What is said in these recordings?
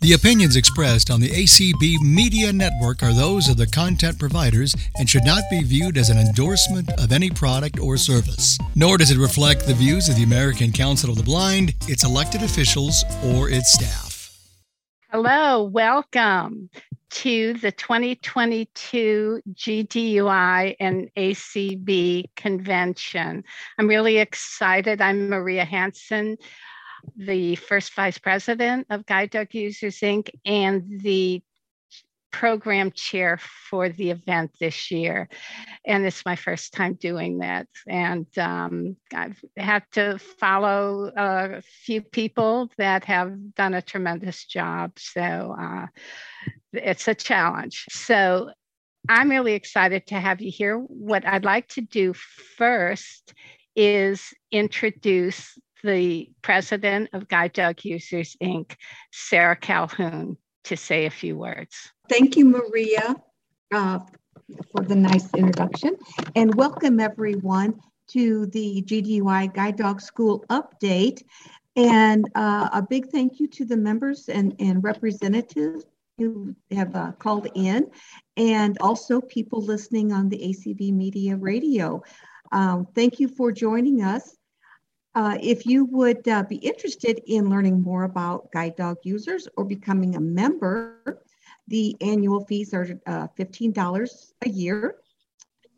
The opinions expressed on the ACB Media Network are those of the content providers and should not be viewed as an endorsement of any product or service. Nor does it reflect the views of the American Council of the Blind, its elected officials, or its staff. Hello, welcome to the 2022 GDUI and ACB convention. I'm really excited. I'm Maria Hanson the first vice president of Guide Dog Users Inc. and the program chair for the event this year. And it's my first time doing that. And um, I've had to follow a few people that have done a tremendous job. So uh, it's a challenge. So I'm really excited to have you here. What I'd like to do first is introduce the president of Guide Dog Users Inc., Sarah Calhoun, to say a few words. Thank you, Maria, uh, for the nice introduction. And welcome, everyone, to the GDUI Guide Dog School update. And uh, a big thank you to the members and, and representatives who have uh, called in, and also people listening on the ACB Media Radio. Um, thank you for joining us. Uh, if you would uh, be interested in learning more about guide dog users or becoming a member, the annual fees are uh, $15 a year.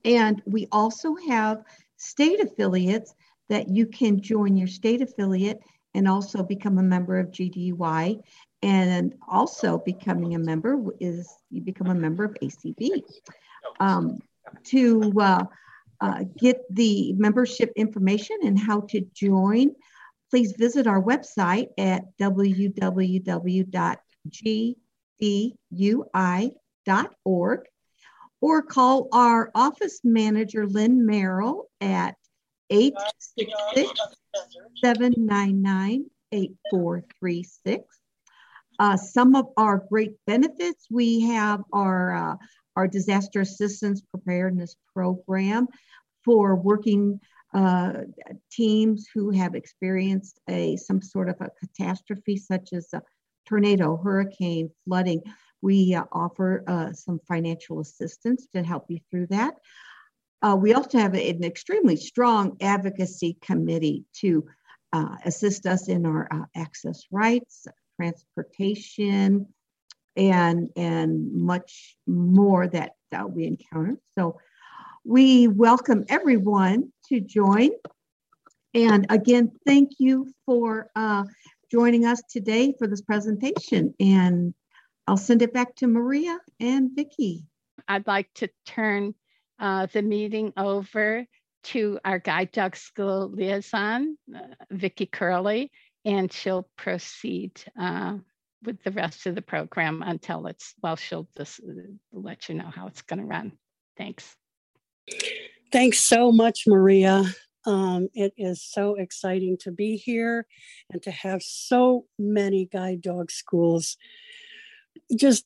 And we also have state affiliates that you can join your state affiliate and also become a member of GDUI. And also becoming a member is you become a member of ACB. Um, to uh, get the membership information and how to join, please visit our website at www.gdui.org or call our office manager, Lynn Merrill, at 866 799 8436. Uh, some of our great benefits we have our uh, our disaster assistance preparedness program for working uh, teams who have experienced a some sort of a catastrophe such as a tornado, hurricane, flooding. We uh, offer uh, some financial assistance to help you through that. Uh, we also have an extremely strong advocacy committee to uh, assist us in our uh, access rights, transportation, and and much more that we encounter. So we welcome everyone to join. And again, thank you for uh, joining us today for this presentation. And I'll send it back to Maria and Vicki. I'd like to turn uh, the meeting over to our guide dog school liaison, uh, Vicki Curley, and she'll proceed uh, with the rest of the program until it's, well, she'll just let you know how it's going to run. Thanks. Thanks so much, Maria. Um, it is so exciting to be here and to have so many guide dog schools just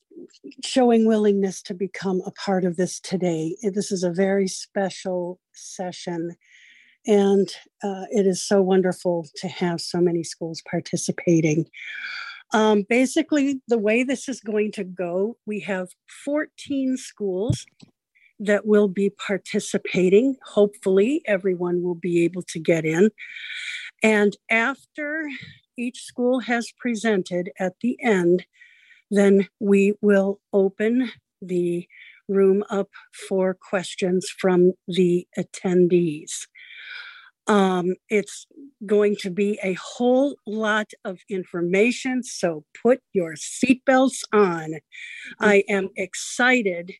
showing willingness to become a part of this today. This is a very special session, and uh, it is so wonderful to have so many schools participating. Um, basically, the way this is going to go, we have 14 schools that will be participating. Hopefully, everyone will be able to get in. And after each school has presented at the end, then we will open the room up for questions from the attendees. Um, it's going to be a whole lot of information, so put your seatbelts on. I am excited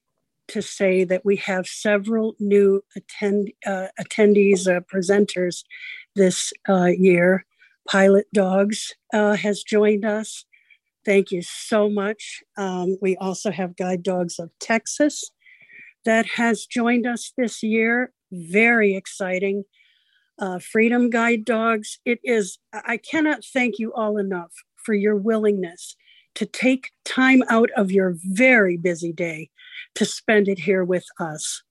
to say that we have several new attend, uh, attendees, uh, presenters this uh, year. Pilot Dogs uh, has joined us. Thank you so much. Um, we also have Guide Dogs of Texas that has joined us this year. Very exciting. Uh, Freedom Guide Dogs. It is, I cannot thank you all enough for your willingness to take time out of your very busy day to spend it here with us.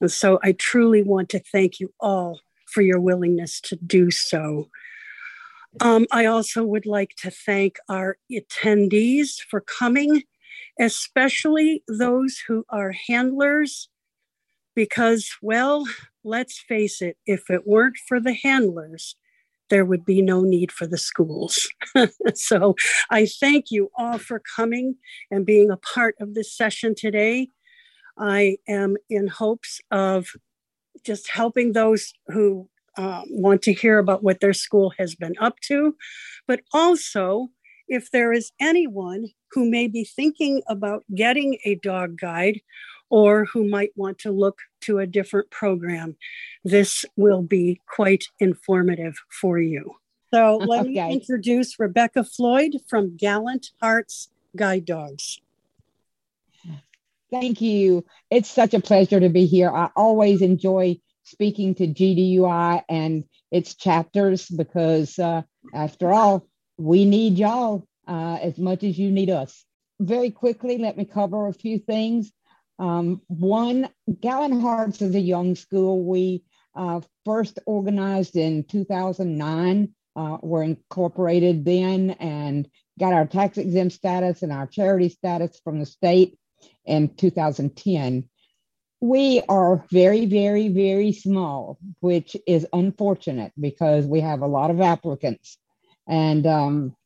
And so I truly want to thank you all for your willingness to do so. Um, I also would like to thank our attendees for coming, especially those who are handlers, because, well, let's face it, if it weren't for the handlers, there would be no need for the schools. so I thank you all for coming and being a part of this session today. I am in hopes of just helping those who uh, want to hear about what their school has been up to, but also if there is anyone who may be thinking about getting a dog guide or who might want to look to a different program, this will be quite informative for you. So let okay. me introduce Rebecca Floyd from Gallant Hearts Guide Dogs. Thank you. It's such a pleasure to be here. I always enjoy speaking to GDUI and its chapters because, uh, after all, we need y'all uh, as much as you need us. Very quickly, let me cover a few things. Um, one, Gallant Hearts is a young school. We uh, first organized in 2009. Uh, were incorporated then and got our tax exempt status and our charity status from the state in 2010 we are very, very, very small, which is unfortunate because we have a lot of applicants. And, um,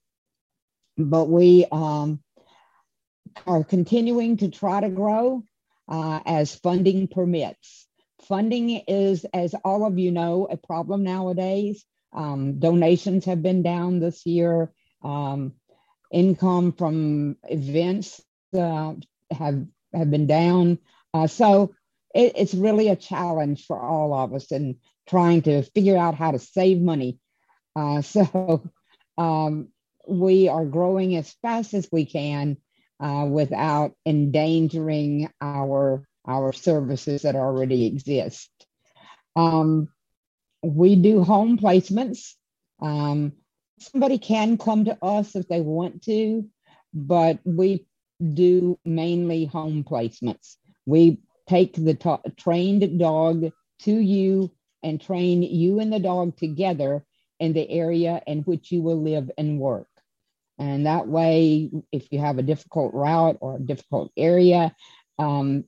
but we um, are continuing to try to grow uh, as funding permits. Funding is, as all of you know, a problem nowadays. Um, donations have been down this year. Um, income from events uh, have have been down. Uh, so it, it's really a challenge for all of us in trying to figure out how to save money. Uh, so um, we are growing as fast as we can uh, without endangering our our services that already exist. Um, we do home placements. Um, somebody can come to us if they want to, but we do mainly home placements. We take the ta- trained dog to you and train you and the dog together in the area in which you will live and work. And that way, if you have a difficult route or a difficult area, um,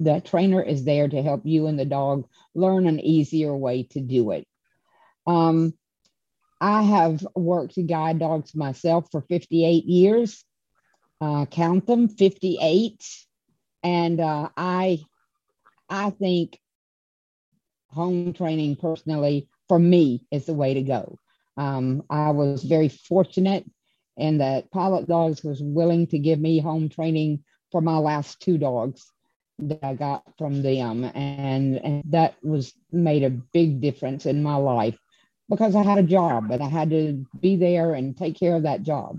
the trainer is there to help you and the dog learn an easier way to do it. Um, I have worked to guide dogs myself for 58 years. Uh, count them 58. And uh, I I think home training personally for me is the way to go. Um, I was very fortunate in that Pilot Dogs was willing to give me home training for my last two dogs that I got from them. And, and that was made a big difference in my life because I had a job and I had to be there and take care of that job.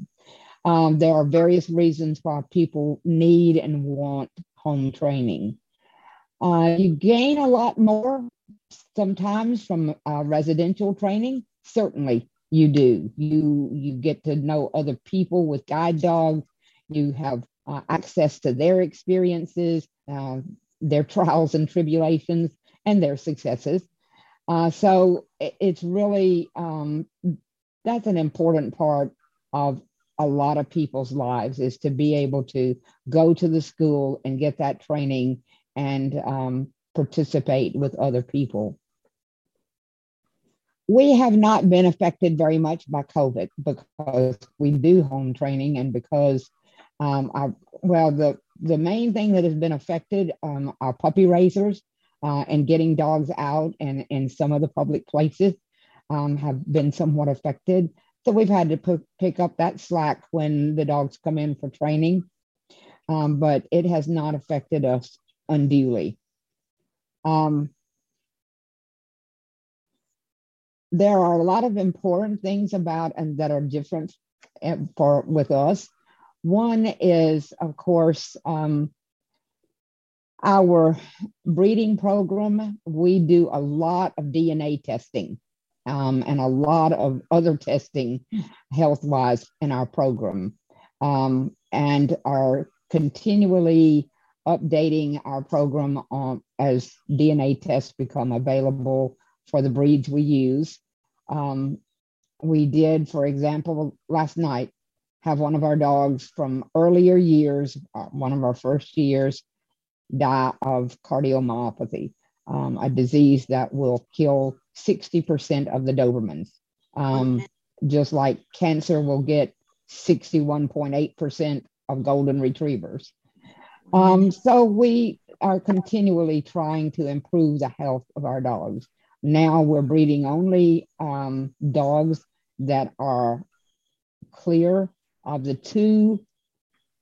Um, there are various reasons why people need and want home training. Uh, you gain a lot more sometimes from uh, residential training. Certainly, you do. You you get to know other people with guide dogs. You have uh, access to their experiences, uh, their trials and tribulations, and their successes. Uh, so it's really um, that's an important part of a lot of people's lives is to be able to go to the school and get that training and um, participate with other people. We have not been affected very much by COVID because we do home training and because um, our, well, the, the main thing that has been affected um, are puppy raisers uh, and getting dogs out and in some of the public places um, have been somewhat affected. So we've had to put, pick up that slack when the dogs come in for training. Um, but it has not affected us unduly. Um, there are a lot of important things about and that are different eh, for with us. One is, of course, um, our breeding program. We do a lot of DNA testing um, and a lot of other testing health wise in our program, um, and are continually updating our program on, as DNA tests become available for the breeds we use. Um, we did, for example, last night, have one of our dogs from earlier years, uh, one of our first years, die of cardiomyopathy, um, a disease that will kill 60% of the Dobermans. Um, just like cancer will get 61.8% of golden retrievers. Um, so we are continually trying to improve the health of our dogs. Now we're breeding only um, dogs that are clear of the two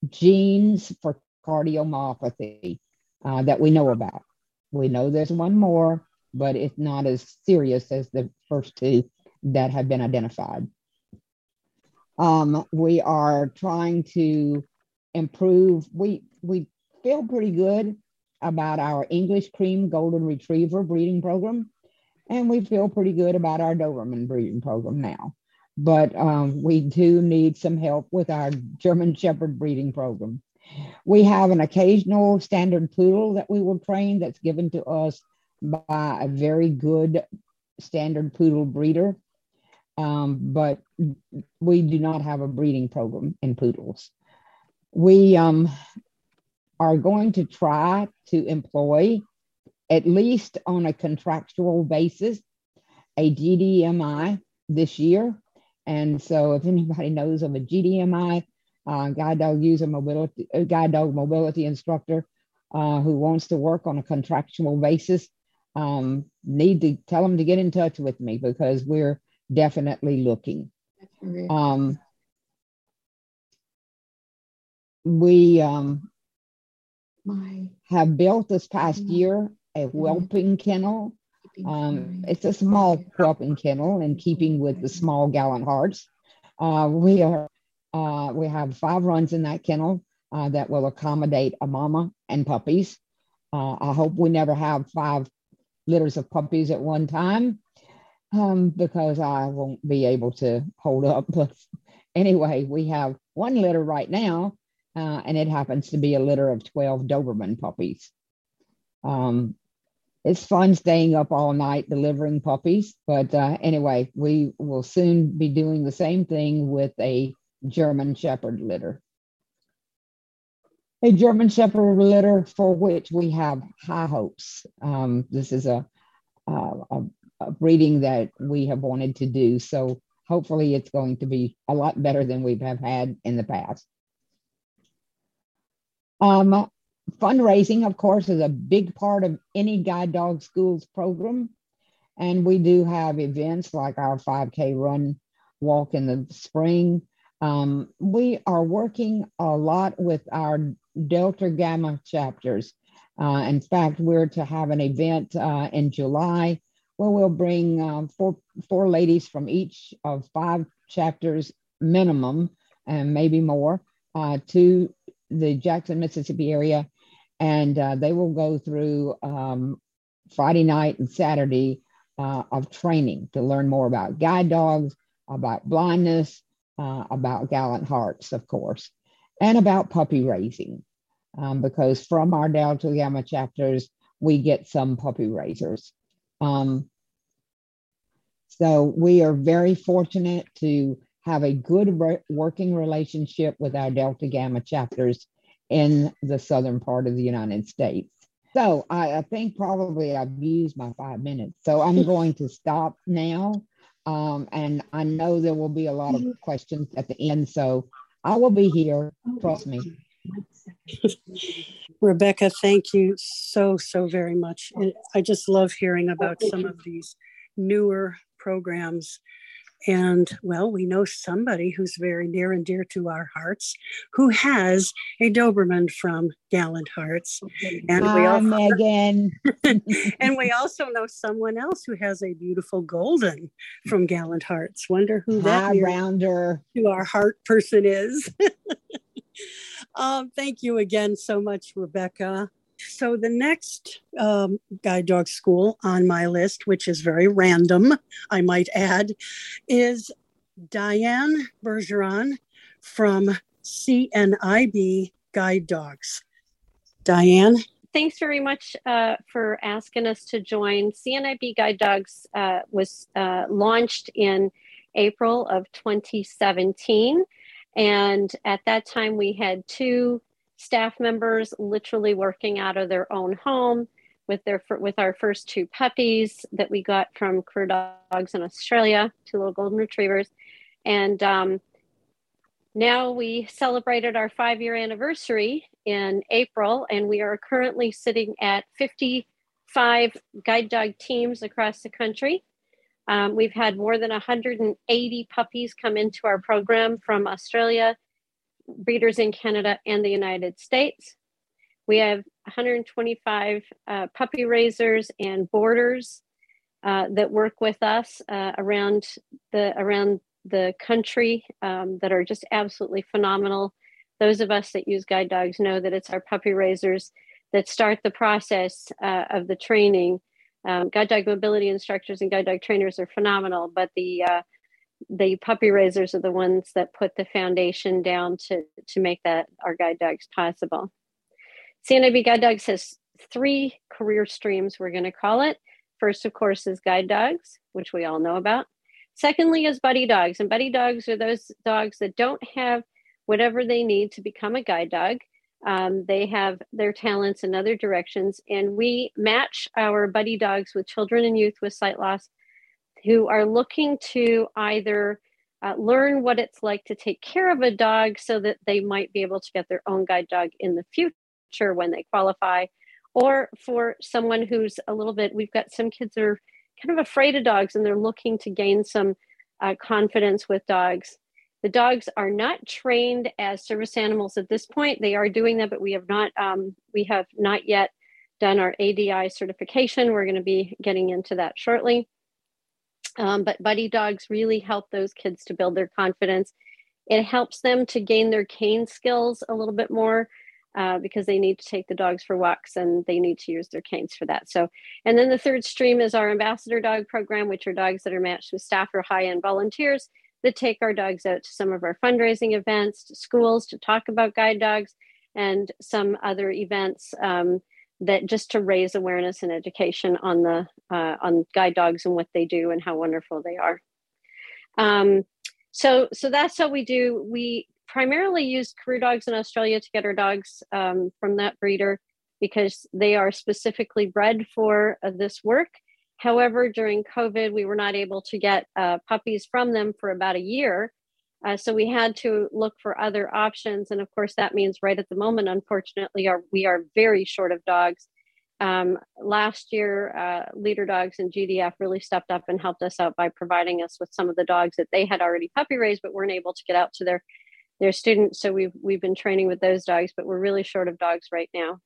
genes for cardiomyopathy uh, that we know about. We know there's one more, but it's not as serious as the first two that have been identified. Um, we are trying to improve. We we feel pretty good about our English cream golden retriever breeding program, and we feel pretty good about our Doberman breeding program now. But um, we do need some help with our German Shepherd breeding program. We have an occasional standard poodle that we will train that's given to us by a very good standard poodle breeder. Um, but we do not have a breeding program in poodles. We um, are going to try to employ, at least on a contractual basis, a GDMI this year. And so, if anybody knows of a GDMI, uh, guide dog user mobility, uh, guide dog mobility instructor uh, who wants to work on a contractual basis, um, need to tell them to get in touch with me because we're definitely looking. Um, we um, have built this past year a mm-hmm. whelping kennel. Um, it's a small whelping kennel in keeping with the small gallant hearts. Uh, we are uh, we have five runs in that kennel uh, that will accommodate a mama and puppies. Uh, I hope we never have five litters of puppies at one time um, because I won't be able to hold up. But anyway, we have one litter right now, uh, and it happens to be a litter of 12 Doberman puppies. Um, it's fun staying up all night delivering puppies. But uh, anyway, we will soon be doing the same thing with a German Shepherd litter. A German Shepherd litter for which we have high hopes. Um, this is a, a, a breeding that we have wanted to do. So hopefully it's going to be a lot better than we have had in the past. Um, fundraising, of course, is a big part of any guide dog schools program. And we do have events like our 5K run walk in the spring. Um, we are working a lot with our Delta Gamma chapters. Uh, in fact, we're to have an event uh, in July where we'll bring uh, four, four ladies from each of five chapters minimum, and maybe more, uh, to the Jackson, Mississippi area, and uh, they will go through um, Friday night and Saturday uh, of training to learn more about guide dogs, about blindness, uh, about gallant hearts, of course, and about puppy raising. Um, because from our Delta Gamma chapters, we get some puppy raisers. Um, so we are very fortunate to have a good re- working relationship with our Delta Gamma chapters in the southern part of the United States. So I, I think probably I've used my five minutes. So I'm going to stop now. Um, and I know there will be a lot of questions at the end. So I will be here. Trust me. Rebecca, thank you so, so very much. I just love hearing about some of these newer programs and well, we know somebody who's very near and dear to our hearts who has a Doberman from Gallant Hearts. And Hi, we also, Megan. and we also know someone else who has a beautiful golden from Gallant Hearts. Wonder who that rounder to our heart person is. um, thank you again so much, Rebecca. So the next um, guide dog school on my list, which is very random, I might add, is Diane Bergeron from CNIB Guide Dogs. Diane? Thanks very much uh, for asking us to join. CNIB Guide Dogs uh, was uh, launched in April of 2017. And at that time, we had two staff members literally working out of their own home with their with our first two puppies that we got from Career Dogs in Australia, two little golden retrievers, and um, now we celebrated our five year anniversary in April, and we are currently sitting at 55 guide dog teams across the country. Um, we've had more than 180 puppies come into our program from Australia, breeders in Canada, and the United States. We have 125 uh, puppy raisers and boarders uh, that work with us uh, around the around the country um, that are just absolutely phenomenal. Those of us that use guide dogs know that it's our puppy raisers that start the process uh, of the training. Um, guide dog mobility instructors and guide dog trainers are phenomenal, but the uh, the puppy raisers are the ones that put the foundation down to to make that our guide dogs possible. CNIB Guide Dogs has three career streams, we're going to call it. First, of course, is guide dogs, which we all know about. Secondly, is buddy dogs. And buddy dogs are those dogs that don't have whatever they need to become a guide dog. Um, they have their talents in other directions. And we match our buddy dogs with children and youth with sight loss who are looking to either uh, learn what it's like to take care of a dog so that they might be able to get their own guide dog in the future when they qualify, or for someone who's a little bit, we've got some kids that are kind of afraid of dogs and they're looking to gain some uh, confidence with dogs. The dogs are not trained as service animals at this point. They are doing that, but we have not um, we have not yet done our ADI certification. We're going to be getting into that shortly. Um, but buddy dogs really help those kids to build their confidence. It helps them to gain their cane skills a little bit more uh, because they need to take the dogs for walks and they need to use their canes for that. So, and then the third stream is our ambassador dog program, which are dogs that are matched with staff or high end volunteers that take our dogs out to some of our fundraising events, to schools to talk about guide dogs, and some other events um, that just to raise awareness and education on the uh, on guide dogs and what they do and how wonderful they are. Um, so so that's how we do. We primarily use career dogs in Australia to get our dogs um, from that breeder because they are specifically bred for uh, this work. However, during COVID, we were not able to get uh, puppies from them for about a year. Uh, so we had to look for other options. And of course, that means right at the moment, unfortunately, are, we are very short of dogs. Um, last year, uh, Leader Dogs and GDF really stepped up and helped us out by providing us with some of the dogs that they had already puppy raised, but weren't able to get out to their they're students, so we've we've been training with those dogs, but we're really short of dogs right now.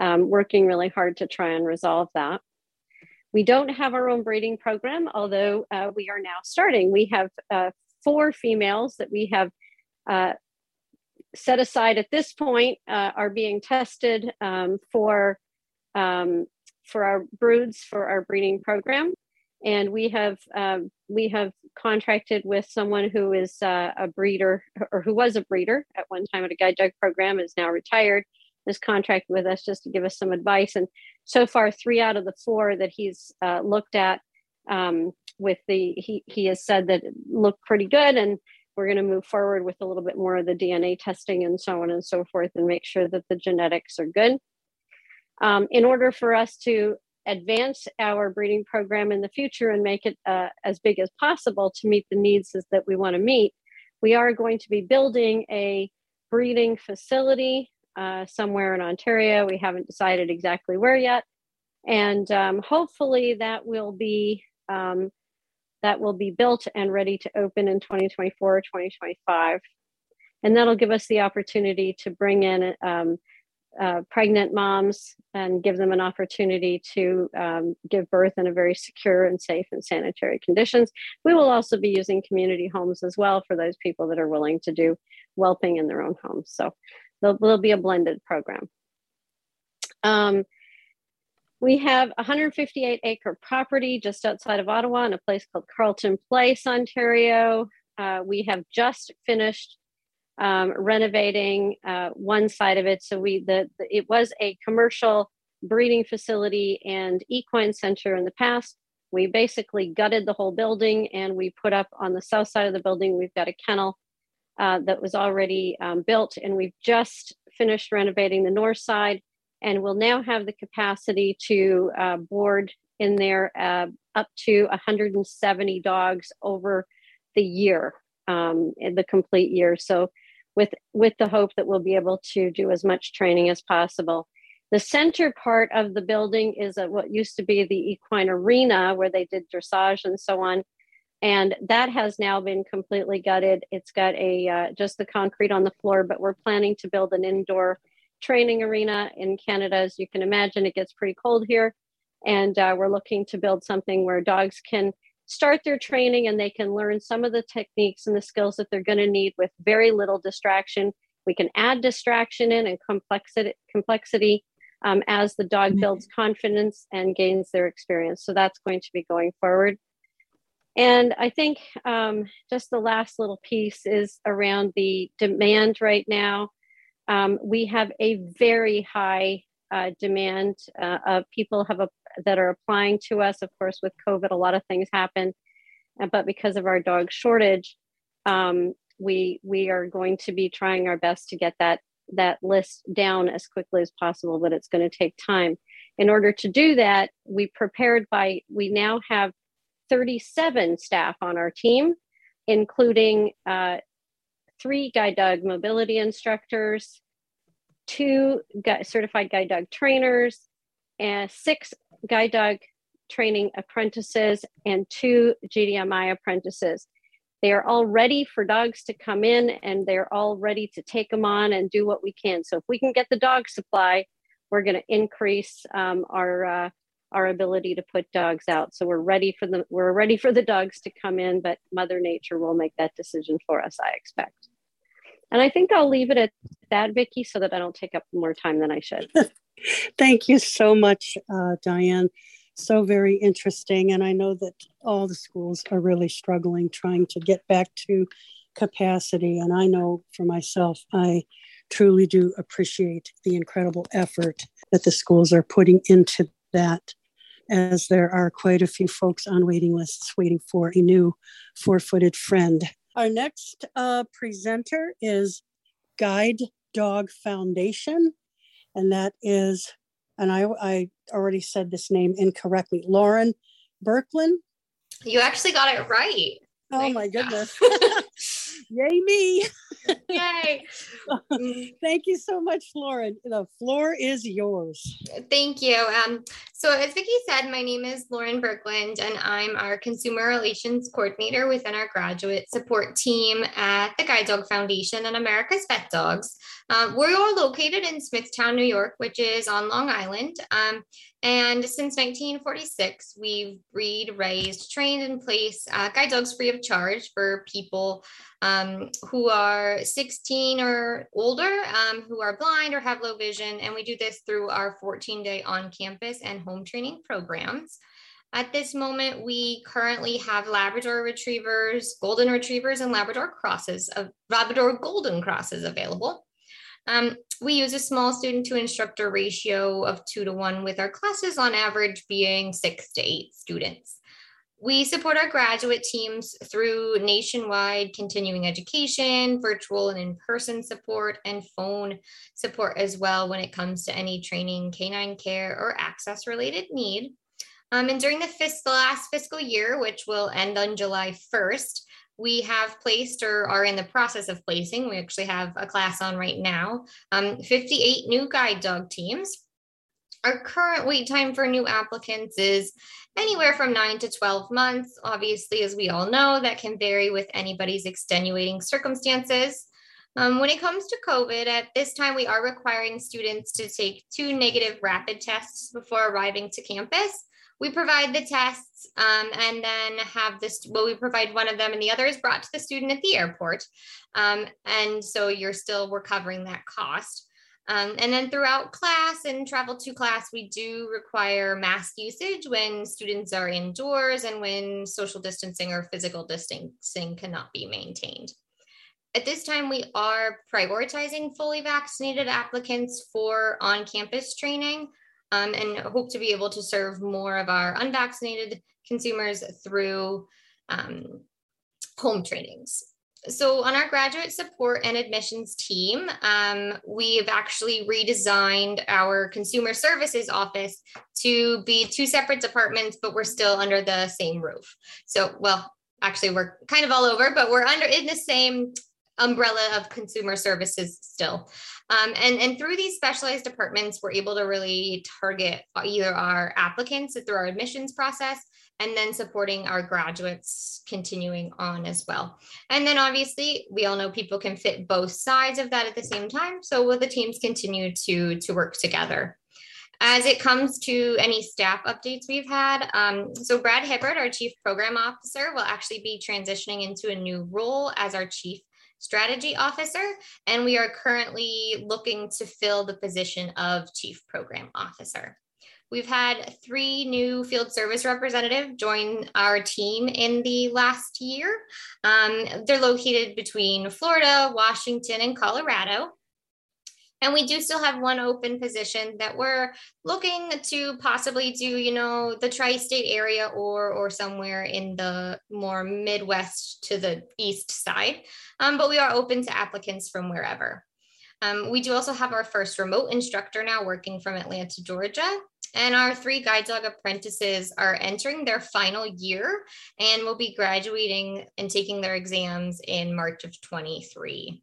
Um, working really hard to try and resolve that. We don't have our own breeding program, although uh, we are now starting. We have uh, four females that we have uh, set aside at this point uh, are being tested um, for um, for our broods for our breeding program. And we have um, we have contracted with someone who is uh, a breeder or who was a breeder at one time at a guide dog program is now retired is contracted with us just to give us some advice. And so far three out of the four that he's uh, looked at um, with the he, he has said that look pretty good and we're going to move forward with a little bit more of the dna testing and so on and so forth and make sure that the genetics are good um, in order for us to advance our breeding program in the future and make it uh, as big as possible to meet the needs that we want to meet, we are going to be building a breeding facility uh, somewhere in Ontario. We haven't decided exactly where yet, and um, hopefully that will be um, that will be built and ready to open in 2024 or 2025, and that'll give us the opportunity to bring in um, uh, pregnant moms and give them an opportunity to um, give birth in a very secure and safe and sanitary conditions. We will also be using community homes as well for those people that are willing to do whelping in their own homes. So there'll, there'll be a blended program. Um, we have 158 acre property just outside of Ottawa in a place called Carleton Place, Ontario. Uh, we have just finished um, renovating uh, one side of it. So we the, the, it was a commercial breeding facility and equine center in the past. we basically gutted the whole building and we put up on the south side of the building, we've got a kennel uh, that was already um, built and we've just finished renovating the north side and we'll now have the capacity to uh, board in there uh, up to 170 dogs over the year, um, the complete year. So with, with the hope that we'll be able to do as much training as possible. The center part of the building is a, what used to be the equine arena where they did dressage and so on. And that has now been completely gutted. It's got a uh, just the concrete on the floor, but we're planning to build an indoor training arena in Canada. As you can imagine, it gets pretty cold here. And uh, we're looking to build something where dogs can start their training and they can learn some of the techniques and the skills that they're going to need with very little distraction. We can add distraction in and complexity, complexity um, as the dog mm-hmm. builds confidence and gains their experience. So that's going to be going forward. And I think um, just the last little piece is around the demand right now. Um, we have a very high uh, demand uh, of people have a, that are applying to us. Of course, with COVID, a lot of things happen, uh, but because of our dog shortage, um, we we are going to be trying our best to get that that list down as quickly as possible, but it's going to take time. In order to do that, we prepared by, we now have 37 staff on our team, including uh, three guide dog mobility instructors, two certified guide dog trainers, and six guide dog training apprentices, and two GDMI apprentices they are all ready for dogs to come in and they're all ready to take them on and do what we can. So if we can get the dog supply, we're going to increase um, our uh, our ability to put dogs out. So we're ready for the we're ready for the dogs to come in, but Mother Nature will make that decision for us, I expect. And I think I'll leave it at that, Vicki, so that I don't take up more time than I should. Thank you so much, uh, Diane so very interesting. And I know that all the schools are really struggling trying to get back to capacity. And I know for myself, I truly do appreciate the incredible effort that the schools are putting into that, as there are quite a few folks on waiting lists waiting for a new four footed friend. Our next uh, presenter is Guide Dog Foundation, and that is and I, I already said this name incorrectly. Lauren Berkland. You actually got it right. Oh my goodness. Yay me. Yay. Thank you so much, Lauren. The floor is yours. Thank you. Um, so as Vicki said, my name is Lauren Berkland and I'm our consumer relations coordinator within our graduate support team at the Guide Dog Foundation and America's Vet Dogs. Um, we're all located in Smithtown, New York, which is on Long Island. Um, and since 1946, we've breed, raised, trained, and placed uh, guide dogs free of charge for people um, who are 16 or older, um, who are blind or have low vision. And we do this through our 14 day on campus and home training programs. At this moment, we currently have Labrador retrievers, golden retrievers, and Labrador crosses of Labrador golden crosses available. Um, we use a small student to instructor ratio of two to one, with our classes on average being six to eight students. We support our graduate teams through nationwide continuing education, virtual and in person support, and phone support as well when it comes to any training, canine care, or access related need. Um, and during the, the last fiscal year, which will end on July 1st, we have placed or are in the process of placing, we actually have a class on right now, um, 58 new guide dog teams. Our current wait time for new applicants is anywhere from nine to 12 months. Obviously, as we all know, that can vary with anybody's extenuating circumstances. Um, when it comes to COVID, at this time, we are requiring students to take two negative rapid tests before arriving to campus we provide the tests um, and then have this well we provide one of them and the other is brought to the student at the airport. Um, and so you're still we're covering that cost. Um, and then throughout class and travel to class we do require mask usage when students are indoors and when social distancing or physical distancing cannot be maintained. At this time, we are prioritizing fully vaccinated applicants for on campus training um, and hope to be able to serve more of our unvaccinated consumers through um, home trainings. So, on our graduate support and admissions team, um, we've actually redesigned our consumer services office to be two separate departments, but we're still under the same roof. So, well, actually, we're kind of all over, but we're under in the same umbrella of consumer services still. Um, and, and through these specialized departments, we're able to really target either our applicants through our admissions process and then supporting our graduates continuing on as well. And then obviously, we all know people can fit both sides of that at the same time. So will the teams continue to, to work together? As it comes to any staff updates we've had, um, so Brad Hibbert, our Chief Program Officer, will actually be transitioning into a new role as our Chief Strategy Officer, and we are currently looking to fill the position of Chief Program Officer. We've had three new field service representatives join our team in the last year. Um, they're located between Florida, Washington, and Colorado. And we do still have one open position that we're looking to possibly do, you know, the tri-state area or or somewhere in the more Midwest to the east side. Um, but we are open to applicants from wherever. Um, we do also have our first remote instructor now working from Atlanta, Georgia. And our three guide dog apprentices are entering their final year and will be graduating and taking their exams in March of 23.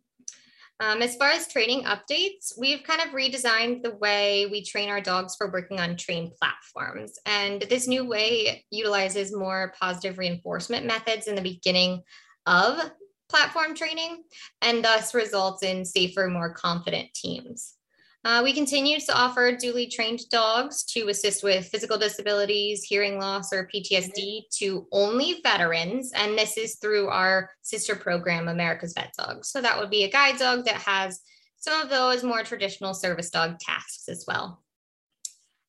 Um, as far as training updates, we've kind of redesigned the way we train our dogs for working on train platforms. And this new way utilizes more positive reinforcement methods in the beginning of platform training and thus results in safer, more confident teams. Uh, we continue to offer duly trained dogs to assist with physical disabilities, hearing loss, or PTSD to only veterans. And this is through our sister program, America's Vet Dogs. So that would be a guide dog that has some of those more traditional service dog tasks as well.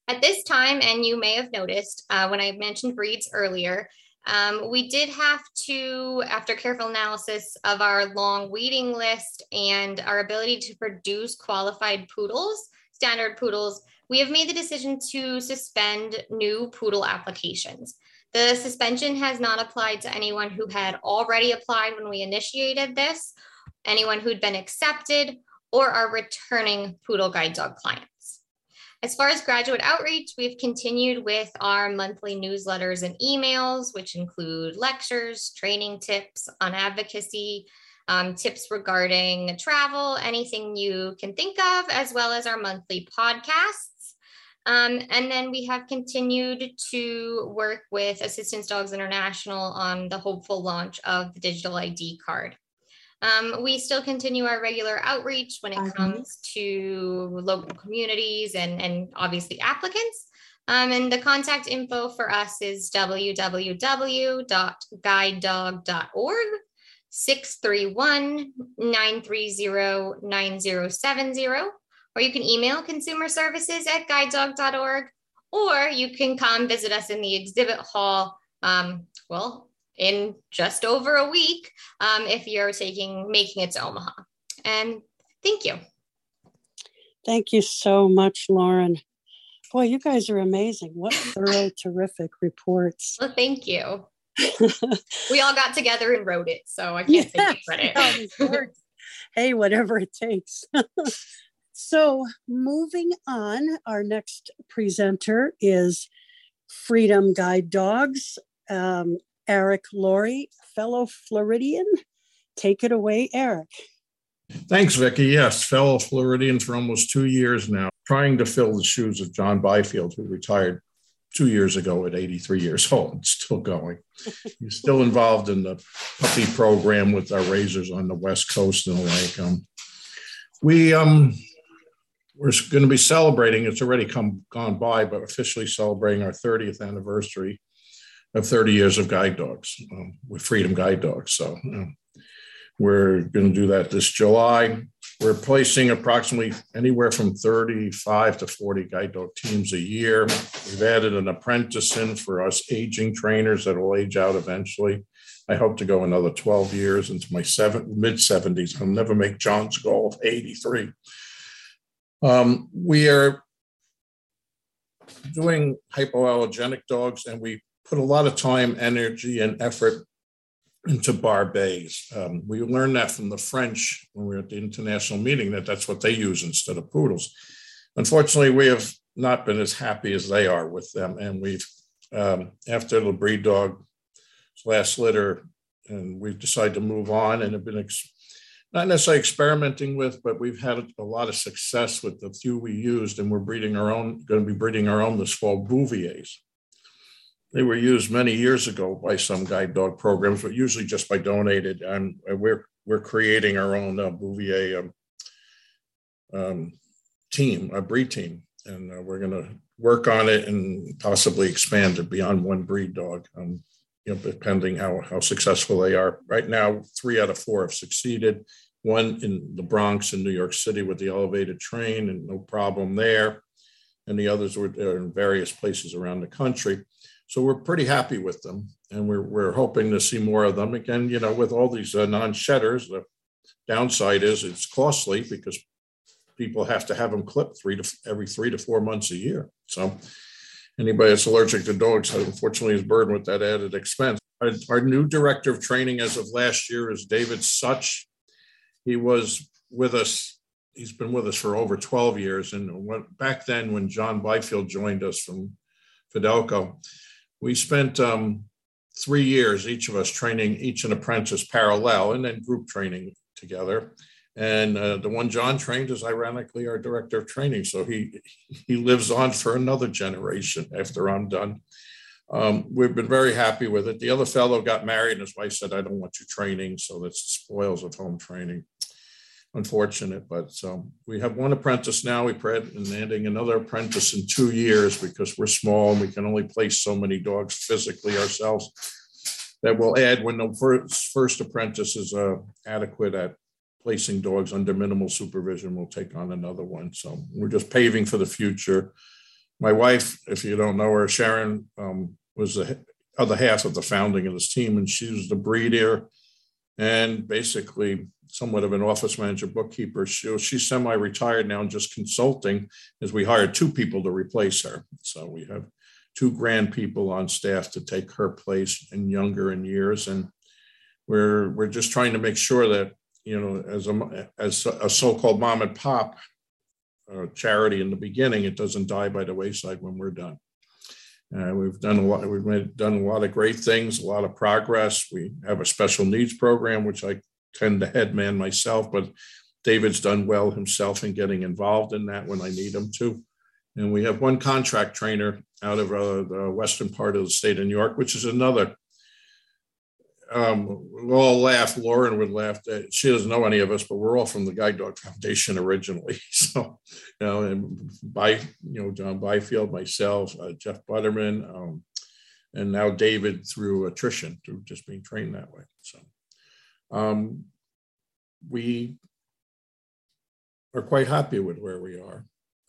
At this time, and you may have noticed uh, when I mentioned breeds earlier, um, we did have to, after careful analysis of our long waiting list and our ability to produce qualified poodles, standard poodles, we have made the decision to suspend new poodle applications. The suspension has not applied to anyone who had already applied when we initiated this, anyone who'd been accepted, or our returning poodle guide dog clients. As far as graduate outreach, we've continued with our monthly newsletters and emails, which include lectures, training tips on advocacy, um, tips regarding travel, anything you can think of, as well as our monthly podcasts. Um, and then we have continued to work with Assistance Dogs International on the hopeful launch of the digital ID card. Um, we still continue our regular outreach when it mm-hmm. comes to local communities and, and obviously applicants. Um, and the contact info for us is www.guidedog.org, 631 930 9070. Or you can email consumer services at guidedog.org, or you can come visit us in the exhibit hall. Um, well, in just over a week um, if you're taking making it to Omaha. And thank you. Thank you so much, Lauren. Boy, you guys are amazing. What thorough, terrific reports. Well, thank you. we all got together and wrote it, so I can't yeah, take credit. hey, whatever it takes. so, moving on, our next presenter is Freedom Guide Dogs. Um, Eric Loori, fellow Floridian. Take it away, Eric. Thanks, Vicki. Yes, fellow Floridian for almost two years now, trying to fill the shoes of John Byfield, who retired two years ago at 83 years old and still going. He's still involved in the puppy program with our raisers on the West Coast and the like. Um, we um, we're going to be celebrating. It's already come gone by, but officially celebrating our 30th anniversary of 30 years of guide dogs um, with Freedom Guide Dogs. So we're going to do that this July. We're placing approximately anywhere from 35 to 40 guide dog teams a year. We've added an apprentice in for us aging trainers that will age out eventually. I hope to go another 12 years into my seven, mid 70s. I'll never make John's goal of 83. Um, we are doing hypoallergenic dogs, and we put a lot of time, energy, and effort into barbets. Um, we learned that from the French when we were at the international meeting that that's what they use instead of poodles. Unfortunately, we have not been as happy as they are with them, and we've um, after the breed dog last litter, and we've decided to move on and have been ex- not necessarily experimenting with, but we've had a lot of success with the few we used, and we're breeding our own, going to be breeding our own this fall Bouviers. They were used many years ago by some guide dog programs, but usually just by donated. And we're we're creating our own uh, Bouvier um, um, team, a breed team, and uh, we're going to work on it and possibly expand it beyond one breed dog. Um, you know, depending how how successful they are. Right now, three out of four have succeeded. One in the Bronx in New York City with the elevated train, and no problem there. And the others were in various places around the country. So we're pretty happy with them, and we're we're hoping to see more of them. Again, you know, with all these uh, non-shedders, the downside is it's costly because people have to have them clipped three to every three to four months a year. So anybody that's allergic to dogs, unfortunately, is burdened with that added expense. Our, our, new director of training as of last year is David Such. He was with us. He's been with us for over 12 years. And back then, when John Byfield joined us from Fidelco, we spent um, three years, each of us training each an apprentice parallel and then group training together. And uh, the one John trained is ironically our director of training. So he he lives on for another generation after I'm done. Um, we've been very happy with it. The other fellow got married and his wife said, I don't want you training. So that's the spoils of home training. Unfortunate, but so we have one apprentice now. We plan on adding another apprentice in two years because we're small and we can only place so many dogs physically ourselves. That will add when the first, first apprentice is uh, adequate at placing dogs under minimal supervision, we'll take on another one. So we're just paving for the future. My wife, if you don't know her, Sharon, um, was the other half of the founding of this team, and she was the breeder and basically somewhat of an office manager, bookkeeper. She, she's semi-retired now and just consulting as we hired two people to replace her. So we have two grand people on staff to take her place and younger in years. And we're, we're just trying to make sure that you know, as a as a so-called mom and pop uh, charity in the beginning, it doesn't die by the wayside when we're done. Uh, we've done a lot. We've made, done a lot of great things, a lot of progress. We have a special needs program, which I tend to headman myself, but David's done well himself in getting involved in that when I need him to. And we have one contract trainer out of uh, the western part of the state of New York, which is another um, we all laugh. Lauren would laugh. That she doesn't know any of us, but we're all from the Guide Dog Foundation originally. So, you know, and by you know John Byfield, myself, uh, Jeff Butterman, um, and now David through attrition, through just being trained that way. So, um, we are quite happy with where we are.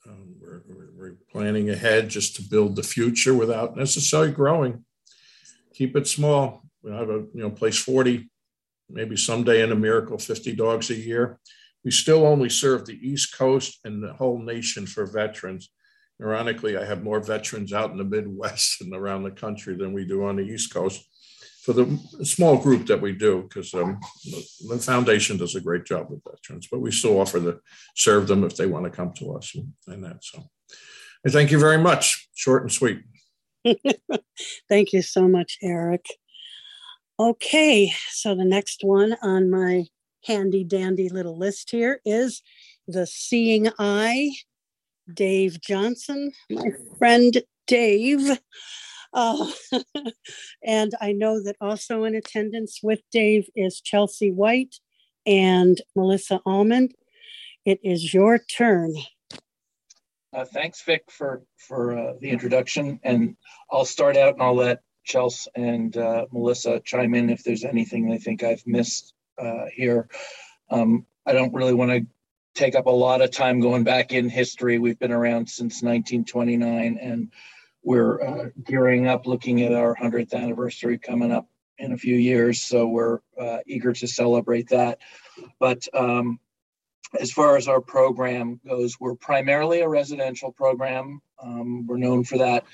Um, we're, we're, we're planning ahead just to build the future without necessarily growing. Keep it small we have a you know place 40, maybe someday in a miracle 50 dogs a year. We still only serve the East Coast and the whole nation for veterans. Ironically, I have more veterans out in the Midwest and around the country than we do on the East Coast for the small group that we do, because um, the foundation does a great job with veterans, but we still offer to serve them if they want to come to us and, and that. So I thank you very much. Short and sweet. thank you so much, Eric. Okay, so the next one on my handy dandy little list here is the Seeing Eye, Dave Johnson, my friend Dave. Uh, and I know that also in attendance with Dave is Chelsea White and Melissa Allman. It is your turn. Uh, thanks, Vic, for for uh, the introduction. And I'll start out and I'll let Chelsea and uh, Melissa chime in if there's anything they think I've missed uh, here. Um, I don't really want to take up a lot of time going back in history. We've been around since 1929 and we're uh, gearing up looking at our 100th anniversary coming up in a few years. So we're uh, eager to celebrate that. But um, as far as our program goes, we're primarily a residential program. Um, we're known for that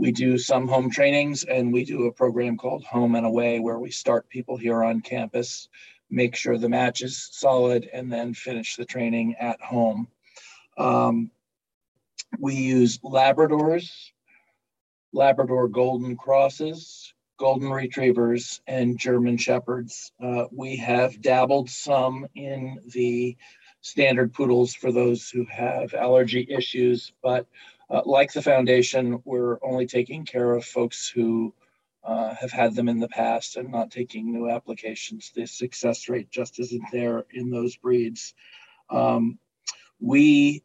we do some home trainings and we do a program called Home and Away where we start people here on campus, make sure the match is solid, and then finish the training at home. Um, we use Labradors, Labrador Golden Crosses, Golden Retrievers, and German Shepherds. Uh, we have dabbled some in the standard poodles for those who have allergy issues, but uh, like the foundation, we're only taking care of folks who uh, have had them in the past and not taking new applications. The success rate just isn't there in those breeds. Um, we,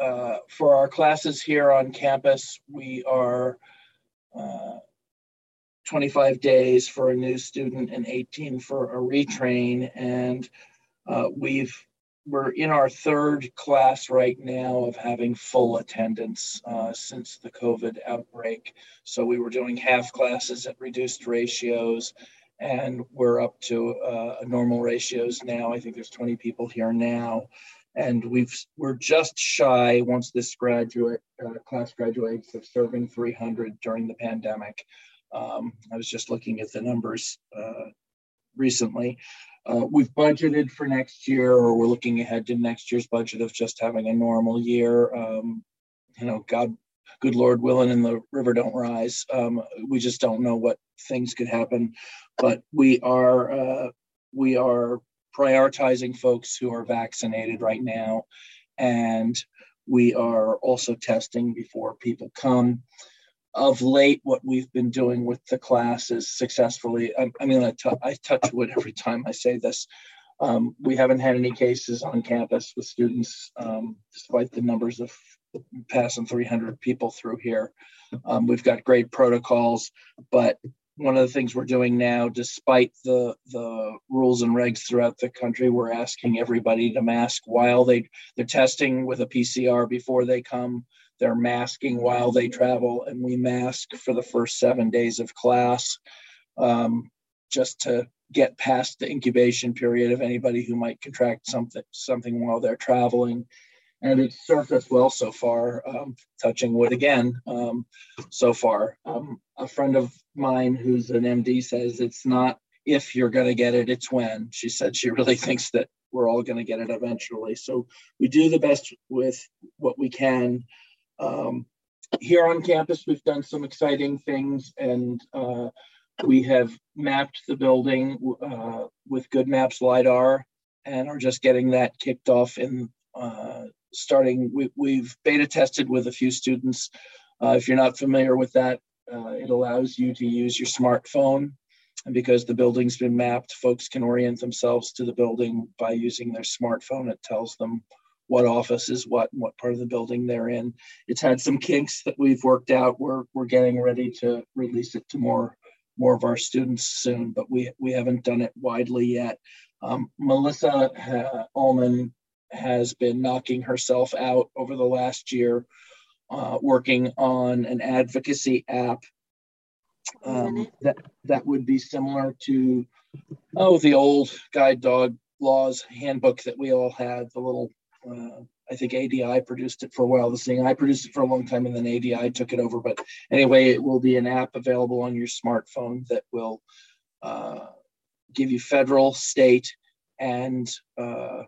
uh, for our classes here on campus, we are uh, 25 days for a new student and 18 for a retrain. And uh, we've we're in our third class right now of having full attendance uh, since the COVID outbreak. So we were doing half classes at reduced ratios, and we're up to uh, normal ratios now. I think there's 20 people here now, and we've we're just shy once this graduate uh, class graduates of serving 300 during the pandemic. Um, I was just looking at the numbers uh, recently. Uh, we've budgeted for next year, or we're looking ahead to next year's budget of just having a normal year. Um, you know, God, good Lord willing, and the river don't rise. Um, we just don't know what things could happen, but we are uh, we are prioritizing folks who are vaccinated right now, and we are also testing before people come of late, what we've been doing with the class is successfully. I, I mean, I, t- I touch wood every time I say this. Um, we haven't had any cases on campus with students, um, despite the numbers of passing 300 people through here. Um, we've got great protocols, but one of the things we're doing now, despite the the rules and regs throughout the country, we're asking everybody to mask while they they're testing with a PCR before they come. They're masking while they travel, and we mask for the first seven days of class, um, just to get past the incubation period of anybody who might contract something something while they're traveling. And it's served us well so far. Um, touching wood again, um, so far. Um, a friend of mine who's an MD says it's not if you're going to get it, it's when. She said she really thinks that we're all going to get it eventually. So we do the best with what we can um, here on campus, we've done some exciting things and uh, we have mapped the building uh, with GoodMaps LiDAR and are just getting that kicked off in uh, starting. We, have beta tested with a few students. Uh, if you're not familiar with that, uh, it allows you to use your smartphone. And because the building's been mapped, folks can orient themselves to the building by using their smartphone. It tells them what office is what and what part of the building they're in. It's had some kinks that we've worked out. We're we're getting ready to release it to more more of our students soon, but we we haven't done it widely yet. Um, Melissa uh, Allman has been knocking herself out over the last year, uh, working on an advocacy app um, that that would be similar to oh the old guide dog laws handbook that we all had, the little uh, I think ADI produced it for a while. This thing I produced it for a long time, and then ADI took it over. But anyway, it will be an app available on your smartphone that will uh, give you federal, state, and uh,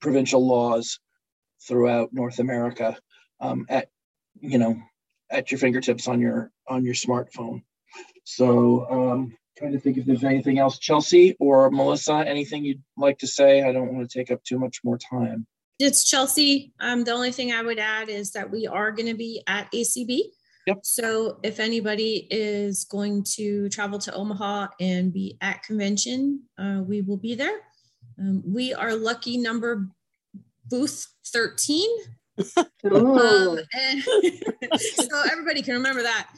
provincial laws throughout North America um, at you know at your fingertips on your on your smartphone. So um, trying to think if there's anything else. Chelsea or Melissa, anything you'd like to say? I don't want to take up too much more time. It's Chelsea. Um, the only thing I would add is that we are going to be at ACB. Yep. So if anybody is going to travel to Omaha and be at convention, uh, we will be there. Um, we are lucky number booth 13. um, so everybody can remember that.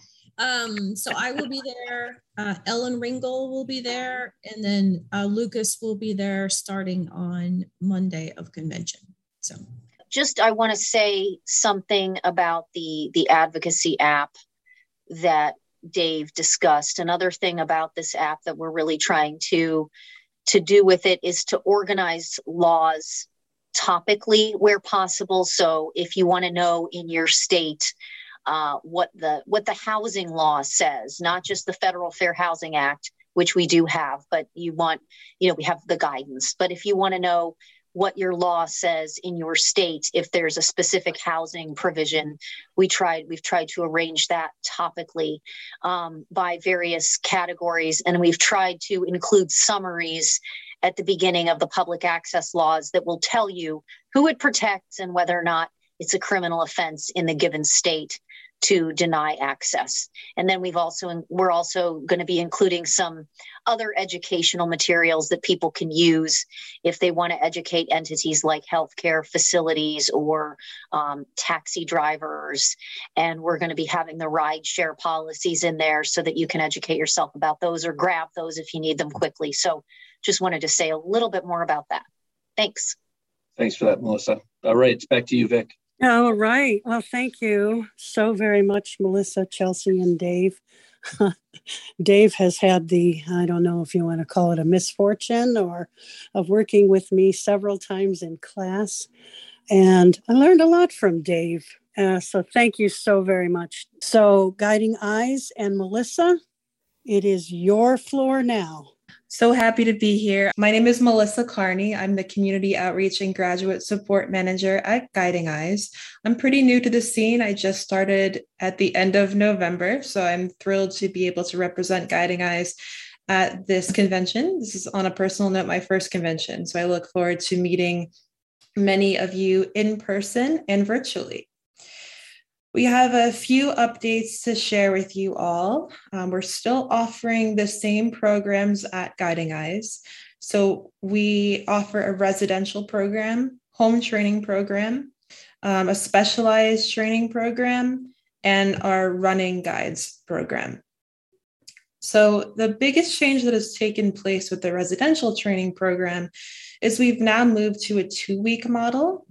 Um, so I will be there. Uh, Ellen Ringel will be there, and then uh, Lucas will be there starting on Monday of convention. So, just I want to say something about the the advocacy app that Dave discussed. Another thing about this app that we're really trying to to do with it is to organize laws topically where possible. So if you want to know in your state uh, what the what the housing law says, not just the Federal Fair Housing Act, which we do have, but you want, you know, we have the guidance. But if you want to know what your law says in your state if there's a specific housing provision we tried we've tried to arrange that topically um, by various categories and we've tried to include summaries at the beginning of the public access laws that will tell you who it protects and whether or not it's a criminal offense in the given state to deny access. And then we've also we're also going to be including some other educational materials that people can use if they want to educate entities like healthcare facilities or um, taxi drivers. And we're going to be having the ride share policies in there so that you can educate yourself about those or grab those if you need them quickly. So just wanted to say a little bit more about that. Thanks. Thanks for that, Melissa. All right, it's back to you, Vic. All right. Well, thank you so very much, Melissa, Chelsea, and Dave. Dave has had the, I don't know if you want to call it a misfortune or of working with me several times in class. And I learned a lot from Dave. Uh, so thank you so very much. So, Guiding Eyes and Melissa, it is your floor now. So happy to be here. My name is Melissa Carney. I'm the Community Outreach and Graduate Support Manager at Guiding Eyes. I'm pretty new to the scene. I just started at the end of November, so I'm thrilled to be able to represent Guiding Eyes at this convention. This is on a personal note, my first convention. So I look forward to meeting many of you in person and virtually. We have a few updates to share with you all. Um, we're still offering the same programs at Guiding Eyes. So we offer a residential program, home training program, um, a specialized training program, and our running guides program. So the biggest change that has taken place with the residential training program is we've now moved to a two week model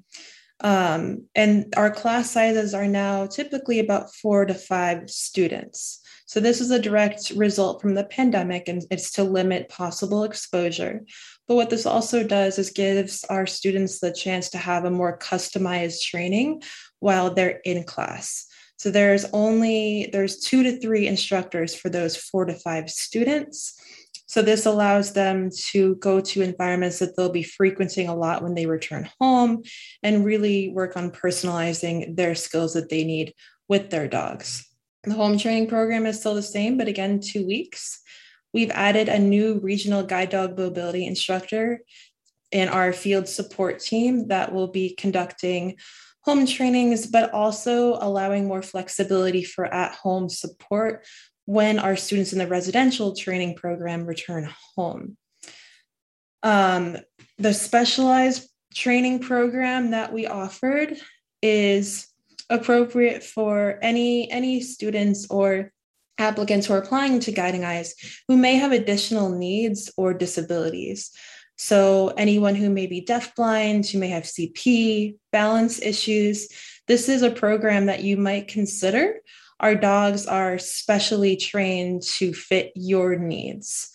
um, and our class sizes are now typically about four to five students. So this is a direct result from the pandemic and it's to limit possible exposure. But what this also does is gives our students the chance to have a more customized training while they're in class. So there's only there's two to three instructors for those four to five students. So this allows them to go to environments that they'll be frequenting a lot when they return home and really work on personalizing their skills that they need with their dogs. The home training program is still the same, but again, two weeks. We've added a new regional guide dog mobility instructor in our field support team that will be conducting home trainings, but also allowing more flexibility for at home support when our students in the residential training program return home. Um, the specialized training program that we offered is appropriate for any any students or applicants who are applying to guiding eyes who may have additional needs or disabilities so anyone who may be deafblind who may have cp balance issues this is a program that you might consider our dogs are specially trained to fit your needs.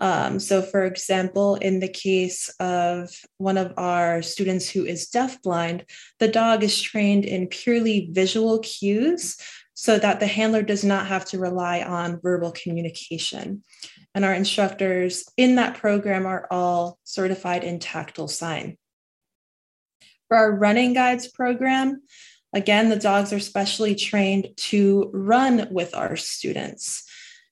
Um, so, for example, in the case of one of our students who is deafblind, the dog is trained in purely visual cues so that the handler does not have to rely on verbal communication. And our instructors in that program are all certified in tactile sign. For our running guides program, Again, the dogs are specially trained to run with our students.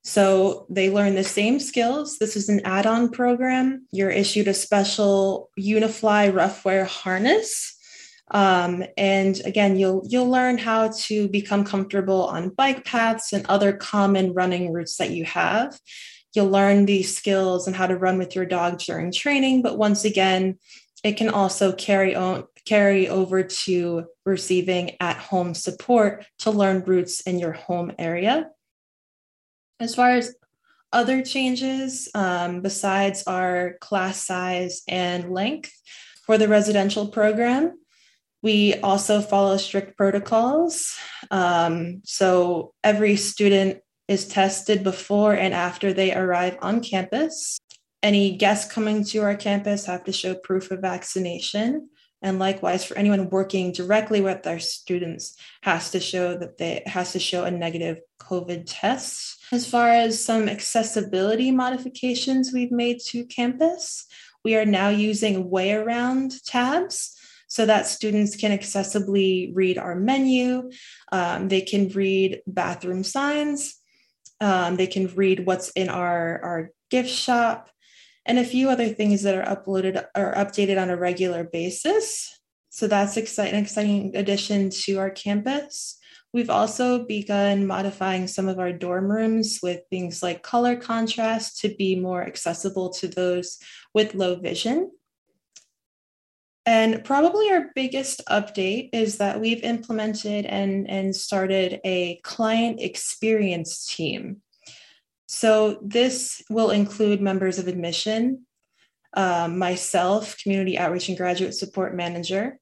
So they learn the same skills. This is an add on program. You're issued a special Unifly Ruffwear harness. Um, and again, you'll you'll learn how to become comfortable on bike paths and other common running routes that you have. You'll learn these skills and how to run with your dog during training. But once again, it can also carry on carry over to receiving at home support to learn roots in your home area. As far as other changes, um, besides our class size and length for the residential program, we also follow strict protocols. Um, so every student is tested before and after they arrive on campus. Any guests coming to our campus have to show proof of vaccination. And likewise, for anyone working directly with our students, has to show that they has to show a negative COVID test. As far as some accessibility modifications we've made to campus, we are now using WayAround tabs so that students can accessibly read our menu. Um, they can read bathroom signs. Um, they can read what's in our, our gift shop and a few other things that are uploaded or updated on a regular basis. So that's exciting, exciting addition to our campus. We've also begun modifying some of our dorm rooms with things like color contrast to be more accessible to those with low vision. And probably our biggest update is that we've implemented and, and started a client experience team. So this will include members of admission, um, myself, community outreach and graduate support manager,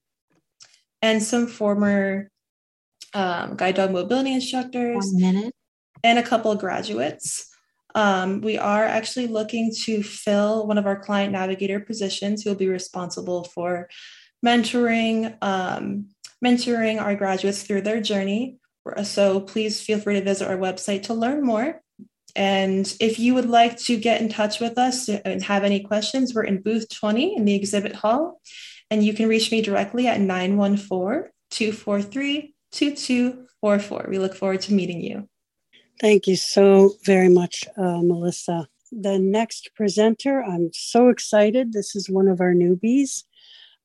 and some former um, guide dog mobility instructors. One minute. And a couple of graduates. Um, we are actually looking to fill one of our client navigator positions who will be responsible for mentoring, um, mentoring our graduates through their journey. So please feel free to visit our website to learn more. And if you would like to get in touch with us and have any questions, we're in booth 20 in the exhibit hall. And you can reach me directly at 914 243 2244. We look forward to meeting you. Thank you so very much, uh, Melissa. The next presenter, I'm so excited. This is one of our newbies.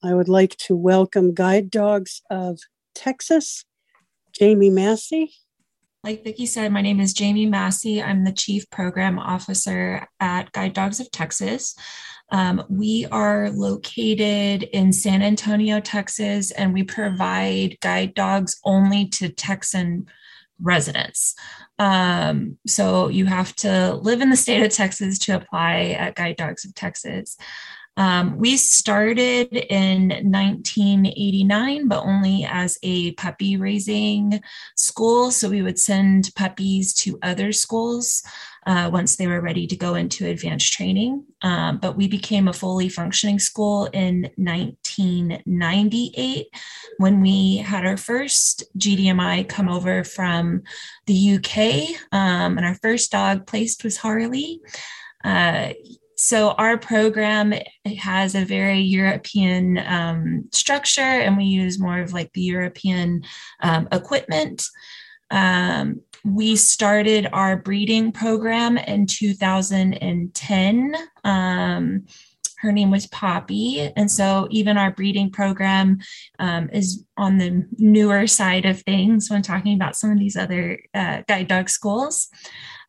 I would like to welcome Guide Dogs of Texas, Jamie Massey. Like Vicki said, my name is Jamie Massey. I'm the Chief Program Officer at Guide Dogs of Texas. Um, we are located in San Antonio, Texas, and we provide guide dogs only to Texan residents. Um, so you have to live in the state of Texas to apply at Guide Dogs of Texas. Um, we started in 1989, but only as a puppy raising school. So we would send puppies to other schools uh, once they were ready to go into advanced training. Um, but we became a fully functioning school in 1998 when we had our first GDMI come over from the UK. Um, and our first dog placed was Harley. Uh, so our program has a very European um, structure, and we use more of like the European um, equipment. Um, we started our breeding program in 2010. Um, her name was Poppy. And so, even our breeding program um, is on the newer side of things when talking about some of these other uh, guide dog schools.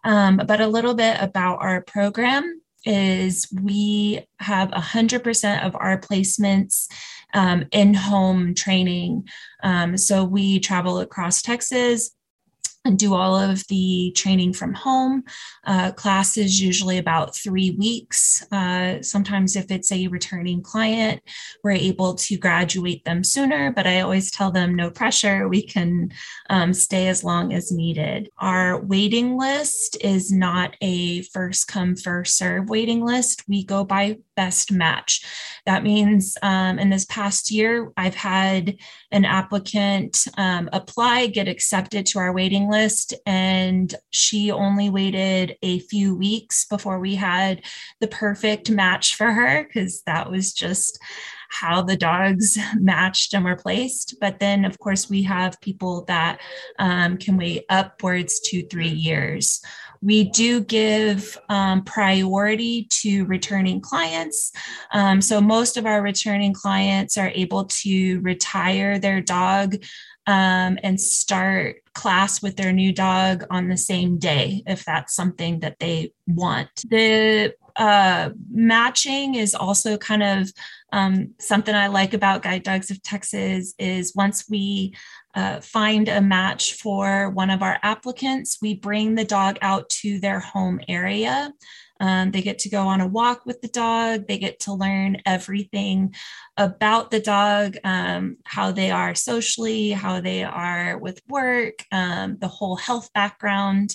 Um, but a little bit about our program is we have 100% of our placements um, in home training. Um, so we travel across Texas do all of the training from home. Uh, class is usually about three weeks. Uh, sometimes, if it's a returning client, we're able to graduate them sooner, but I always tell them no pressure. We can um, stay as long as needed. Our waiting list is not a first come, first serve waiting list. We go by best match. That means um, in this past year, I've had an applicant um, apply, get accepted to our waiting list, and she only waited a few weeks before we had the perfect match for her because that was just how the dogs matched and were placed. But then, of course, we have people that um, can wait upwards to three years. We do give um, priority to returning clients. Um, so, most of our returning clients are able to retire their dog um, and start class with their new dog on the same day if that's something that they want. The uh, matching is also kind of um, something I like about Guide Dogs of Texas is once we uh, find a match for one of our applicants, we bring the dog out to their home area. Um, they get to go on a walk with the dog. They get to learn everything about the dog, um, how they are socially, how they are with work, um, the whole health background.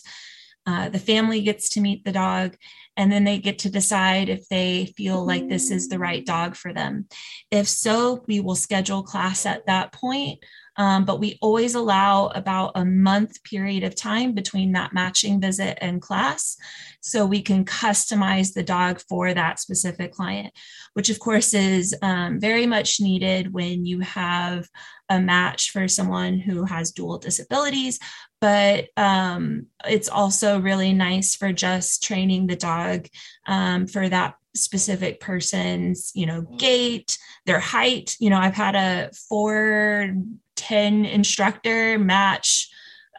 Uh, the family gets to meet the dog, and then they get to decide if they feel like this is the right dog for them. If so, we will schedule class at that point. Um, but we always allow about a month period of time between that matching visit and class so we can customize the dog for that specific client which of course is um, very much needed when you have a match for someone who has dual disabilities but um, it's also really nice for just training the dog um, for that specific person's you know gait their height. You know i've had a four 10 instructor match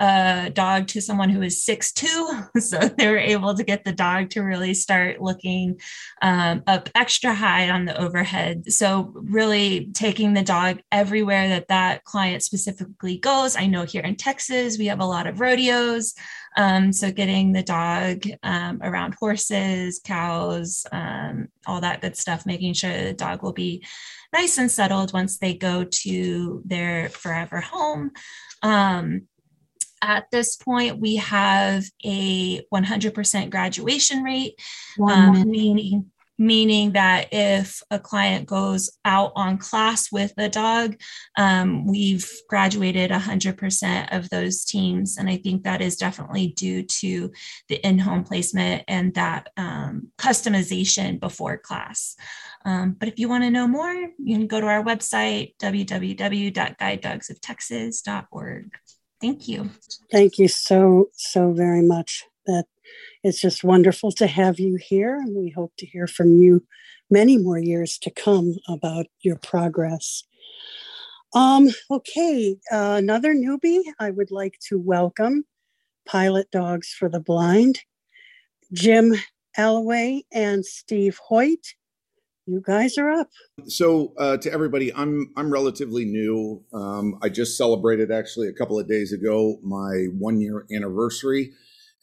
a dog to someone who is six two, so they were able to get the dog to really start looking um, up extra high on the overhead so really taking the dog everywhere that that client specifically goes i know here in texas we have a lot of rodeos um, so getting the dog um, around horses cows um, all that good stuff making sure the dog will be nice and settled once they go to their forever home. Um, at this point, we have a 100% graduation rate, um, meaning meaning that if a client goes out on class with a dog, um, we've graduated 100% of those teams. And I think that is definitely due to the in home placement and that um, customization before class. Um, but if you want to know more, you can go to our website, www.guidedogsofTexas.org. Thank you. Thank you so, so very much. That it's just wonderful to have you here. And we hope to hear from you many more years to come about your progress. Um, okay, uh, another newbie I would like to welcome Pilot Dogs for the Blind, Jim Alloway and Steve Hoyt you guys are up. So uh, to everybody, I'm I'm relatively new. Um, I just celebrated actually a couple of days ago my one year anniversary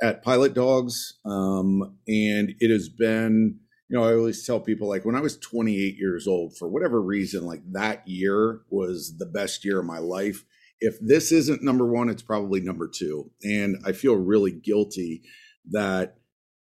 at Pilot Dogs, um, and it has been. You know, I always tell people like when I was 28 years old, for whatever reason, like that year was the best year of my life. If this isn't number one, it's probably number two. And I feel really guilty that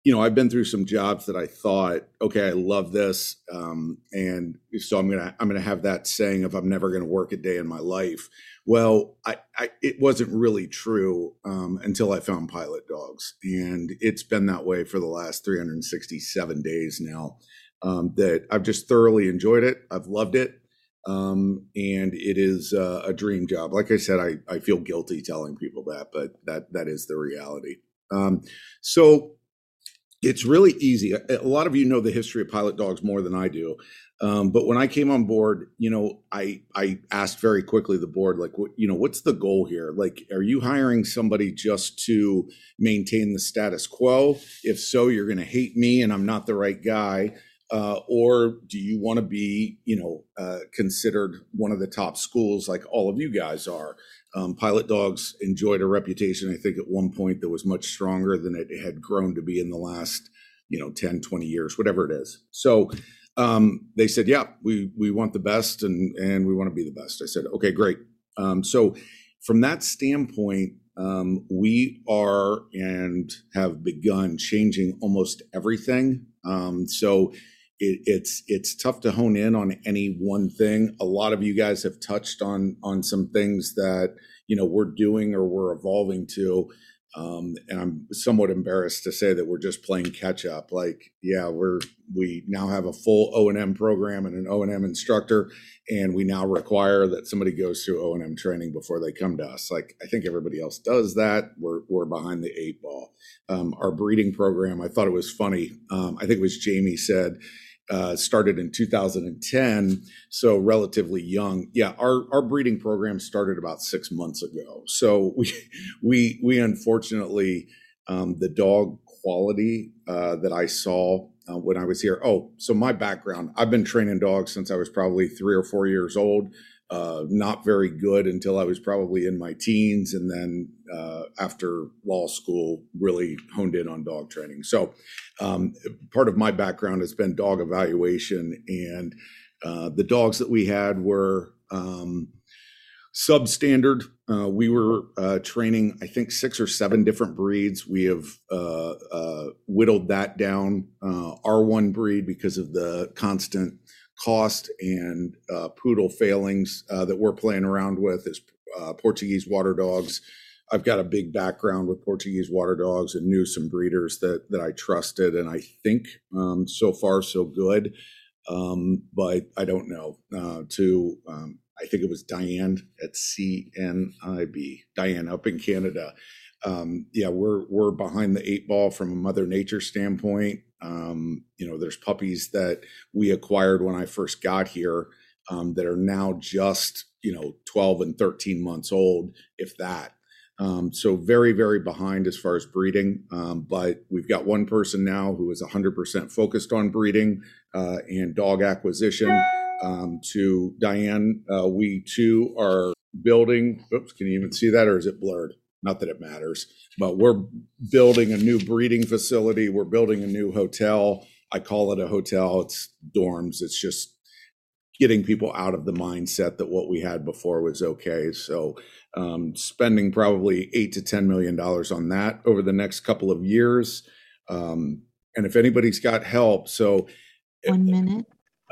you know, I've been through some jobs that I thought, okay, I love this, um, and so I'm gonna I'm gonna have that saying of I'm never gonna work a day in my life. Well, I, I it wasn't really true um, until I found Pilot Dogs, and it's been that way for the last 367 days now. Um, that I've just thoroughly enjoyed it. I've loved it. Um, and it is uh, a dream job. Like I said, I, I feel guilty telling people that, but that that is the reality. Um, so it's really easy. A lot of you know the history of pilot dogs more than I do. Um, but when I came on board, you know, I I asked very quickly the board, like, what you know, what's the goal here? Like, are you hiring somebody just to maintain the status quo? If so, you're going to hate me, and I'm not the right guy. Uh, or do you want to be, you know, uh, considered one of the top schools like all of you guys are? Um, Pilot Dogs enjoyed a reputation, I think, at one point that was much stronger than it had grown to be in the last, you know, 10, 20 years, whatever it is. So um, they said, yeah, we, we want the best and, and we want to be the best. I said, okay, great. Um, so from that standpoint, um, we are and have begun changing almost everything. Um, so it, it's it's tough to hone in on any one thing. A lot of you guys have touched on on some things that you know we're doing or we're evolving to, um, and I'm somewhat embarrassed to say that we're just playing catch up. Like, yeah, we're we now have a full O and M program and an O and M instructor, and we now require that somebody goes through O and M training before they come to us. Like, I think everybody else does that. We're we're behind the eight ball. Um, our breeding program, I thought it was funny. Um, I think it was Jamie said uh, started in 2010, so relatively young. Yeah, our our breeding program started about six months ago. So we we we unfortunately um, the dog quality uh, that I saw uh, when I was here. Oh, so my background: I've been training dogs since I was probably three or four years old uh, not very good until I was probably in my teens, and then uh, after law school, really honed in on dog training. So, um, part of my background has been dog evaluation, and uh, the dogs that we had were um, substandard. Uh, we were uh, training, I think, six or seven different breeds. We have whittled that down. Uh, R1 breed because of the constant cost and uh, poodle failings that we're playing around with is Portuguese water dogs. I've got a big background with Portuguese water dogs and knew some breeders that that I trusted, and I think um, so far so good. Um, but I don't know. to um, I think it was Diane at CNIB, Diane up in Canada. Um, yeah, we're we're behind the eight ball from a Mother Nature standpoint. Um, you know, there's puppies that we acquired when I first got here um, that are now just you know 12 and 13 months old, if that. Um, so very very behind as far as breeding. Um, but we've got one person now who is 100% focused on breeding uh, and dog acquisition um, to Diane. Uh, we too are building. Oops, can you even see that, or is it blurred? Not that it matters, but we're building a new breeding facility. We're building a new hotel. I call it a hotel. It's dorms. It's just getting people out of the mindset that what we had before was okay. So, um, spending probably eight to ten million dollars on that over the next couple of years. Um, and if anybody's got help, so one minute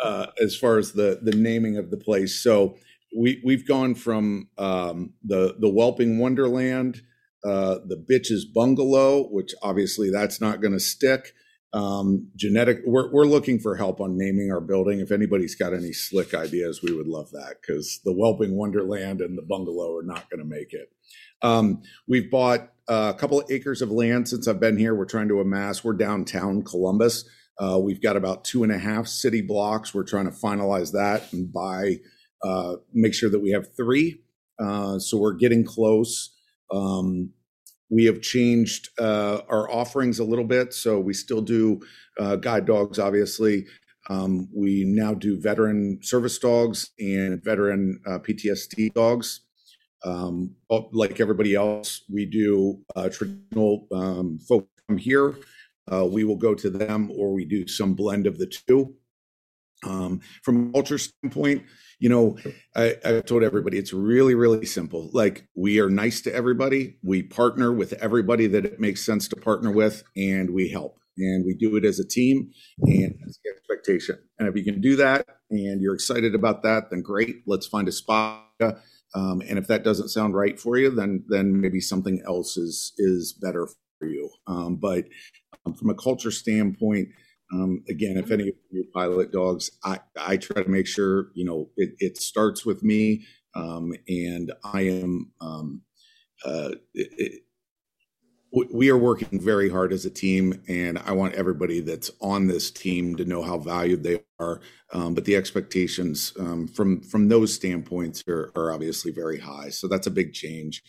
uh, as far as the the naming of the place. So we we've gone from um, the the Whelping Wonderland, uh, the Bitches Bungalow, which obviously that's not going to stick. Um, genetic, we're we're looking for help on naming our building. If anybody's got any slick ideas, we would love that because the Whelping Wonderland and the bungalow are not going to make it. Um, we've bought a couple of acres of land since I've been here. We're trying to amass. We're downtown Columbus. Uh, we've got about two and a half city blocks. We're trying to finalize that and buy, uh, make sure that we have three. Uh, so we're getting close. Um, we have changed uh, our offerings a little bit. So we still do uh, guide dogs, obviously. Um, we now do veteran service dogs and veteran uh, PTSD dogs. Um, like everybody else, we do traditional um, folks come here we will go to them or we do some blend of the two. Um, from a culture standpoint, you know, I, I told everybody it's really, really simple. Like we are nice to everybody. We partner with everybody that it makes sense to partner with, and we help. And we do it as a team, and that's the expectation. And if you can do that and you're excited about that, then great. Let's find a spot. Um, and if that doesn't sound right for you, then then maybe something else is is better for you. Um, but um, from a culture standpoint, um, again, if any of you pilot dogs, I, I try to make sure, you know, it, it starts with me. Um, and I am, um, uh, it, it, we are working very hard as a team, and I want everybody that's on this team to know how valued they are. Um, but the expectations um, from from those standpoints are, are, obviously very high. So that's a big change.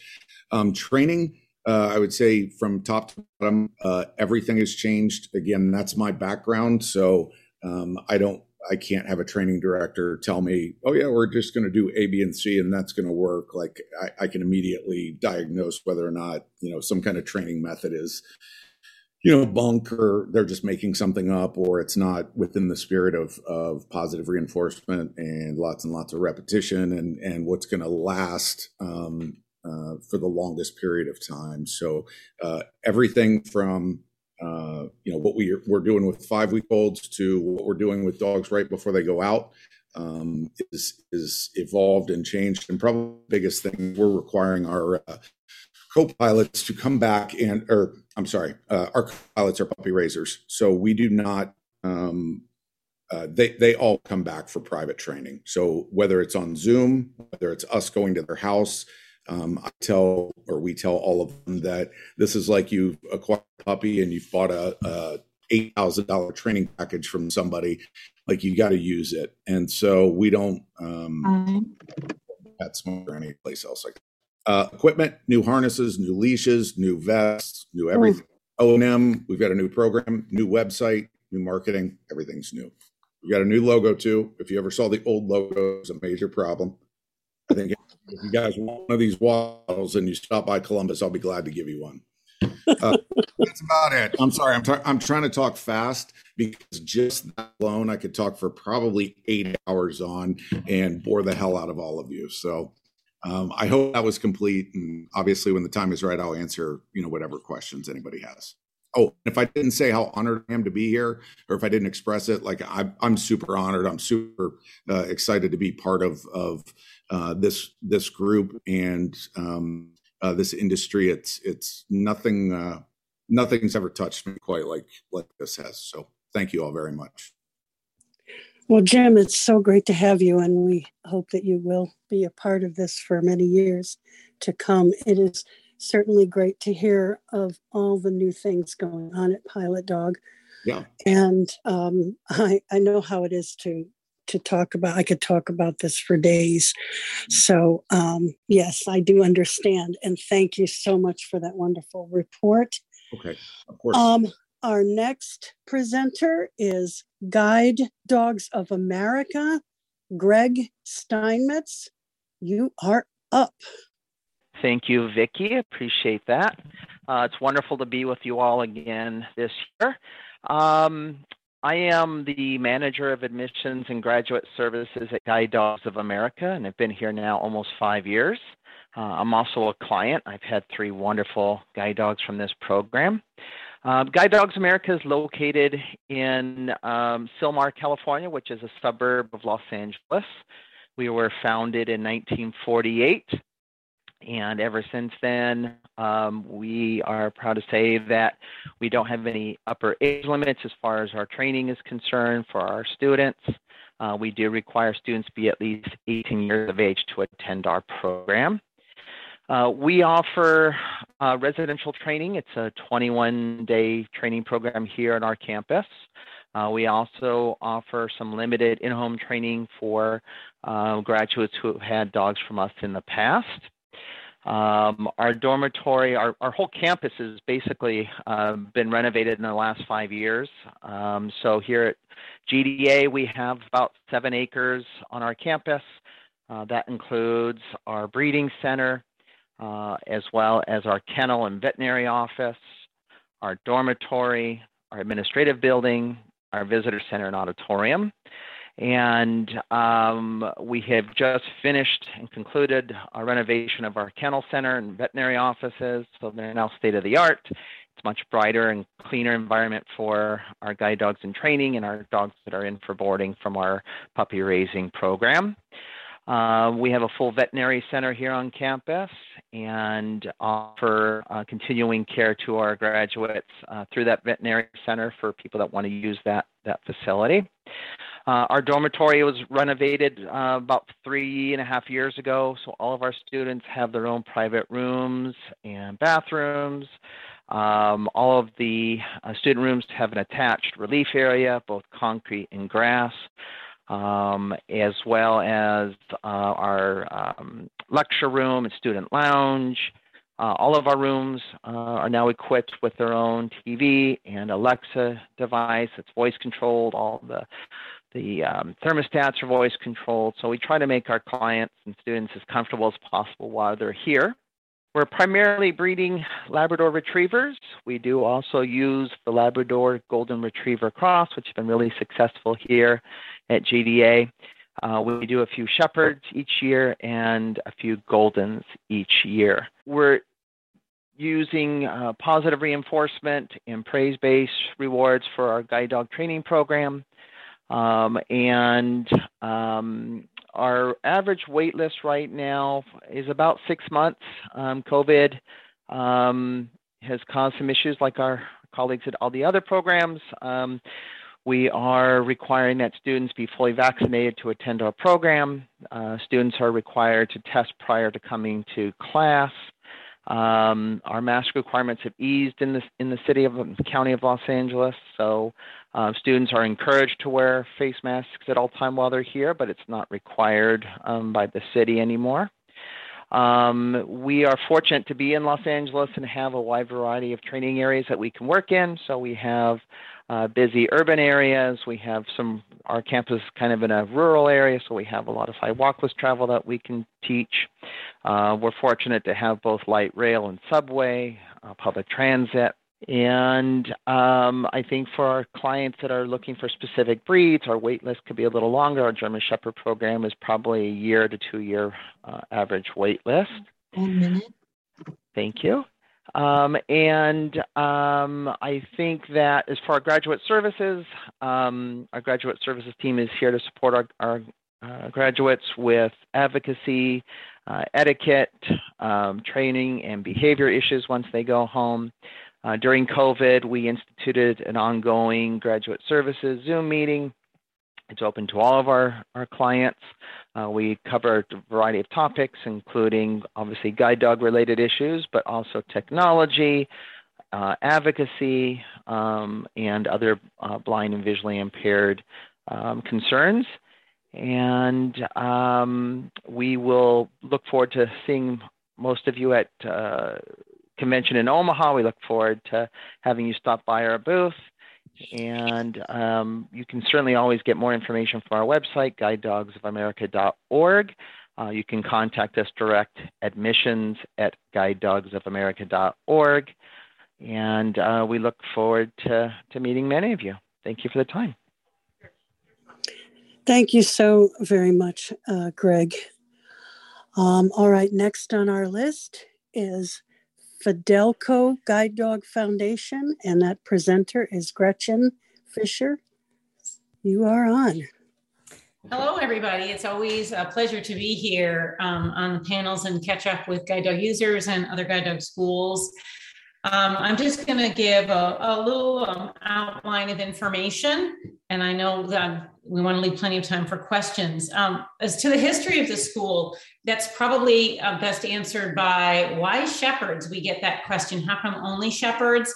Um, training uh, I would say from top to bottom, uh, everything has changed. Again, that's my background, so um, I don't, I can't have a training director tell me, "Oh yeah, we're just going to do A, B, and C, and that's going to work." Like I, I, can immediately diagnose whether or not you know some kind of training method is, you know, bunk or they're just making something up, or it's not within the spirit of of positive reinforcement and lots and lots of repetition and and what's going to last. Um, uh, for the longest period of time. So uh, everything from uh, you know what we are, we're doing with five week olds to what we're doing with dogs right before they go out um, is is evolved and changed. And probably the biggest thing we're requiring our uh, co-pilots to come back and or I'm sorry, uh, our pilots are puppy raisers, so we do not. Um, uh, they they all come back for private training. So whether it's on Zoom, whether it's us going to their house, um, I tell, or we tell all of them that this is like you've acquired a puppy and you've bought a, a eight thousand dollar training package from somebody. Like you got to use it, and so we don't um, PetSmart or any place else like that. Uh, equipment, new harnesses, new leashes, new vests, new everything. O and M, we've got a new program, new website, new marketing. Everything's new. We got a new logo too. If you ever saw the old logo, it's a major problem. I think if you guys want one of these bottles and you stop by Columbus, I'll be glad to give you one. Uh, that's about it. I'm sorry. I'm, I'm trying to talk fast because just that alone, I could talk for probably eight hours on and bore the hell out of all of you. So um, I hope that was complete. And obviously, when the time is right, I'll answer you know whatever questions anybody has. Oh, if I didn't say how honored I am to be here, or if I didn't express it, like I, am super honored. I'm super uh, excited to be part of of uh, this this group and um, uh, this industry. It's it's nothing uh, nothing's ever touched me quite like like this has. So thank you all very much. Well, Jim, it's so great to have you, and we hope that you will be a part of this for many years to come. It is certainly great to hear of all the new things going on at Pilot Dog. Yeah. And um, I, I know how it is to to talk about. I could talk about this for days. So um, yes, I do understand, and thank you so much for that wonderful report. Okay, of course. Um, our next presenter is Guide Dogs of America, Greg Steinmetz. You are up. Thank you, Vicki. Appreciate that. Uh, it's wonderful to be with you all again this year. Um, I am the manager of admissions and graduate services at Guide Dogs of America, and I've been here now almost five years. Uh, I'm also a client. I've had three wonderful guide dogs from this program. Uh, guide Dogs America is located in um, Sylmar, California, which is a suburb of Los Angeles. We were founded in 1948 and ever since then, um, we are proud to say that we don't have any upper age limits as far as our training is concerned for our students. Uh, we do require students be at least 18 years of age to attend our program. Uh, we offer uh, residential training. It's a 21 day training program here on our campus. Uh, we also offer some limited in home training for uh, graduates who have had dogs from us in the past. Um, our dormitory, our, our whole campus has basically uh, been renovated in the last five years. Um, so here at GDA, we have about seven acres on our campus. Uh, that includes our breeding center, uh, as well as our kennel and veterinary office, our dormitory, our administrative building, our visitor center and auditorium. And um, we have just finished and concluded our renovation of our kennel center and veterinary offices. So they're now state of the art. It's much brighter and cleaner environment for our guide dogs in training and our dogs that are in for boarding from our puppy raising program. Uh, we have a full veterinary center here on campus and offer uh, continuing care to our graduates uh, through that veterinary center for people that want to use that, that facility. Uh, our dormitory was renovated uh, about three and a half years ago, so all of our students have their own private rooms and bathrooms. Um, all of the uh, student rooms have an attached relief area, both concrete and grass, um, as well as uh, our um, lecture room and student lounge. Uh, all of our rooms uh, are now equipped with their own TV and Alexa device that's voice controlled. All the the um, thermostats are voice controlled, so we try to make our clients and students as comfortable as possible while they're here. We're primarily breeding Labrador Retrievers. We do also use the Labrador Golden Retriever Cross, which has been really successful here at GDA. Uh, we do a few Shepherds each year and a few Goldens each year. We're using uh, positive reinforcement and praise based rewards for our guide dog training program. Um, and um, our average wait list right now is about six months. Um, COVID um, has caused some issues like our colleagues at all the other programs. Um, we are requiring that students be fully vaccinated to attend our program. Uh, students are required to test prior to coming to class. Um, our mask requirements have eased in the in the city of the county of Los Angeles, so uh, students are encouraged to wear face masks at all time while they're here, but it's not required um, by the city anymore. Um, we are fortunate to be in Los Angeles and have a wide variety of training areas that we can work in. So we have uh, busy urban areas. We have some, our campus is kind of in a rural area, so we have a lot of sidewalkless travel that we can teach. Uh, we're fortunate to have both light rail and subway, uh, public transit, And um, I think for our clients that are looking for specific breeds, our wait list could be a little longer. Our German Shepherd program is probably a year to two year uh, average wait list. One minute. Thank you. Um, and um, I think that as for our graduate services, um, our graduate services team is here to support our, our uh, graduates with advocacy, uh, etiquette, um, training, and behavior issues once they go home. Uh, during COVID, we instituted an ongoing graduate services Zoom meeting. It's open to all of our, our clients. Uh, we cover a variety of topics, including obviously guide dog related issues, but also technology, uh, advocacy, um, and other uh, blind and visually impaired um, concerns. And um, we will look forward to seeing most of you at uh, convention in Omaha. We look forward to having you stop by our booth. And um, you can certainly always get more information from our website, guidedogsofamerica.org. Uh, you can contact us direct admissions at guidedogsofamerica.org. And uh, we look forward to, to meeting many of you. Thank you for the time. Thank you so very much, uh, Greg. Um, all right, next on our list is Fidelco Guide Dog Foundation, and that presenter is Gretchen Fisher. You are on. Hello, everybody. It's always a pleasure to be here um, on the panels and catch up with guide dog users and other guide dog schools. Um, I'm just going to give a, a little um, outline of information, and I know that we want to leave plenty of time for questions. Um, as to the history of the school, that's probably uh, best answered by why shepherds? We get that question. How come only shepherds?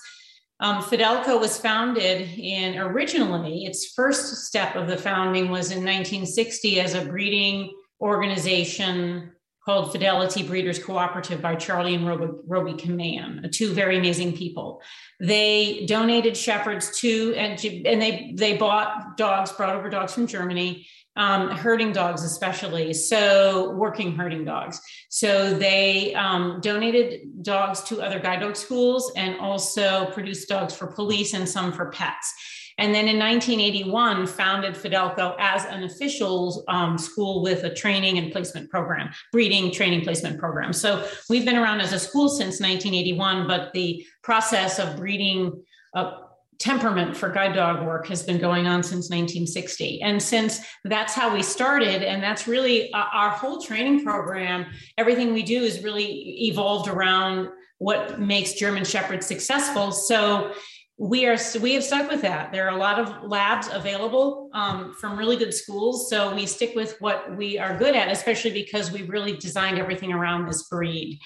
Um, Fidelco was founded in originally, its first step of the founding was in 1960 as a breeding organization called Fidelity Breeders Cooperative by Charlie and Roby, Roby Kaman, two very amazing people. They donated shepherds to, and, and they, they bought dogs, brought over dogs from Germany, um, herding dogs especially, so working herding dogs. So they um, donated dogs to other guide dog schools and also produced dogs for police and some for pets. And then in 1981, founded Fidelco as an official um, school with a training and placement program, breeding training placement program. So we've been around as a school since 1981, but the process of breeding uh, temperament for guide dog work has been going on since 1960. And since that's how we started, and that's really uh, our whole training program, everything we do is really evolved around what makes German Shepherds successful. So we are we have stuck with that there are a lot of labs available um, from really good schools so we stick with what we are good at especially because we really designed everything around this breed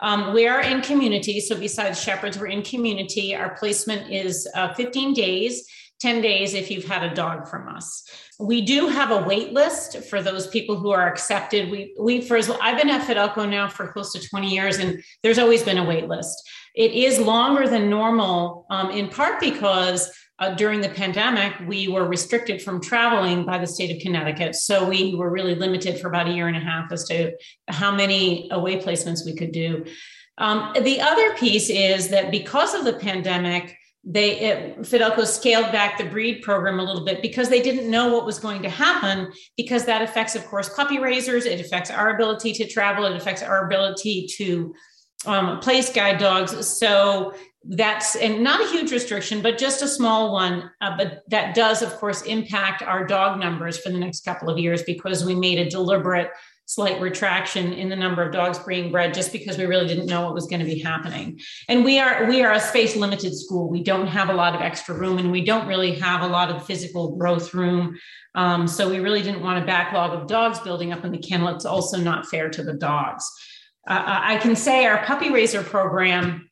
um, we are in community so besides shepherds we're in community our placement is uh, 15 days 10 days if you've had a dog from us. We do have a wait list for those people who are accepted. We, we first, I've been at Fidelco now for close to 20 years, and there's always been a wait list. It is longer than normal, um, in part because uh, during the pandemic, we were restricted from traveling by the state of Connecticut. So we were really limited for about a year and a half as to how many away placements we could do. Um, the other piece is that because of the pandemic, they it, Fidelco scaled back the breed program a little bit because they didn't know what was going to happen because that affects of course puppy raisers it affects our ability to travel it affects our ability to um, place guide dogs. So that's and not a huge restriction but just a small one uh, but that does of course impact our dog numbers for the next couple of years because we made a deliberate slight retraction in the number of dogs being bred just because we really didn't know what was going to be happening. And we are we are a space limited school. We don't have a lot of extra room and we don't really have a lot of physical growth room. Um, so we really didn't want a backlog of dogs building up in the kennel it's also not fair to the dogs uh, i can say our puppy raiser program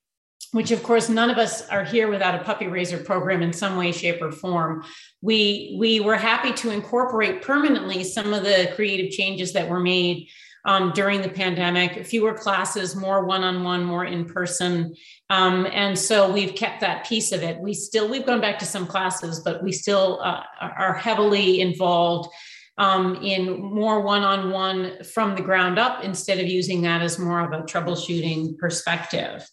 which of course none of us are here without a puppy raiser program in some way shape or form. We we were happy to incorporate permanently some of the creative changes that were made um, during the pandemic. Fewer classes more one-on-one more in person. Um, and so we've kept that piece of it. We still we've gone back to some classes but we still uh, are heavily involved um, in more one-on-one from the ground up instead of using that as more of a troubleshooting perspective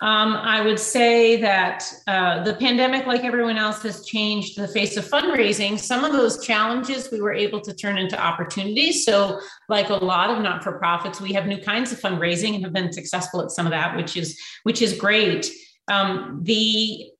um, I would say that uh, the pandemic, like everyone else, has changed the face of fundraising. Some of those challenges we were able to turn into opportunities. So, like a lot of not-for-profits, we have new kinds of fundraising and have been successful at some of that, which is which is great. Um, the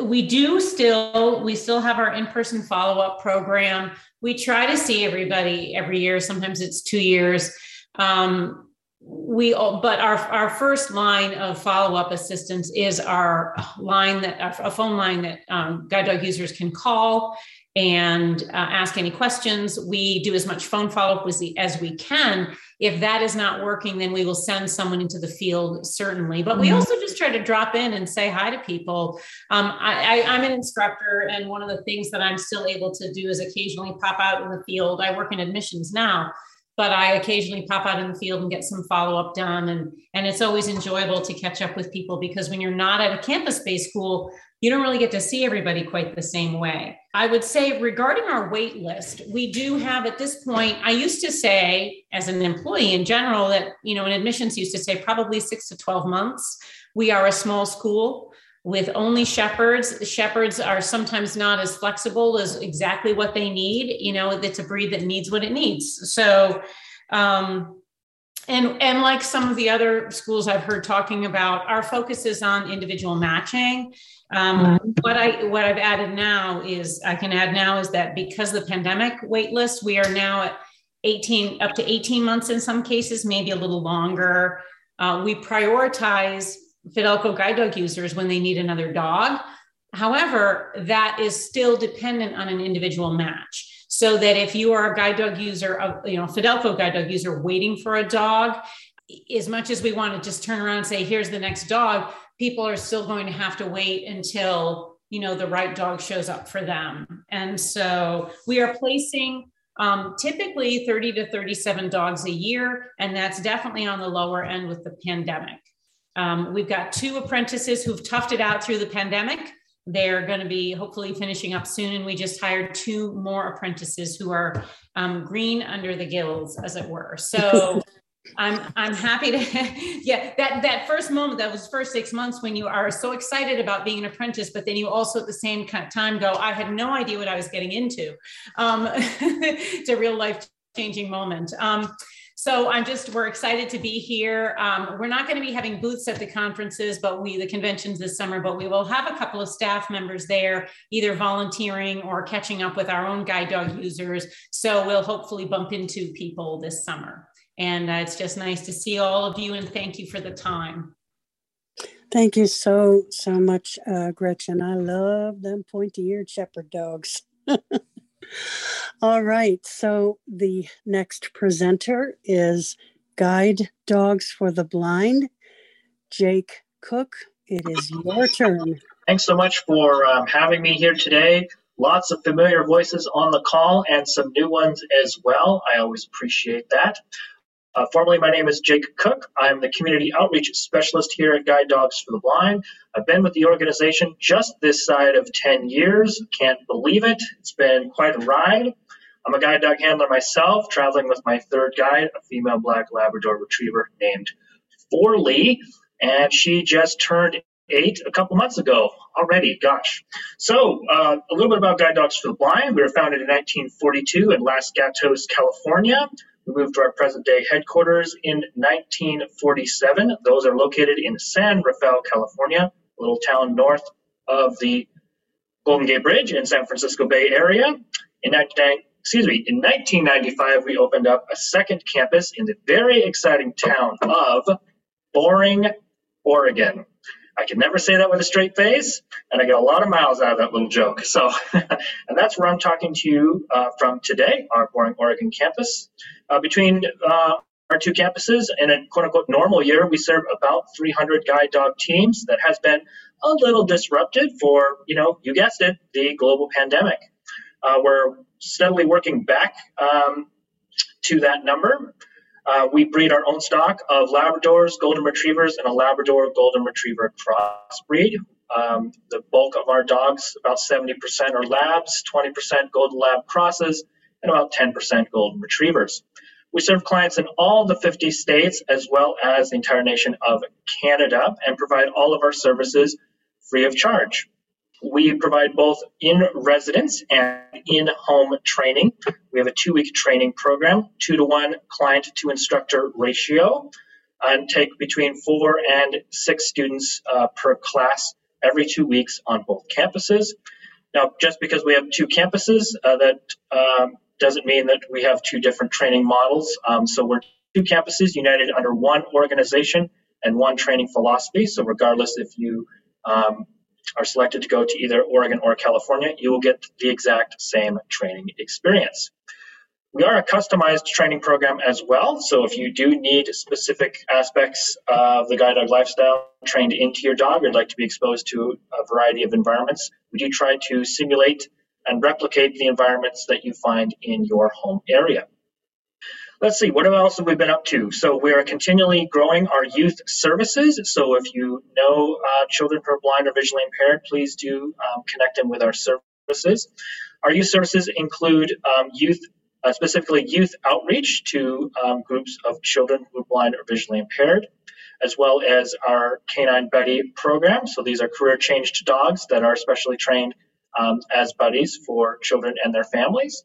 we do still we still have our in-person follow-up program. We try to see everybody every year. Sometimes it's two years. Um, we but our our first line of follow-up assistance is our line that a phone line that um, guide dog users can call and uh, ask any questions we do as much phone follow-up as, as we can if that is not working then we will send someone into the field certainly but we mm-hmm. also just try to drop in and say hi to people um, I, I, i'm an instructor and one of the things that i'm still able to do is occasionally pop out in the field i work in admissions now but I occasionally pop out in the field and get some follow up done. And, and it's always enjoyable to catch up with people because when you're not at a campus based school, you don't really get to see everybody quite the same way. I would say regarding our wait list, we do have at this point, I used to say as an employee in general that, you know, in admissions used to say probably six to 12 months. We are a small school with only shepherds. Shepherds are sometimes not as flexible as exactly what they need. You know, it's a breed that needs what it needs. So, um, and and like some of the other schools I've heard talking about, our focus is on individual matching. Um, what I what I've added now is I can add now is that because the pandemic wait list, we are now at 18 up to 18 months in some cases, maybe a little longer. Uh, we prioritize Fidelco guide dog users when they need another dog. However, that is still dependent on an individual match. So that if you are a guide dog user, of, you know, Fidelco guide dog user waiting for a dog, as much as we want to just turn around and say, here's the next dog, people are still going to have to wait until, you know, the right dog shows up for them. And so we are placing um, typically 30 to 37 dogs a year, and that's definitely on the lower end with the pandemic. Um, we've got two apprentices who've toughed it out through the pandemic. They're going to be hopefully finishing up soon. And we just hired two more apprentices who are um, green under the gills, as it were. So I'm I'm happy to yeah that that first moment that was first six months when you are so excited about being an apprentice but then you also at the same time go I had no idea what I was getting into um, it's a real life changing moment um, so I'm just, we're excited to be here. Um, we're not going to be having booths at the conferences, but we, the conventions this summer, but we will have a couple of staff members there, either volunteering or catching up with our own guide dog users. So we'll hopefully bump into people this summer. And uh, it's just nice to see all of you and thank you for the time. Thank you so, so much, uh, Gretchen. I love them pointy eared shepherd dogs. All right. So the next presenter is Guide Dogs for the Blind, Jake Cook. It is your turn. Thanks so much for um, having me here today. Lots of familiar voices on the call and some new ones as well. I always appreciate that. Uh, formally, my name is Jake Cook. I'm the Community Outreach Specialist here at Guide Dogs for the Blind. I've been with the organization just this side of 10 years. Can't believe it. It's been quite a ride. I'm a guide dog handler myself, traveling with my third guide, a female black Labrador retriever named Forley, and she just turned eight a couple months ago already. Gosh. So, uh, a little bit about Guide Dogs for the Blind. We were founded in 1942 in Los Gatos, California. We moved to our present day headquarters in 1947. Those are located in San Rafael, California, a little town north of the Golden Gate Bridge in San Francisco Bay Area. In 19, excuse me, in 1995, we opened up a second campus in the very exciting town of Boring, Oregon. I can never say that with a straight face, and I get a lot of miles out of that little joke. So, and that's where I'm talking to you uh, from today, our Boring, Oregon campus. Uh, between uh, our two campuses, in a quote unquote normal year, we serve about 300 guide dog teams. That has been a little disrupted for, you know, you guessed it, the global pandemic. Uh, we're steadily working back um, to that number. Uh, we breed our own stock of Labradors, Golden Retrievers, and a Labrador Golden Retriever crossbreed. Um, the bulk of our dogs, about 70% are Labs, 20% Golden Lab crosses, and about 10% Golden Retrievers. We serve clients in all the 50 states as well as the entire nation of Canada and provide all of our services free of charge. We provide both in residence and in home training. We have a two week training program, two to one client to instructor ratio, and take between four and six students uh, per class every two weeks on both campuses. Now, just because we have two campuses, uh, that um, doesn't mean that we have two different training models. Um, so we're two campuses united under one organization and one training philosophy. So regardless if you um, are selected to go to either Oregon or California, you will get the exact same training experience. We are a customized training program as well. So if you do need specific aspects of the guide dog lifestyle trained into your dog or like to be exposed to a variety of environments, we do try to simulate and replicate the environments that you find in your home area. Let's see, what else have we been up to? So we are continually growing our youth services. So if you know uh, children who are blind or visually impaired, please do um, connect them with our services. Our youth services include um, youth uh, specifically youth outreach to um, groups of children who are blind or visually impaired, as well as our Canine Buddy program. So these are career changed dogs that are specially trained um, as buddies for children and their families,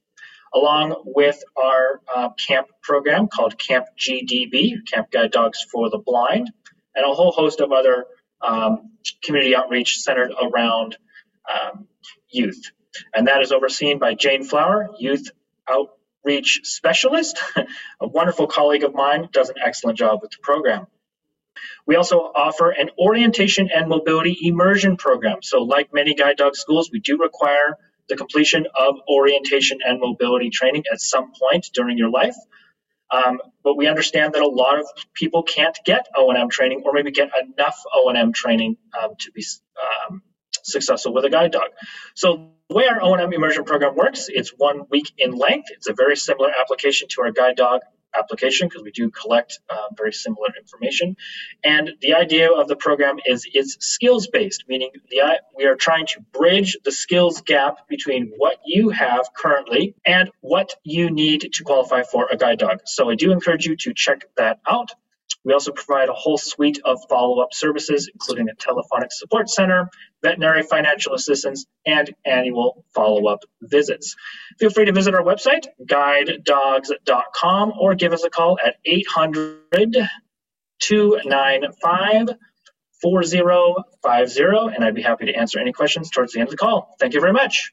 along with our uh, camp program called Camp GDB, Camp Guide Dogs for the Blind, and a whole host of other um, community outreach centered around um, youth. And that is overseen by Jane Flower, Youth Outreach Specialist, a wonderful colleague of mine, does an excellent job with the program. We also offer an orientation and mobility immersion program. So, like many guide dog schools, we do require the completion of orientation and mobility training at some point during your life. Um, but we understand that a lot of people can't get O&M training or maybe get enough O&M training um, to be um, successful with a guide dog. So the way our O&M immersion program works, it's one week in length. It's a very similar application to our guide dog application because we do collect uh, very similar information. And the idea of the program is it's skills based, meaning the, we are trying to bridge the skills gap between what you have currently and what you need to qualify for a guide dog. So I do encourage you to check that out. We also provide a whole suite of follow up services, including a telephonic support center, veterinary financial assistance, and annual follow up visits. Feel free to visit our website, guidedogs.com, or give us a call at 800 295 4050, and I'd be happy to answer any questions towards the end of the call. Thank you very much.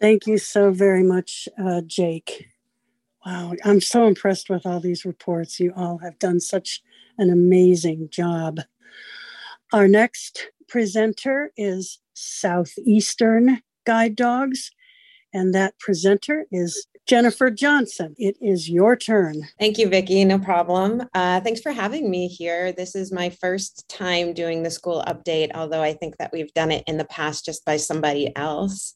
Thank you so very much, uh, Jake. Wow, I'm so impressed with all these reports. You all have done such an amazing job. Our next presenter is Southeastern Guide Dogs, and that presenter is Jennifer Johnson, it is your turn. Thank you, Vicki. No problem. Uh, thanks for having me here. This is my first time doing the school update, although I think that we've done it in the past just by somebody else.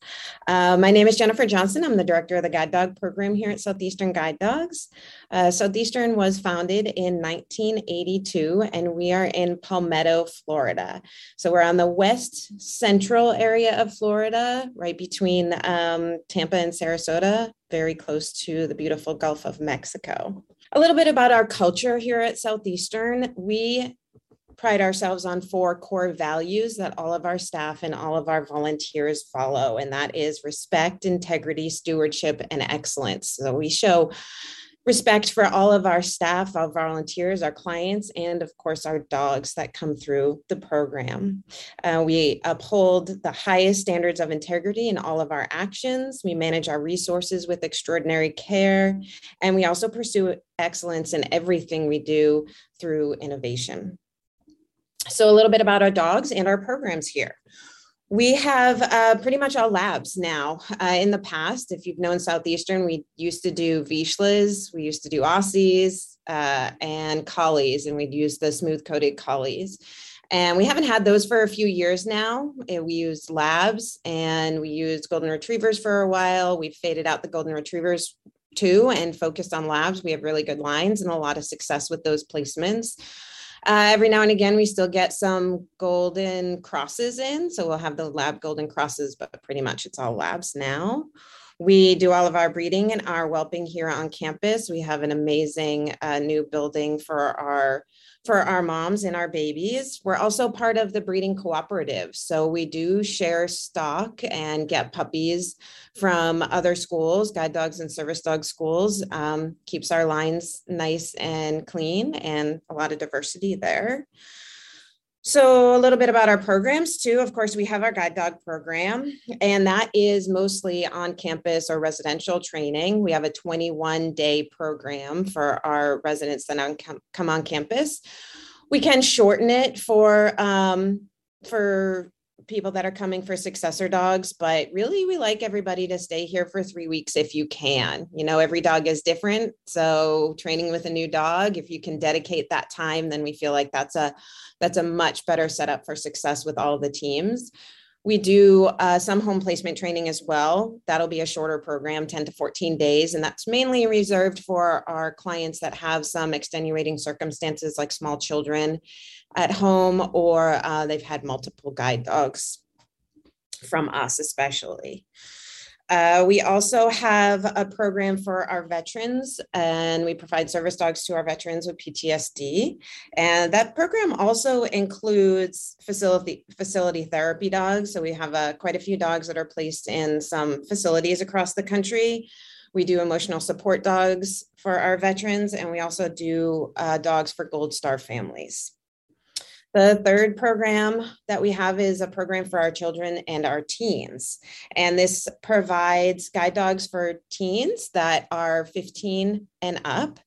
Uh, my name is Jennifer Johnson. I'm the director of the Guide Dog program here at Southeastern Guide Dogs. Uh, Southeastern was founded in 1982, and we are in Palmetto, Florida. So we're on the west central area of Florida, right between um, Tampa and Sarasota very close to the beautiful Gulf of Mexico. A little bit about our culture here at Southeastern. We pride ourselves on four core values that all of our staff and all of our volunteers follow, and that is respect, integrity, stewardship, and excellence. So we show respect for all of our staff, our volunteers, our clients, and of course, our dogs that come through the program. Uh, we uphold the highest standards of integrity in all of our actions. We manage our resources with extraordinary care, and we also pursue excellence in everything we do through innovation. So, a little bit about our dogs and our programs here. We have uh, pretty much all labs now. Uh, in the past, if you've known Southeastern, we used to do Vizslas, we used to do Aussies uh, and Collies, and we'd use the smooth coated Collies. And we haven't had those for a few years now. We used labs and we used golden retrievers for a while. We've faded out the golden retrievers too and focused on labs. We have really good lines and a lot of success with those placements. Uh, every now and again, we still get some golden crosses in. So we'll have the lab golden crosses, but pretty much it's all labs now. We do all of our breeding and our whelping here on campus. We have an amazing uh, new building for our for our moms and our babies. We're also part of the breeding cooperative. So we do share stock and get puppies from other schools, guide dogs and service dog schools. Um, keeps our lines nice and clean and a lot of diversity there. So, a little bit about our programs too. Of course, we have our guide dog program, and that is mostly on campus or residential training. We have a 21 day program for our residents that come on campus. We can shorten it for um, for people that are coming for successor dogs, but really we like everybody to stay here for three weeks if you can. You know, every dog is different. So training with a new dog, if you can dedicate that time, then we feel like that's a that's a much better setup for success with all the teams. We do uh, some home placement training as well. That'll be a shorter program, 10 to 14 days. And that's mainly reserved for our clients that have some extenuating circumstances like small children at home or uh, they've had multiple guide dogs from us, especially. Uh, we also have a program for our veterans, and we provide service dogs to our veterans with PTSD. And that program also includes facility facility therapy dogs. So we have uh, quite a few dogs that are placed in some facilities across the country. We do emotional support dogs for our veterans, and we also do uh, dogs for Gold Star families. The third program that we have is a program for our children and our teens. And this provides guide dogs for teens that are 15 and up.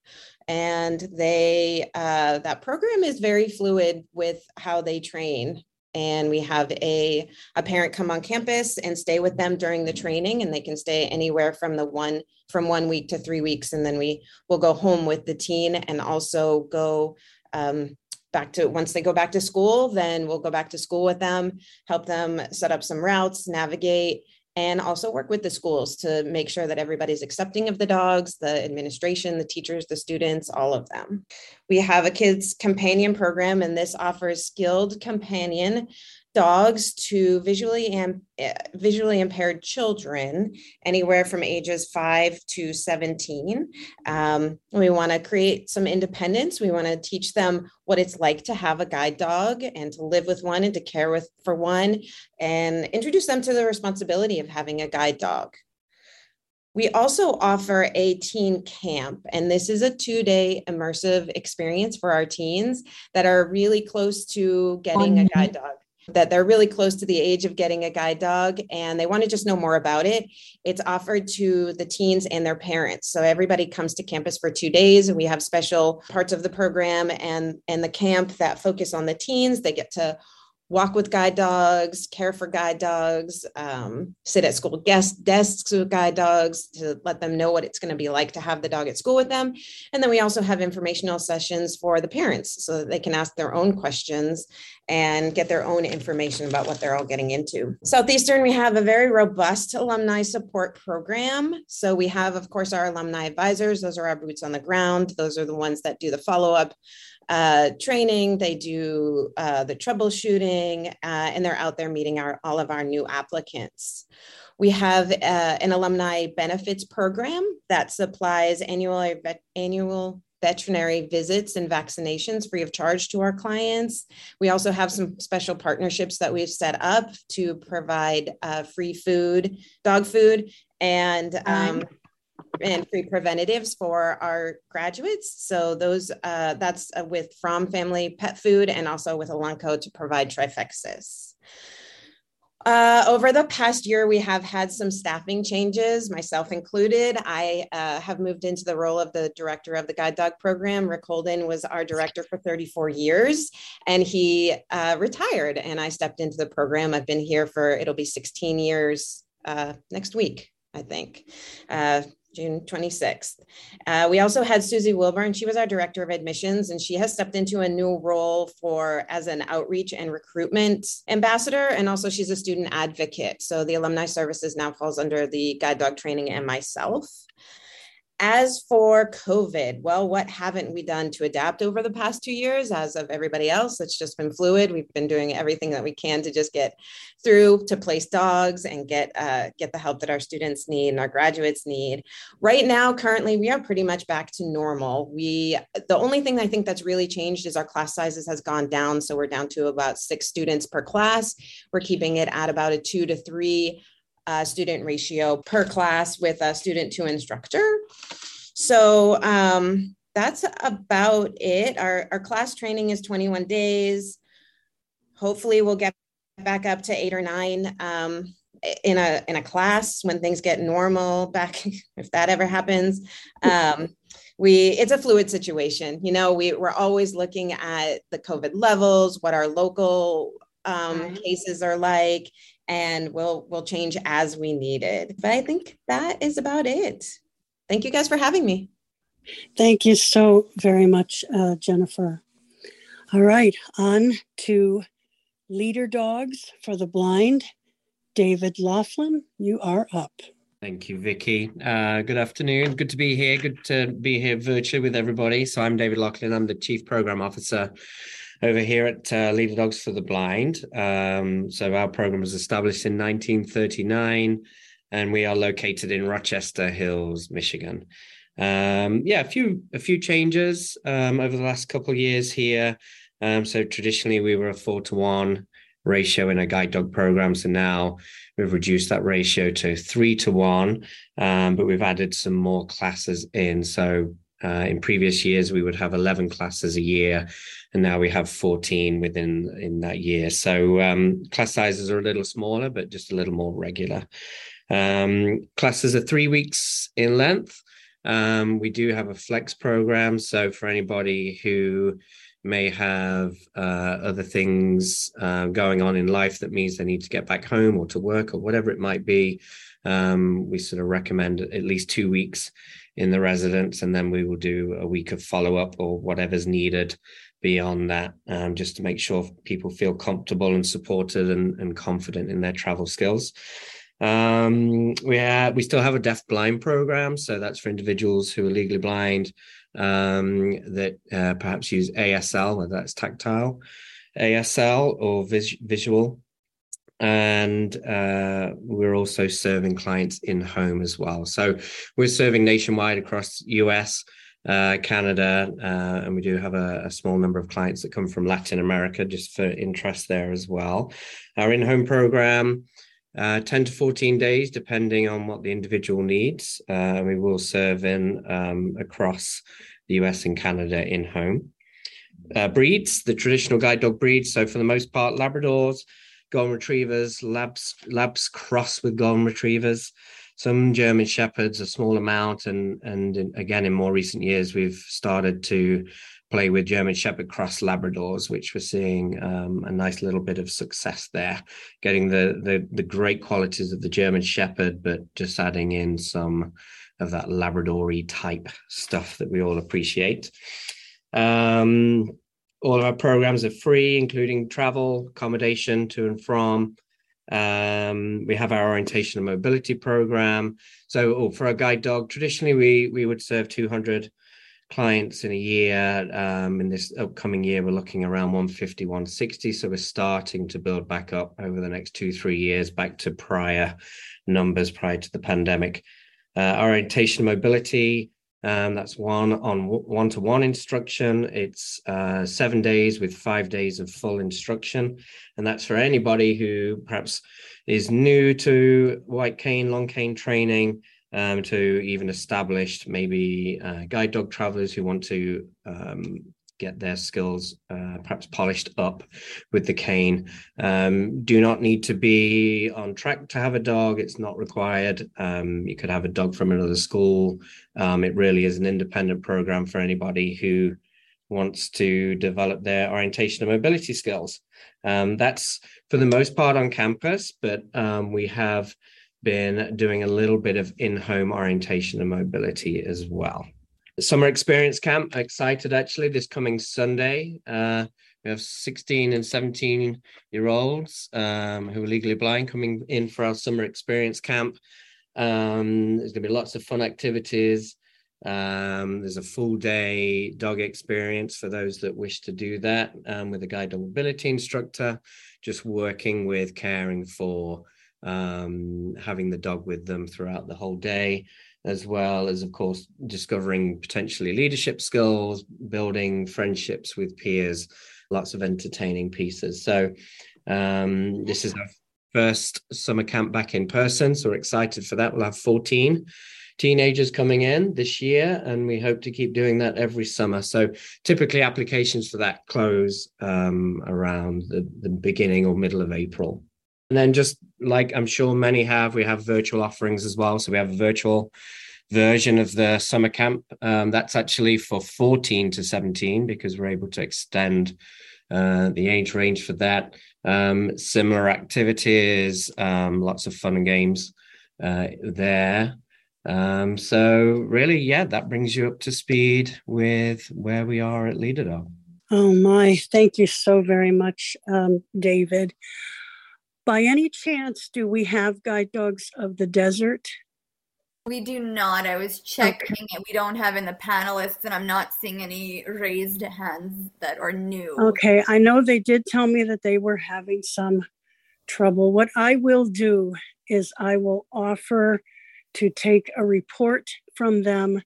And they uh, that program is very fluid with how they train. And we have a, a parent come on campus and stay with them during the training, and they can stay anywhere from the one from one week to three weeks. And then we will go home with the teen and also go um, back to once they go back to school, then we'll go back to school with them, help them set up some routes, navigate, and also work with the schools to make sure that everybody's accepting of the dogs, the administration, the teachers, the students, all of them. We have a kids companion program, and this offers skilled companion dogs to visually and uh, visually impaired children anywhere from ages 5 to 17 um, we want to create some independence. We want to teach them what it's like to have a guide dog and to live with one and to care with for one and introduce them to the responsibility of having a guide dog. We also offer a teen camp, and this is a two day immersive experience for our teens that are really close to getting a guide dog that they're really close to the age of getting a guide dog and they want to just know more about it. It's offered to the teens and their parents. So everybody comes to campus for two days and we have special parts of the program and, and the camp that focus on the teens. They get to walk with guide dogs, care for guide dogs, um, sit at school guest desks with guide dogs to let them know what it's going to be like to have the dog at school with them. And then we also have informational sessions for the parents so that they can ask their own questions and get their own information about what they're all getting into. Southeastern, we have a very robust alumni support program. So we have, of course, our alumni advisors. Those are our boots on the ground. Those are the ones that do the follow up uh, training, they do uh, the troubleshooting, uh, and they're out there meeting our, all of our new applicants. We have uh, an alumni benefits program that supplies annual, annual veterinary visits and vaccinations free of charge to our clients. We also have some special partnerships that we've set up to provide uh, free food, dog food, and um, and free preventatives for our graduates. So those uh, that's uh, with Fromm Family Pet Food and also with Elanco to provide trifexis. Uh, over the past year, we have had some staffing changes, myself included. I uh, have moved into the role of the director of the Guide Dog program. Rick Holden was our director for 34 years, and he uh, retired, and I stepped into the program. I've been here for, it'll be 16 years uh, next week, I think. June 26th. Uh, we also had Susie Wilburn. She was our director of admissions, and she has stepped into a new role for as an outreach and recruitment ambassador. And also, she's a student advocate. So the alumni services now falls under the guide dog training and myself. As for COVID, well, what haven't we done to adapt over the past two years? As of everybody else, it's just been fluid. We've been doing everything that we can to just get through to place dogs and get uh, get the help that our students need and our graduates need. Right now, currently, we are pretty much back to normal. We the only thing I think that's really changed is our class sizes has gone down, so we're down to about six students per class. We're keeping it at about a two to three uh, student ratio per class with a student to instructor. So um, that's about it. Our, our class training is 21 days. Hopefully we'll get back up to eight or nine um, in a in a class when things get normal back if that ever happens um, we it's a fluid situation you know we, we're always looking at the covid levels what our local um, cases are like and we'll we'll change as we need it. But I think that is about it. Thank you guys for having me. Thank you so very much, uh, Jennifer. All right, on to Leader Dogs for the Blind. David Laughlin, you are up. Thank you, Vicky. Uh, good afternoon. Good to be here. Good to be here virtually with everybody. So I'm David Laughlin. I'm the Chief Program Officer over here at uh, Leader Dogs for the Blind. Um, so our program was established in 1939, and we are located in Rochester Hills, Michigan. Um, yeah, a few a few changes um, over the last couple of years here. Um, so traditionally, we were a four to one ratio in a guide dog program. So now we've reduced that ratio to three to one, um, but we've added some more classes in. So uh, in previous years, we would have 11 classes a year, and now we have 14 within in that year. So um, class sizes are a little smaller, but just a little more regular. Um, classes are three weeks in length. Um, we do have a flex program, so for anybody who may have uh, other things uh, going on in life that means they need to get back home or to work or whatever it might be, um, we sort of recommend at least two weeks in the residence, and then we will do a week of follow up or whatever's needed beyond that, um, just to make sure people feel comfortable and supported and, and confident in their travel skills. Um, we have, we still have a deaf blind program, so that's for individuals who are legally blind um, that uh, perhaps use ASL, whether that's tactile, ASL or vis- visual and uh, we're also serving clients in home as well. So we're serving nationwide across US, uh, Canada, uh, and we do have a, a, small number of clients that come from Latin America just for interest there as well. Our in home program. Uh, 10 to 14 days, depending on what the individual needs. Uh, we will serve in um, across the US and Canada in home. Uh, breeds, the traditional guide dog breeds. So, for the most part, Labradors, golden retrievers, labs labs cross with golden retrievers, some German shepherds, a small amount, and and in, again in more recent years we've started to play with German Shepherd cross Labradors, which we're seeing um, a nice little bit of success there, getting the, the the great qualities of the German Shepherd, but just adding in some of that Labradory type stuff that we all appreciate. Um, all of our programs are free, including travel, accommodation to and from. Um, we have our orientation and mobility program. So oh, for a guide dog, traditionally we we would serve 200 clients in a year. Um, in this upcoming year, we're looking around 150, 160. So we're starting to build back up over the next two, three years back to prior numbers prior to the pandemic. Uh, orientation mobility, um, that's one on one to one instruction. It's uh, seven days with five days of full instruction. And that's for anybody who perhaps is new to white cane, long cane training, um, to even established, maybe uh, guide dog travelers who want to um, get their skills uh, perhaps polished up with the cane. Um, do not need to be on track to have a dog. It's not required. Um, you could have a dog from another school. Um, it really is an independent program for anybody who wants to develop their orientation and mobility skills. Um, that's for the most part on campus, but um, we have been doing a little bit of in-home orientation and mobility as well summer experience camp. Excited actually this coming Sunday. Uh, we have 16 and 17 year olds um, who are legally blind coming in for our summer experience camp. Um, there's going to be lots of fun activities. Um, there's a full day dog experience for those that wish to do that um, with a guide dog mobility instructor, just working with caring for um, having the dog with them throughout the whole day, as well as, of course, discovering potentially leadership skills, building friendships with peers, lots of entertaining pieces. So, um, this is our first summer camp back in person. So, we're excited for that. We'll have 14 teenagers coming in this year, and we hope to keep doing that every summer. So typically, applications for that close um, around the, the beginning or middle of April. And then, just like I'm sure many have, we have virtual offerings as well. So we have a virtual version of the summer camp. Um, that's actually for 14 to 17 because we're able to extend uh, the age range for that. Um, similar activities, um, lots of fun and games uh, there. Um, so really, yeah, that brings you up to speed with where we are at Leaderdog. Oh my, thank you so very much, um, David. By any chance, do we have guide dogs of the desert? We do not. I was checking okay. it. We don't have in the panelists, and I'm not seeing any raised hands that are new. Okay. I know they did tell me that they were having some trouble. What I will do is I will offer to take a report from them.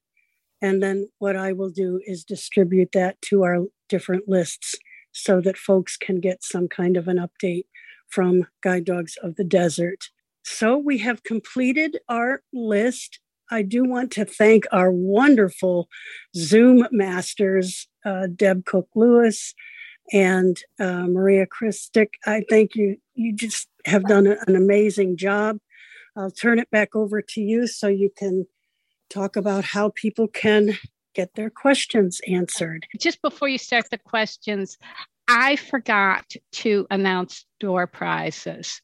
And then what I will do is distribute that to our different lists so that folks can get some kind of an update from Guide Dogs of the Desert. So we have completed our list. I do want to thank our wonderful Zoom masters, uh, Deb Cook Lewis and uh, Maria Christic. I thank you. You just have done an amazing job. I'll turn it back over to you so you can talk about how people can get their questions answered. Just before you start the questions, I forgot to announce door prizes.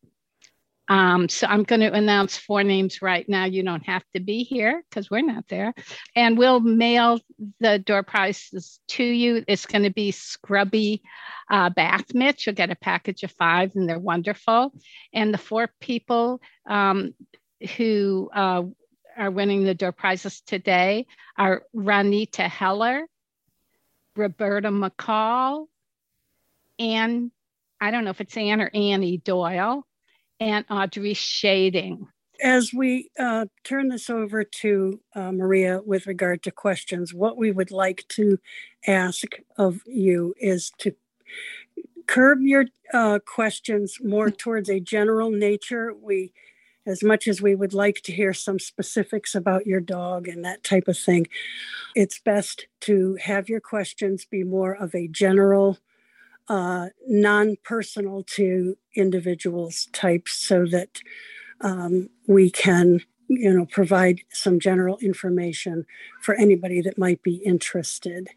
Um, so I'm going to announce four names right now. You don't have to be here because we're not there. And we'll mail the door prizes to you. It's going to be scrubby uh, bath mitts. You'll get a package of five, and they're wonderful. And the four people um, who uh, are winning the door prizes today are Ranita Heller, Roberta McCall, and I don't know if it's Anne or Annie Doyle and Audrey Shading. As we uh, turn this over to uh, Maria with regard to questions, what we would like to ask of you is to curb your uh, questions more towards a general nature. We, as much as we would like to hear some specifics about your dog and that type of thing, it's best to have your questions be more of a general uh, non-personal to individuals types so that um, we can you know provide some general information for anybody that might be interested.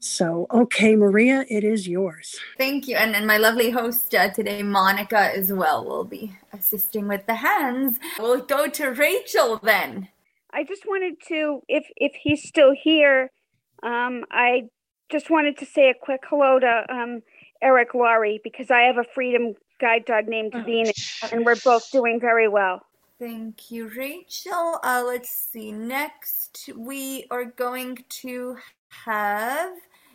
So okay maria it is yours. Thank you. And, and my lovely host uh, today monica as well will be assisting with the hands. We'll go to rachel then. I just wanted to if if he's still here um, i just wanted to say a quick hello to um, Eric Loori because I have a freedom guide dog named oh, Venus, and we're both doing very well. Thank you, Rachel. Uh, let's see. Next, we are going to have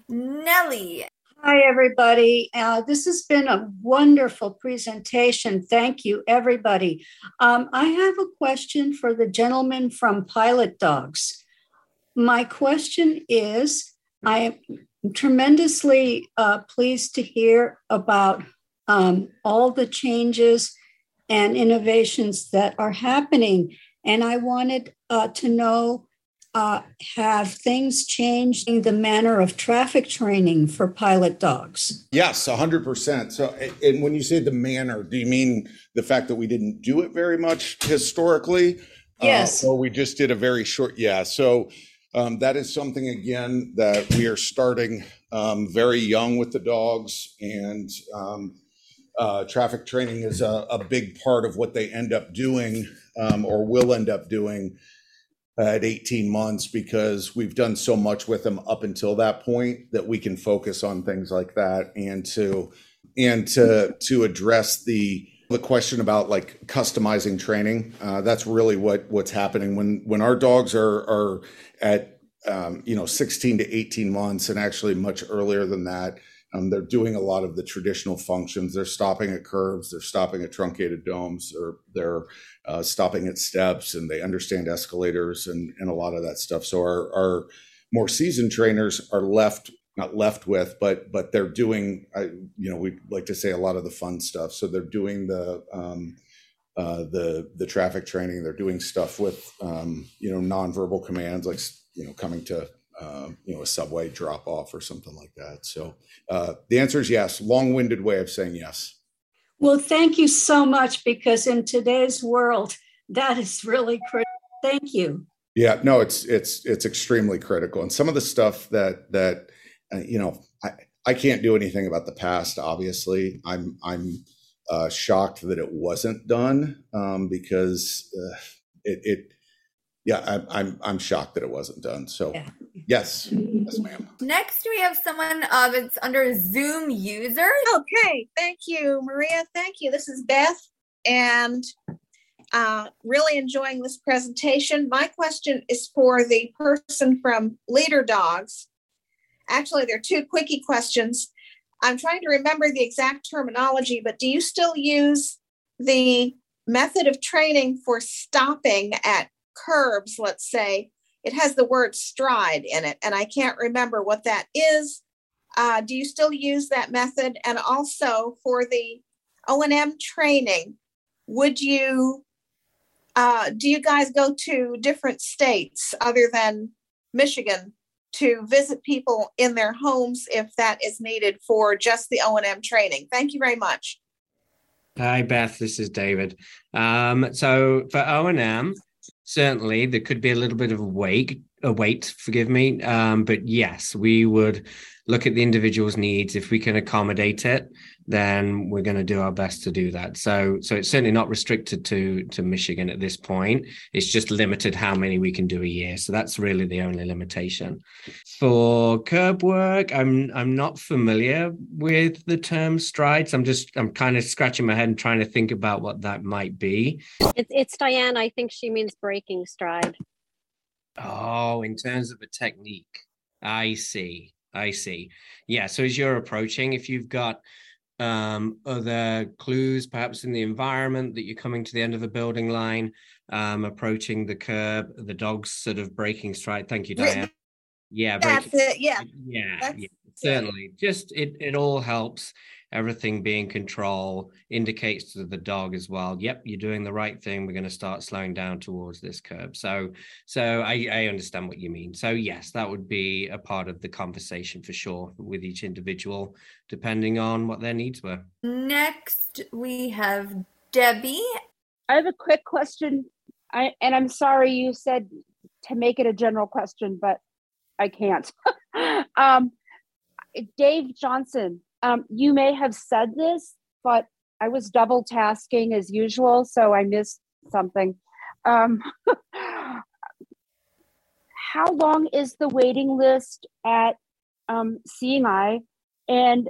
Nellie. Hi, everybody. Uh, this has been a wonderful presentation. Thank you, everybody. Um, I have a question for the gentleman from Pilot Dogs. My question is I I'm tremendously uh, pleased to hear about um, all the changes and innovations that are happening. And I wanted uh, to know uh, have things changed in the manner of traffic training for pilot dogs? Yes, 100%. So, and when you say the manner, do you mean the fact that we didn't do it very much historically? Uh, yes. or we just did a very short, yeah. So, that is something again that we are starting um, very young with the dogs, and um, uh, traffic training is a, big part of what they end up doing um, or will end up doing at 18 months because we've done so much with them up until that point that we can focus on things like that and to and to to address the the question about like customizing training uh, that's really what what's happening when when our dogs are are at um, you know, 16 to 18 months, and actually much earlier than that. Um, they're doing a lot of the traditional functions. They're stopping at curves, they're stopping at truncated domes, or they're uh, stopping at steps, and they understand escalators and, and a lot of that stuff. So our, our more seasoned trainers are left not left with, but but they're doing, I, you know, we like to say a lot of the fun stuff. So they're doing the um, uh, the the traffic training. They're doing stuff with um, you know nonverbal commands like you know coming to uh, you know a subway drop off or something like that. So uh, the answer is yes. Long winded way of saying yes. Well, thank you so much because in today's world, that is really critical. Thank you. Yeah, no, it's it's it's extremely critical, and some of the stuff that that you know, I I can't do anything about the past. Obviously, I'm I'm uh, shocked that it wasn't done um, because uh, it, it yeah I'm, I'm i'm shocked that it wasn't done. So yeah. yes. Yes ma'am. Next we have someone uh that's under zoom users. Okay thank you maria. Thank you. This is beth and uh, really enjoying this presentation. My question is for the person from leader dogs actually there are two quickie questions I'm trying to remember the exact terminology, but do you still use the method of training for stopping at curbs, let's say? It has the word stride in it, and I can't remember what that is. Uh, do you still use that method? And also for the O&M training, would you, uh, do you guys go to different states other than Michigan to visit people in their homes if that is needed for just the O&M training. Thank you very much. Hi, Beth. This is David. Um, so for O&M, certainly there could be a little bit of a wait, a wait, forgive me. Um, but yes, we would look at the individual's needs. If we can accommodate it, then we're going to do our best to do that. So, so it's certainly not restricted to to Michigan at this point. It's just limited how many we can do a year. So that's really the only limitation. For curb work, I'm I'm not familiar with the term strides. I'm just I'm kind of scratching my head and trying to think about what that might be. It's it's Diane. I think she means breaking stride. Oh, in terms of a technique. I see. I see. Yeah. So as you're approaching, if you've got um, other clues, perhaps in the environment that you're coming to the end of a building line, um, approaching the curb, the dog's sort of breaking stride. Thank you, Diane. Yeah, that's it. Yeah, yeah, yeah certainly. Just it it all helps everything being control indicates to the dog as well yep you're doing the right thing. We're going to start slowing down towards this curb. So so I, I understand what you mean. So yes that would be a part of the conversation for sure with each individual depending on what their needs were. Next we have debbie. I have a quick question. I, and i'm sorry you said to make it a general question but i can't. Um, dave johnson um, you may have said this, but I was double tasking as usual, so I missed something. Um, how long is the waiting list at um, Seeing Eye? And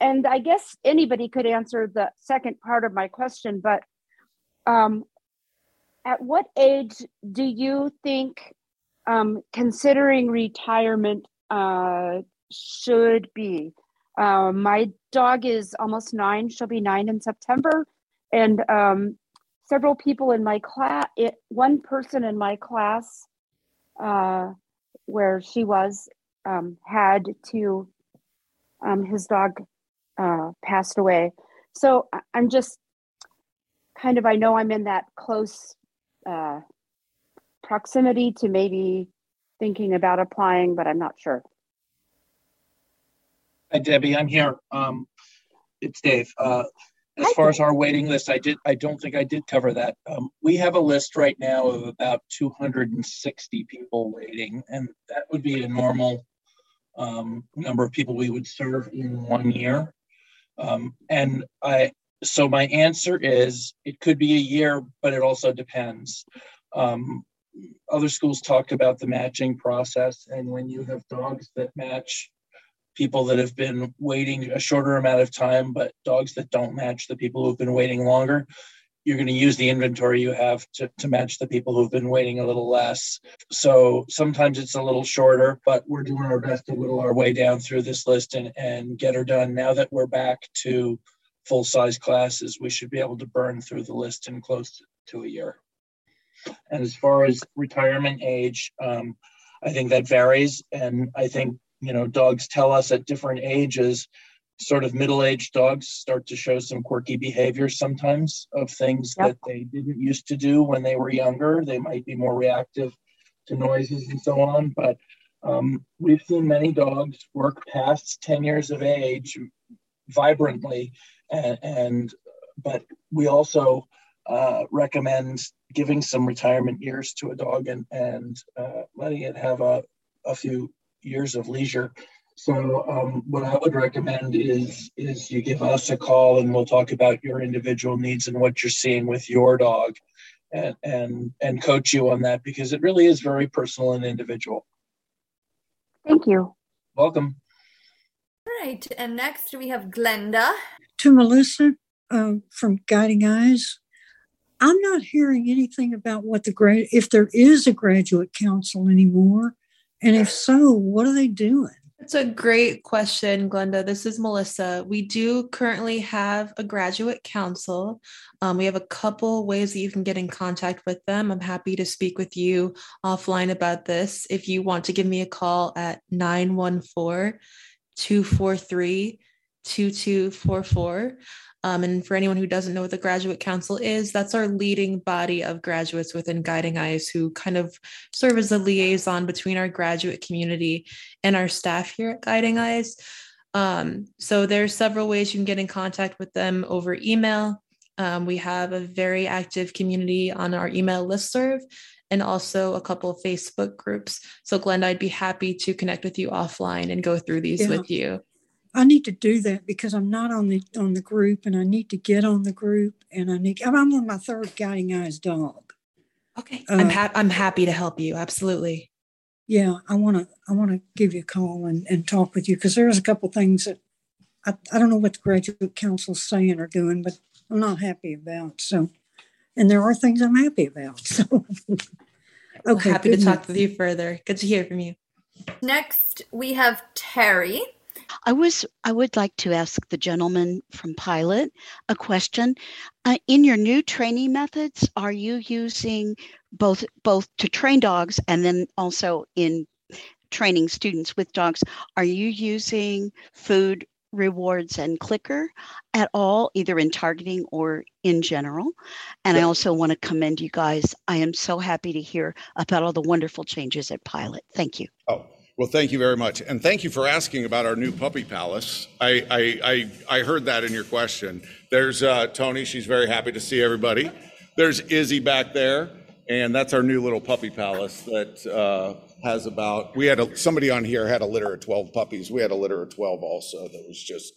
and I guess anybody could answer the second part of my question, but um, at what age do you think um, considering retirement uh, should be? Um, my dog is almost nine. She'll be nine in September. And um, several people in my class, one person in my class uh, where she was um, had to, um, his dog uh, passed away. So I'm just kind of, I know I'm in that close uh, proximity to maybe thinking about applying, but I'm not sure. Hi, Debbie. I'm here. Um, it's Dave. Uh, as Hi, far Dave. as our waiting list, I did. I don't think I did cover that. Um, we have a list right now of about 260 people waiting, and that would be a normal um, number of people we would serve in one year. Um, and I, so my answer is, it could be a year, but it also depends. Um, other schools talked about the matching process, and when you have dogs that match people that have been waiting a shorter amount of time, but dogs that don't match the people who've been waiting longer. you're going to use the inventory you have to, to match the people who've been waiting a little less. So sometimes it's a little shorter, but we're doing our best to whittle our way down through this list and, and get her done. Now that we're back to full size classes, we should be able to burn through the list in close to a year. And as far as retirement age, um, I think that varies. And I think, you know, dogs tell us at different ages sort of middle-aged dogs start to show some quirky behaviors sometimes of things yep. that they didn't used to do when they were younger. They might be more reactive to noises and so on. But um, we've seen many dogs work past 10 years of age vibrantly, and, and but we also uh, recommend giving some retirement years to a dog and, and uh, letting it have a, a few years of leisure so um, what I would recommend is is you give us a call and we'll talk about your individual needs and what you're seeing with your dog, and and and coach you on that because it really is very personal and individual. Thank you. Welcome. All right, and next we have Glenda. To Melissa uh, from Guiding Eyes. I'm not hearing anything about what the grad if there is a graduate council anymore, and if so, what are they doing? That's a great question, Glenda. This is Melissa. We do currently have a graduate council. Um, we have a couple ways that you can get in contact with them. I'm happy to speak with you offline about this. If you want to give me a call at 914 243 2244. Um, and for anyone who doesn't know what the Graduate Council is, that's our leading body of graduates within Guiding Eyes who kind of serve as a liaison between our graduate community and our staff here at Guiding Eyes. Um, so there's several ways you can get in contact with them over email. Um, we have a very active community on our email listserv and also a couple of Facebook groups. So Glenda, I'd be happy to connect with you offline and go through these yeah. with you. I need to do that because I'm not on the on the group, and I need to get on the group, and I need. I'm on my third guiding eyes dog. Okay, uh, I'm ha- I'm happy to help you. Absolutely. Yeah, I want to I want to give you a call and, and talk with you because there's a couple things that I, I don't know what the graduate council's saying or doing, but I'm not happy about. So, and there are things I'm happy about. So, okay, well, happy to talk with you further. Good to hear from you. Next, we have Terry. I was I would like to ask the gentleman from Pilot a question. Uh, in your new training methods, are you using both both to train dogs and then also in training students with dogs? Are you using food rewards and clicker at all, either in targeting or in general. And I also want to commend you guys. I am so happy to hear about all the wonderful changes at Pilot. Thank you. Oh, well, thank you very much. And thank you for asking about our new puppy palace. I, I, I, I heard that in your question. There's uh, Tony. She's very happy to see everybody. There's Izzy back there. And that's our new little puppy palace that uh, has about, we had a, somebody on here had a litter of 12 puppies. We had a litter of 12 also that was just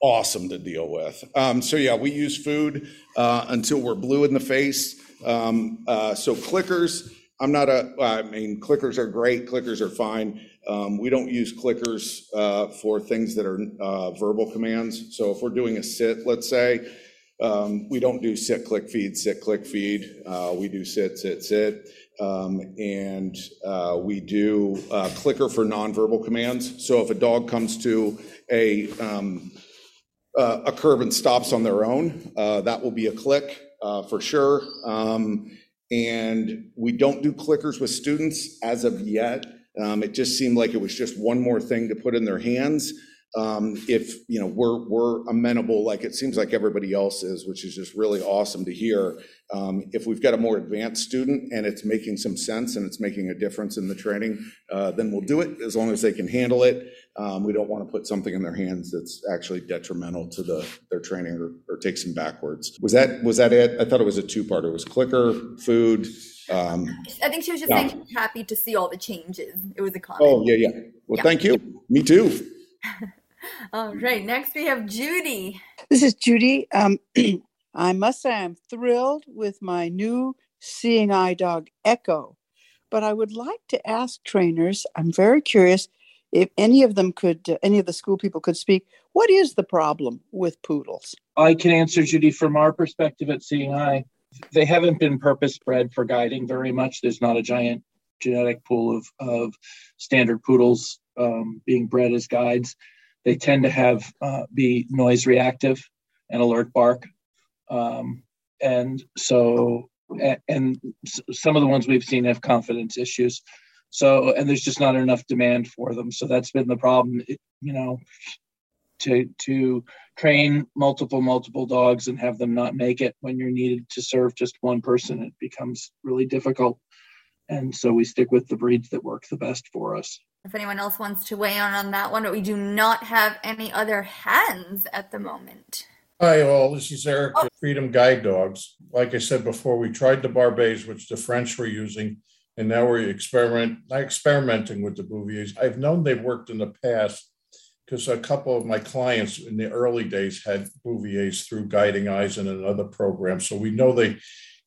awesome to deal with. Um, so yeah, we use food uh, until we're blue in the face. Um, uh, so clickers, I'm not a, I mean, clickers are great, clickers are fine. Um, we don't use clickers uh, for things that are uh, verbal commands. So if we're doing a sit, let's say, um, we don't do sit, click, feed, sit, click, feed. Uh, we do sit, sit, sit. Um, and uh, we do uh, clicker for nonverbal commands. So if a dog comes to a, um, uh, a curb and stops on their own, that will be a click for sure. Um, and we don't do clickers with students as of yet. Um, it just seemed like it was just one more thing to put in their hands. Um, if you know we're we're amenable, like it seems like everybody else is, which is just really awesome to hear. Um, if we've got a more advanced student and it's making some sense and it's making a difference in the training, uh, then we'll do it as long as they can handle it. Um, we don't want to put something in their hands that's actually detrimental to the their training or, or takes them backwards. Was that was that it? I thought it was a two part. It was clicker, food. Um, I think she was just yeah. saying she was happy to see all the changes. It was a comment. Oh yeah, yeah. Well, yeah. thank you. Me too. all right. Next we have Judy. This is Judy. Um, I must say I'm thrilled with my new seeing eye dog Echo, but I would like to ask trainers. I'm very curious if any of them could, uh, any of the school people could speak, what is the problem with poodles? I can answer, Judy, from our perspective at Eye. They haven't been purpose bred for guiding very much. There's not a giant genetic pool of, of standard poodles um, being bred as guides. They tend to have uh, be noise reactive and alert bark. Um, and so, and some of the ones we've seen have confidence issues. So, and there's just not enough demand for them. So that's been the problem. It, you know, to to train multiple multiple dogs and have them not make it when you're needed to serve just one person, it becomes really difficult. And so we stick with the breeds that work the best for us. If anyone else wants to weigh in on that one, but we do not have any other hands at the moment. Hi, all. This is Eric oh. Freedom Guide Dogs. Like I said before, we tried the Barbets, which the French were using, and now we're experiment experimenting with the Bouviers. I've known they've worked in the past because a couple of my clients in the early days had Bouviers through Guiding Eyes and another program, so we know they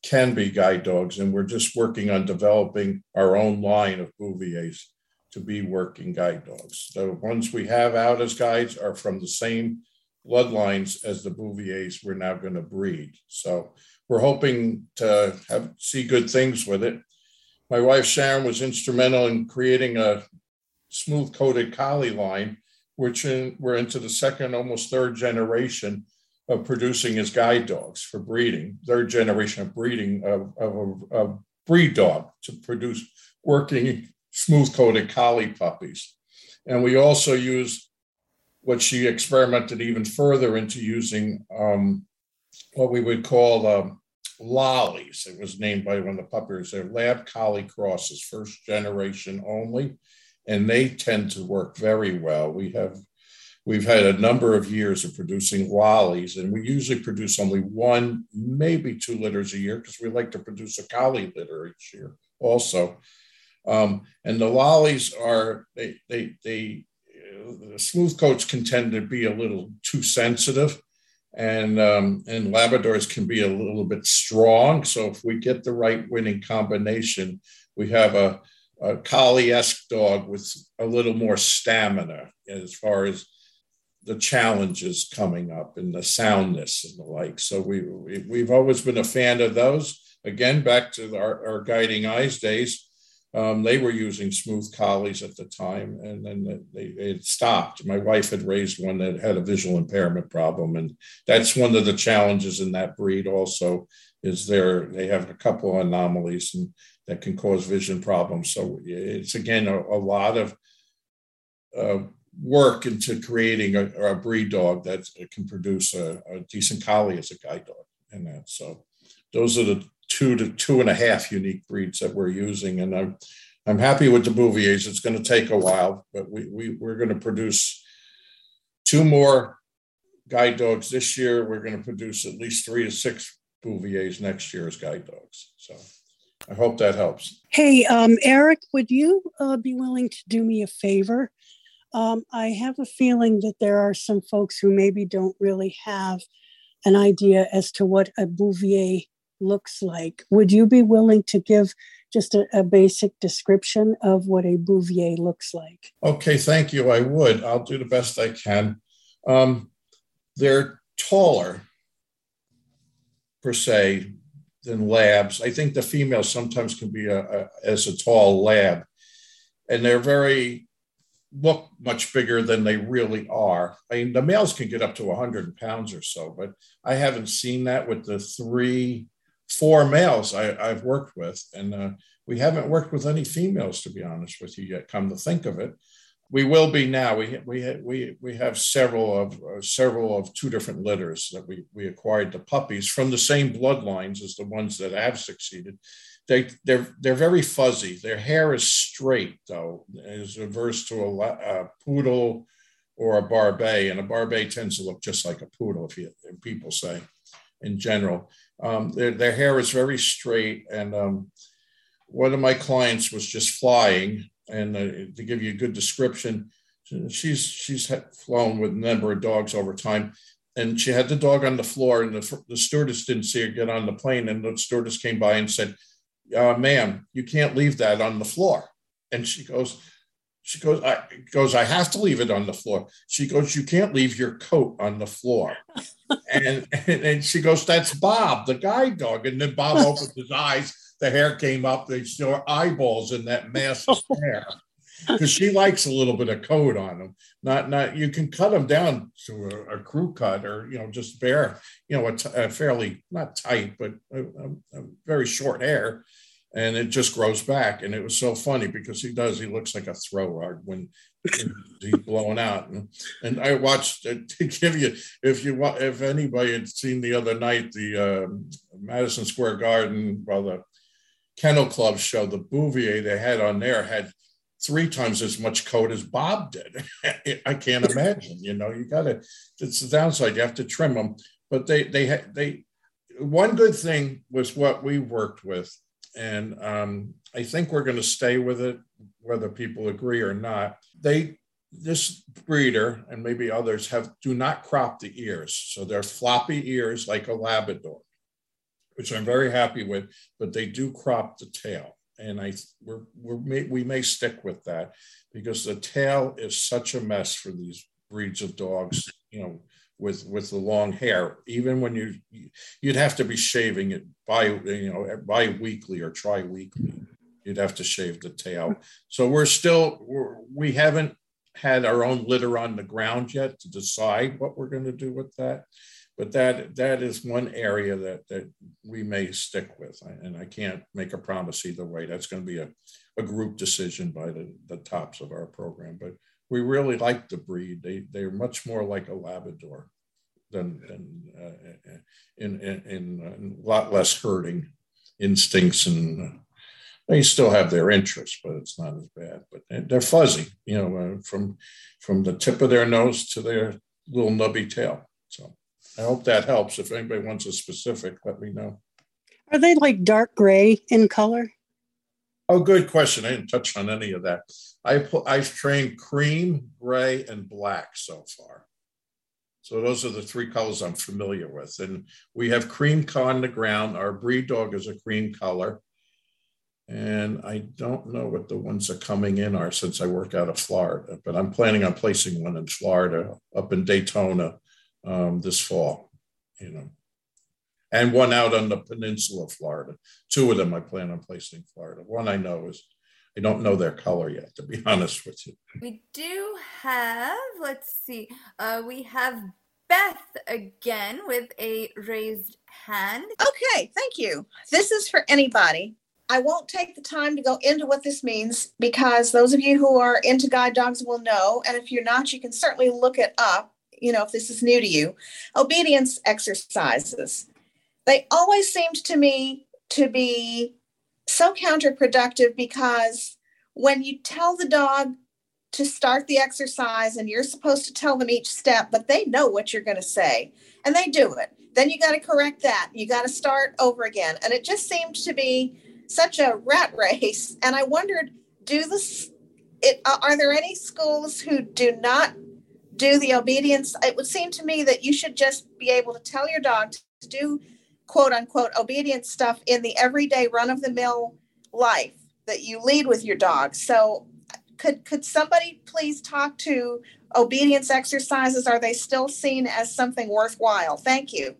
can be guide dogs, and we're just working on developing our own line of Bouviers to be working guide dogs. The ones we have out as guides are from the same bloodlines as the Bouviers we're now going to breed. So we're hoping to have see good things with it. My wife Sharon was instrumental in creating a smooth coated collie line, which in, we're into the second, almost third generation of producing as guide dogs for breeding, third generation of breeding of, of a, a breed dog to produce working smooth coated collie puppies. And we also use what she experimented even further into using um, what we would call um, lollies. It was named by one of the puppies. They're lab collie crosses, first generation only, and they tend to work very well. We have we've had a number of years of producing lollies, and we usually produce only one, maybe two litters a year because we like to produce a collie litter each year also. Um, and the lollies are they they they the smooth coats can tend to be a little too sensitive and um, and Labradors can be a little bit strong. So if we get the right winning combination, we have a, a collie-esque dog with a little more stamina as far as the challenges coming up and the soundness and the like. So we, we have always been a fan of those. Again, back to our, our guiding eyes days um, they were using smooth collies at the time, and then they, they stopped. My wife had raised one that had a visual impairment problem, and that's one of the challenges in that breed. Also, is there they have a couple of anomalies and that can cause vision problems. So it's again a, a lot of uh, work into creating a, a, breed dog that can produce a, a decent collie as a guide dog, and that so those are the two to two and a half unique breeds that we're using. And I'm, I'm happy with the Bouviers. It's going to take a while, but we, we, we're going to produce two more guide dogs this year. We're going to produce at least three to six Bouviers next year as guide dogs. So I hope that helps. Hey, um, Eric, would you uh, be willing to do me a favor? Um, I have a feeling that there are some folks who maybe don't really have an idea as to what a Bouvier looks like. Would you be willing to give just a, a, basic description of what a Bouvier looks like? Okay, thank you. I would. I'll do the best I can. Um, they're taller, per se, than labs. I think the females sometimes can be a, a, as a tall lab, and they're very look much bigger than they really are. I mean, the males can get up to 100 pounds or so, but I haven't seen that with the three four males I, have worked with, and uh, we haven't worked with any females, to be honest with you yet. Come to think of it, we will be now. We we we we have several of uh, several of two different litters that we we acquired the puppies from the same bloodlines as the ones that have succeeded. They they're they're very fuzzy. Their hair is straight though, as averse to a, a poodle or a Barbet, and a Barbet tends to look just like a poodle. If you people say, in general um, their, their hair is very straight. And um, one of my clients was just flying, and uh, to give you a good description, she's she's flown with a number of dogs over time, and she had the dog on the floor, and the, the stewardess didn't see her get on the plane, and the stewardess came by and said, uh, "Ma'am, you can't leave that on the floor." And she goes, She goes, I goes, I have to leave it on the floor. She goes, You can't leave your coat on the floor. and, and, and she goes, That's Bob, the guide dog. And then Bob opened his eyes, the hair came up, they saw eyeballs in that mass of hair. Because she likes a little bit of coat on them. Not, not you can cut them down to a, a crew cut or you know just bare, you know, a, t- a fairly not tight but a, a, a very short hair and it just grows back. And it was so funny because he does, he looks like a throw rug when he's blown out. And, and I watched uh, to give you, if you if anybody had seen the other night, the uh, Madison Square Garden, well, the Kennel Club show, the Bouvier they had on there had three times as much coat as Bob did. I can't imagine, you know, you gotta, it's the downside, you have to trim them. But they, they, had they, one good thing was what we worked with and um, I think we're going to stay with it, whether people agree or not. They this breeder and maybe others have do not crop the ears, so they're floppy ears like a Labrador, which I'm very happy with. But they do crop the tail, and I we're, we're we may stick with that because the tail is such a mess for these breeds of dogs. You know, with with the long hair even when you you'd have to be shaving it by you know bi-weekly or tri-weekly. You'd have to shave the tail. So we're still we're, we haven't had our own litter on the ground yet to decide what we're going to do with that. But that that is one area that that we may stick with and i can't make a promise either way. That's going to be a, a group decision by the, the tops of our program but we really like the breed. They they're much more like a Labrador than than uh, in, in, in uh, a lot less herding instincts and uh, they still have their interests, but it's not as bad. But they're fuzzy, you know, uh, from from the tip of their nose to their little nubby tail. So I hope that helps. If anybody wants a specific, let me know. Are they like dark gray in color? Oh, good question. I didn't touch on any of that. I I've trained cream, gray, and black so far. So those are the three colors I'm familiar with. And we have cream on the ground. Our breed dog is a cream color. And I don't know what the ones that coming in are since I work out of Florida, but I'm planning on placing one in Florida up in Daytona um, this fall, you know and one out on the peninsula of Florida. Two of them I plan on placing in Florida. One I know is, I don't know their color yet, to be honest with you. We do have, let's see, uh, we have Beth again with a raised hand. Okay, thank you. This is for anybody. I won't take the time to go into what this means because those of you who are into guide dogs will know. And if you're not, you can certainly look it up, you know, if this is new to you. Obedience exercises they always seemed to me to be so counterproductive because when you tell the dog to start the exercise and you're supposed to tell them each step, but they know what you're going to say and they do it. Then you got to correct that. You got to start over again. And it just seemed to be such a rat race. And I wondered, do this, it, are there any schools who do not do the obedience? It would seem to me that you should just be able to tell your dog to do quote unquote obedience stuff in the everyday run of the mill life that you lead with your dog. So could could somebody please talk to obedience exercises? Are they still seen as something worthwhile? Thank you.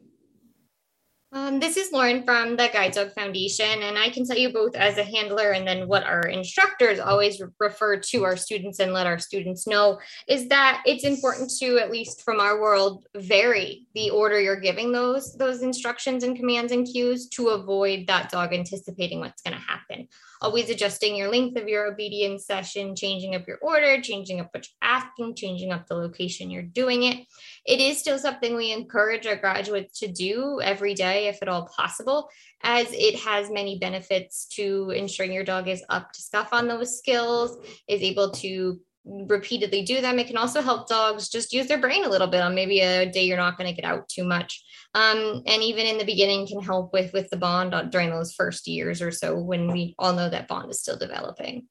Um, this is Lauren from the Guide Dog Foundation, and I can tell you both as a handler and then what our instructors always refer to our students and let our students know is that it's important to, at least from our world, vary the order you're giving those those instructions and commands and cues to avoid that dog anticipating what's going to happen always adjusting your length of your obedience session, changing up your order, changing up what you're asking, changing up the location you're doing it. It is still something we encourage our graduates to do every day, if at all possible, as it has many benefits to ensuring your dog is up to stuff on those skills, is able to repeatedly do them. It can also help dogs just use their brain a little bit on maybe a day you're not going to get out too much. Um, and even in the beginning can help with with the bond during those first years or so when we all know that bond is still developing.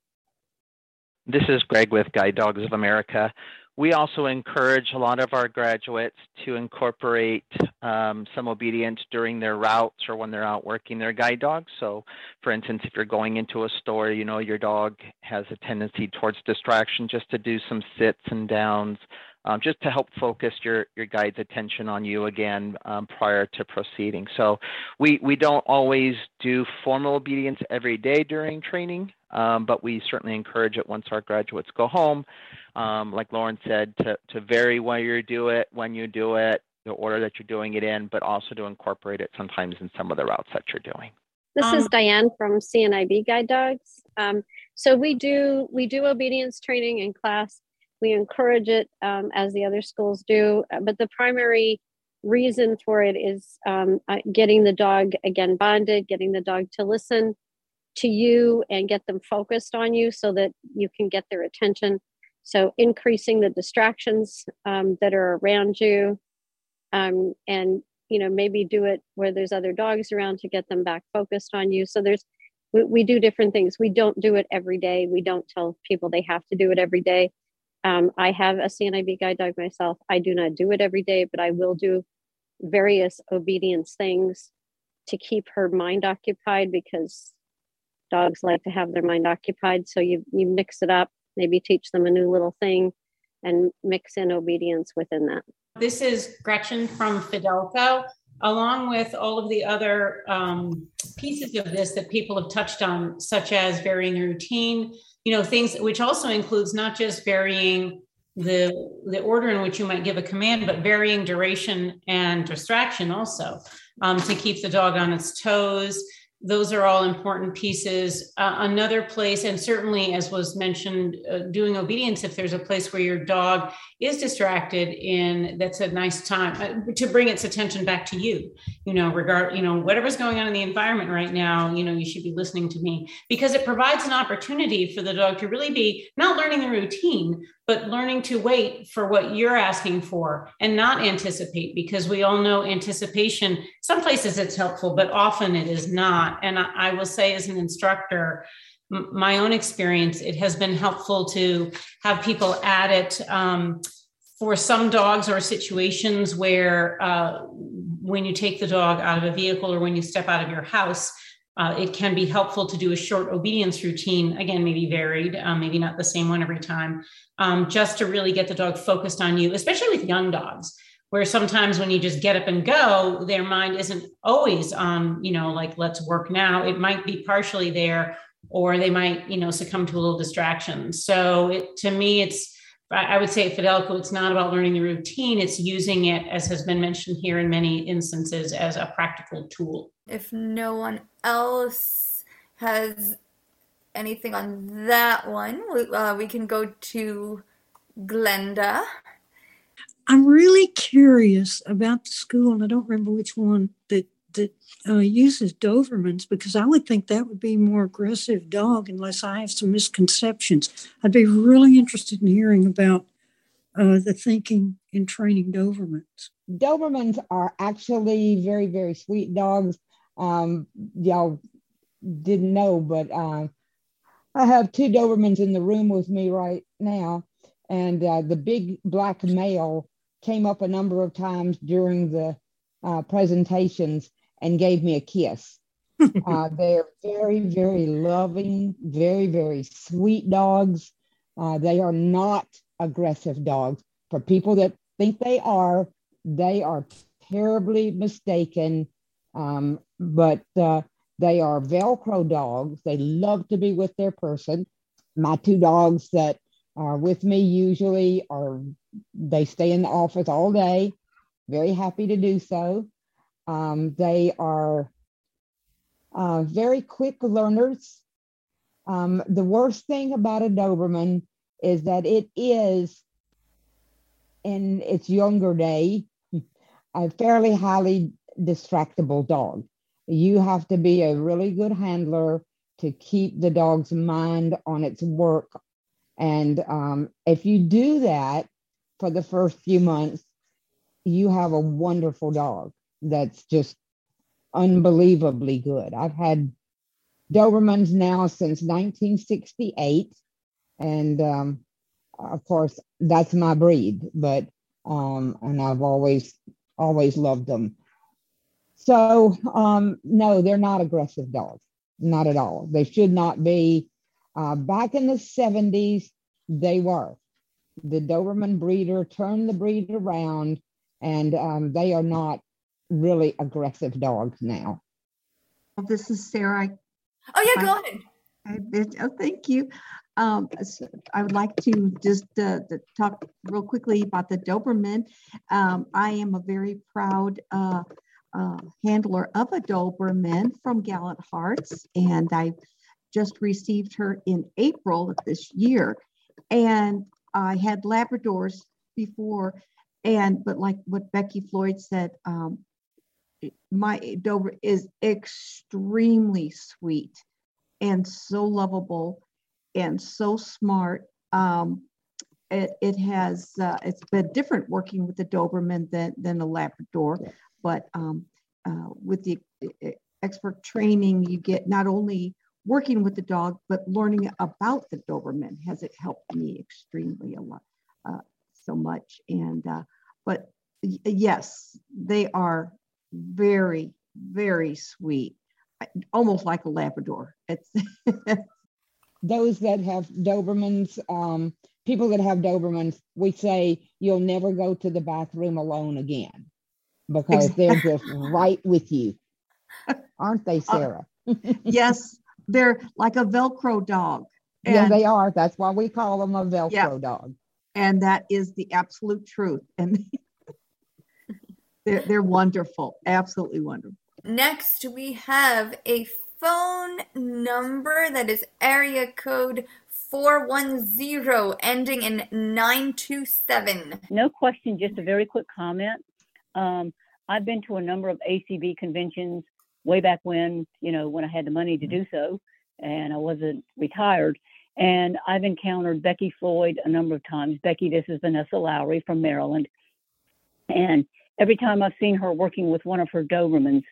This is Greg with Guide Dogs of America. We also encourage a lot of our graduates to incorporate um, some obedience during their routes or when they're out working their guide dogs. So, for instance, if you're going into a store, you know your dog has a tendency towards distraction, just to do some sits and downs, um, just to help focus your your guide's attention on you again um, prior to proceeding. So, we we don't always do formal obedience every day during training, um, but we certainly encourage it once our graduates go home um, like Lauren said, to, to vary where you do it, when you do it, the order that you're doing it in, but also to incorporate it sometimes in some of the routes that you're doing. This um, is Diane from CNIB Guide Dogs. Um, so we do we do obedience training in class. We encourage it um, as the other schools do, but the primary reason for it is um, uh, getting the dog again bonded, getting the dog to listen to you and get them focused on you so that you can get their attention so increasing the distractions um, that are around you, um, and you know maybe do it where there's other dogs around to get them back focused on you. So there's we, we do different things. We don't do it every day. We don't tell people they have to do it every day. Um, I have a CNIB guide dog myself. I do not do it every day, but I will do various obedience things to keep her mind occupied because dogs like to have their mind occupied. So you you mix it up maybe teach them a new little thing and mix in obedience within that. This is Gretchen from Fidelco, along with all of the other um, pieces of this that people have touched on, such as varying routine, you know, things which also includes not just varying the the order in which you might give a command, but varying duration and distraction also um, to keep the dog on its toes those are all important pieces. Uh, another place, and certainly as was mentioned, uh, doing obedience, if there's a place where your dog is distracted in, that's a nice time uh, to bring its attention back to you, you know, regard, you know, whatever's going on in the environment right now, you know, you should be listening to me because it provides an opportunity for the dog to really be not learning the routine, but learning to wait for what you're asking for and not anticipate because we all know anticipation some places it's helpful but often it is not. And i, will say as an instructor my own experience it has been helpful to have people add it um, for some dogs or situations where uh, when you take the dog out of a vehicle or when you step out of your house uh, it can be helpful to do a short obedience routine, again, maybe varied, um, maybe not the same one every time, um, just to really get the dog focused on you, especially with young dogs, where sometimes when you just get up and go, their mind isn't always on, you know, like, let's work now. It might be partially there, or they might, you know, succumb to a little distraction. So it, to me, it's, I would say at Fidelco, it's not about learning the routine, it's using it, as has been mentioned here in many instances, as a practical tool. If no one else has anything on that one, we, uh, we can go to Glenda. I'm really curious about the school, and I don't remember which one that that uh, uses Dobermans because I would think that would be more aggressive dog unless I have some misconceptions. I'd be really interested in hearing about uh, the thinking in training Dobermans. Dobermans are actually very, very sweet dogs. Um, y'all didn't know, but uh, I have two Dobermans in the room with me right now. And uh, the big black male came up a number of times during the uh, presentations and gave me a kiss. uh, they're very, very loving, very, very sweet dogs. Uh, they are not aggressive dogs. For people that think they are, they are terribly mistaken. Um, but uh, they are Velcro dogs. They love to be with their person. My two dogs that are with me usually are, they stay in the office all day, very happy to do so. Um, they are uh, very quick learners. Um, the worst thing about a Doberman is that it is, in its younger day, a fairly highly distractible dog. You have to be a really good handler to keep the dog's mind on its work. And um, if you do that for the first few months, you have a wonderful dog that's just unbelievably good. I've had Dobermans now since 1968, and um, of course, that's my breed, but um, and I've always always loved them. So um, no, they're not aggressive dogs, not at all. They should not be. Uh, back in the 70s, they were. The Doberman breeder turned the breed around, and um, they are not really aggressive dogs now. This is Sarah. Oh yeah, go ahead. Oh, thank you. Um, so I would like to just uh, talk real quickly about the Doberman. Um, I am a very proud uh, handler of a Doberman from Gallant Hearts, and I just received her in April of this year. And I had Labradors before, and but like what Becky Floyd said, um, my Dober is extremely sweet and so lovable and so smart. Um, it, it has uh, it's been different working with the Doberman than than a Labrador, but um, uh, with the expert training, you get not only working with the dog but learning about the Doberman has it helped me extremely a lot, uh, so much. And uh, but yes, they are very very sweet, almost like a Labrador. It's those that have Dobermans, um, people that have Dobermans, we say you'll never go to the bathroom alone again because they're just right with you. Aren't they, uh, Sarah? Uh, yes, they're like a Velcro dog. And, yeah, they are. That's why we call them a Velcro yeah, dog. And that is the absolute truth. And they're, they're wonderful. Absolutely wonderful. Next, we have a phone number that is area code 410 ending in 927. No question, just a very quick comment. Um, I've been to a number of ACB conventions way back when, you know, when I had the money to do so and I wasn't retired. And I've encountered Becky Floyd a number of times. Becky, this is Vanessa Lowry from Maryland. And every time I've seen her working with one of her Dobermans,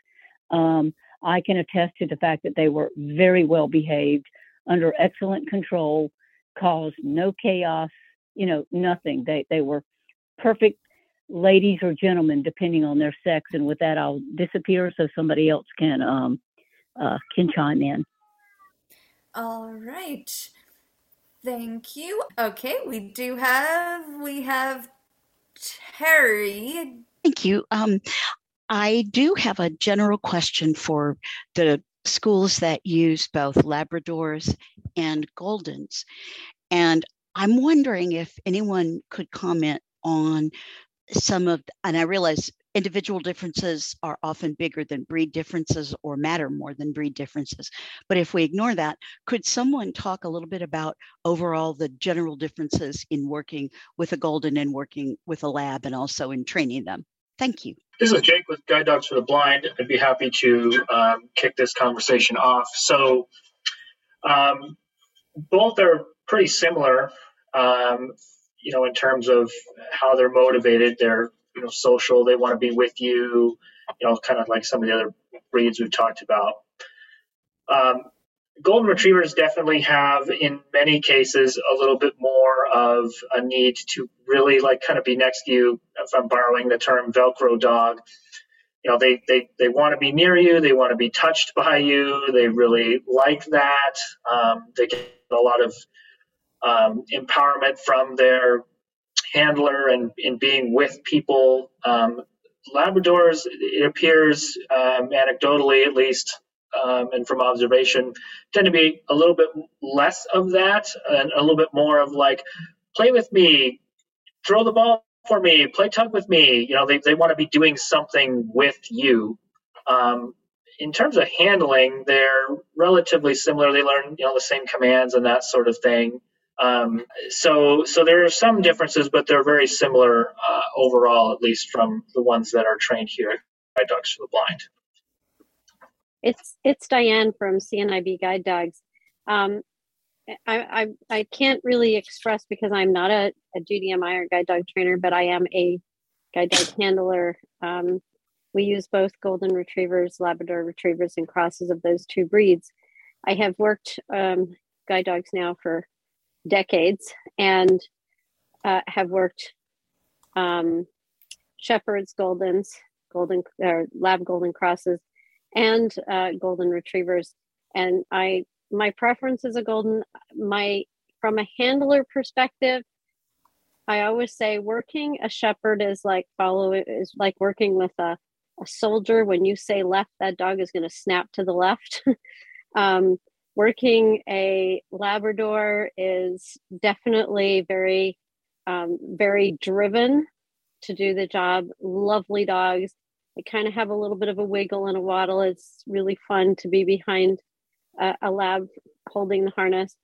um, I can attest to the fact that they were very well behaved, under excellent control, caused no chaos, you know, nothing. They they were perfect ladies or gentlemen, depending on their sex. And with that, I'll disappear so somebody else can um, uh, can chime in. All right. Thank you. Okay, we do have we have Terry. Thank you. Um, I do have a general question for the schools that use both Labradors and Goldens. And I'm wondering if anyone could comment on some of, and I realize individual differences are often bigger than breed differences or matter more than breed differences. But if we ignore that, could someone talk a little bit about overall the general differences in working with a golden and working with a lab and also in training them? Thank you. This is Jake with Guide Dogs for the Blind. I'd be happy to um, kick this conversation off. So, um, both are pretty similar, um, you know, in terms of how they're motivated. They're, you know, social. They want to be with you, you know, kind of like some of the other breeds we've talked about. Um, golden retrievers definitely have in many cases a little bit more of a need to really like kind of be next to you if i'm borrowing the term velcro dog you know they they, they want to be near you they want to be touched by you they really like that um, they get a lot of um, empowerment from their handler and in being with people. Um, labradors it appears um, anecdotally at least um, and from observation tend to be a little bit less of that and a little bit more of like play with me. Throw the ball for me. Play tug with me. You know they, they want to be doing something with you. Um, in terms of handling they're relatively similar. They learn you know the same commands and that sort of thing um, so so there are some differences but they're very similar uh, overall at least from the ones that are trained here at dogs for the blind it's it's Diane from CNIB Guide Dogs. Um, I, I I can't really express because I'm not a, a GDMI or guide dog trainer, but I am a guide dog handler. Um, we use both golden retrievers, Labrador retrievers, and crosses of those two breeds. I have worked um, guide dogs now for decades, and uh, have worked um, shepherds, goldens, golden or lab golden crosses, and uh, golden retrievers. And I, my preference is a golden. My from a handler perspective, I always say working a shepherd is like follow is like working with a, a soldier. When you say left, that dog is going to snap to the left. um, working a Labrador is definitely very, um, very driven to do the job. Lovely dogs. They kind of have a little bit of a wiggle and a waddle. It's really fun to be behind a, a lab holding the harness.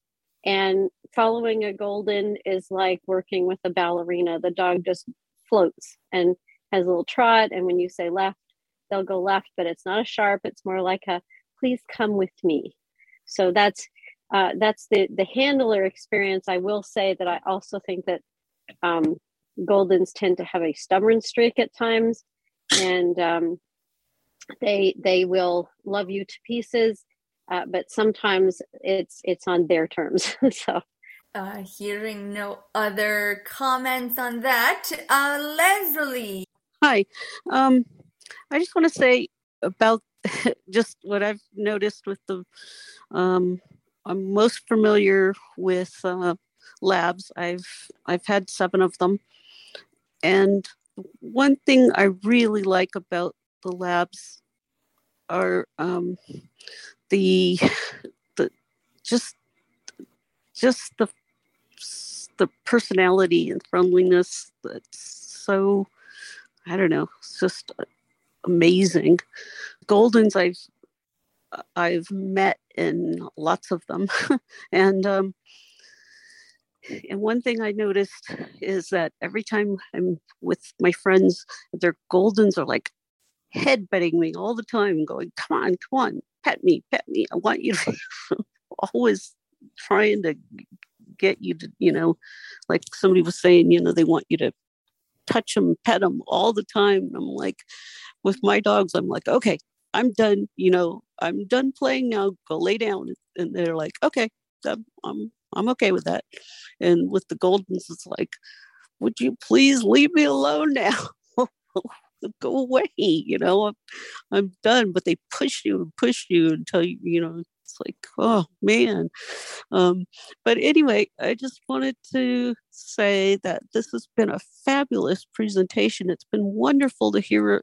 And following a golden is like working with a ballerina. The dog just floats and has a little trot. And when you say left, they'll go left, but it's not a sharp. It's more like a please come with me. So that's uh, that's the the handler experience. I will say that I also think that um, Goldens tend to have a stubborn streak at times, and um, they they will love you to pieces, uh, but sometimes it's it's on their terms. so. Uh, hearing no other comments on that, uh, Leslie. Hi, um, I just want to say about just what I've noticed with the. Um, I'm most familiar with uh, labs. I've I've had seven of them, and one thing I really like about the labs are um, the the just just the the personality and friendliness that's so I don't know, it's just amazing. Goldens I've I've met in lots of them, and um, and one thing I noticed is that every time I'm with my friends, their Goldens are like headbutting me all the time, going, "Come on, come on, pet me, pet me. I want you to." always trying to get you to, you know, like somebody was saying, you know, they want you to touch them, pet them all the time. I'm like, with my dogs, I'm like, okay, I'm done. You know, I'm done playing now. Go lay down. And they're like, okay, I'm, I'm, I'm okay with that. And with the Goldens, it's like, would you please leave me alone now? Go away. You know, I'm, I'm done. But they push you and push you until you, you know, it's like, oh man. Um, but anyway, I just wanted to say that this has been a fabulous presentation. It's been wonderful to hear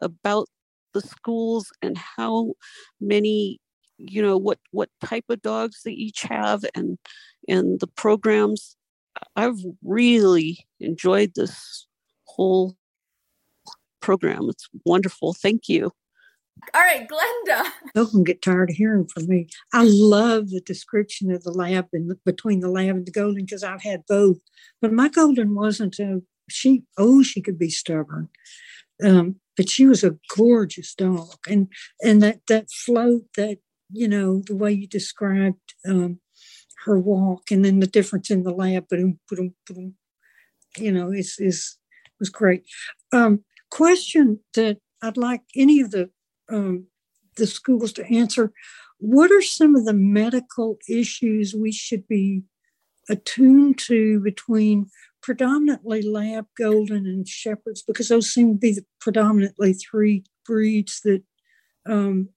about the schools and how many you know what what type of dogs they each have and and the programs i've really enjoyed this whole program it's wonderful thank you all right, Glenda. They'll can get tired of hearing from me. I love the description of the lab and between the lab and the golden because I've had both. But my golden wasn't a she. Oh, she could be stubborn, um, but she was a gorgeous dog, and and that that float, that you know, the way you described um, her walk, and then the difference in the lab, boom, you know, is is was great. Um, question that I'd like any of the um, the schools to answer what are some of the medical issues we should be attuned to between predominantly lab golden and shepherds because those seem to be the predominantly three breeds that um,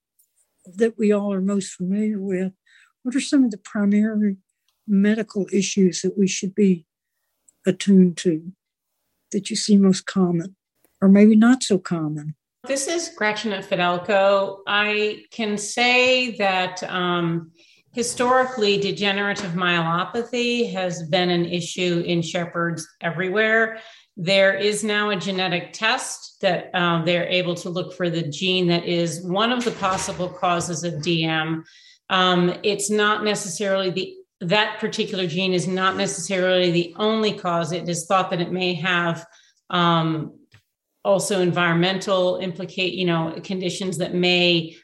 that we all are most familiar with what are some of the primary medical issues that we should be attuned to that you see most common or maybe not so common this is Gretchen at Fidelco. I can say that um, historically, degenerative myelopathy has been an issue in shepherds everywhere. There is now a genetic test that um, they're able to look for the gene that is one of the possible causes of DM. Um, it's not necessarily the that particular gene is not necessarily the only cause. It is thought that it may have um, also environmental implicate you know conditions that may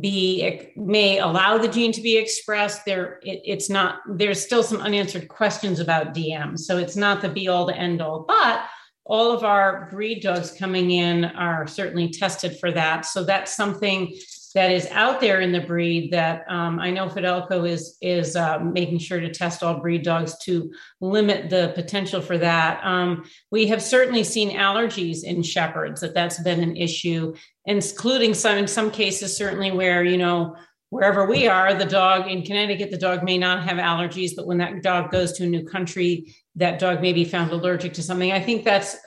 be may allow the gene to be expressed. There it, it's not there's still some unanswered questions about dm so it's not the be all to end all but all of our breed dogs coming in are certainly tested for that. So that's something that is out there in the breed that um, I know Fidelco is is uh, making sure to test all breed dogs to limit the potential for that. Um, we have certainly seen allergies in shepherds that that's been an issue, including some in some cases certainly where you know wherever we are, the dog in Connecticut, the dog may not have allergies, but when that dog goes to a new country, that dog may be found allergic to something. I think that's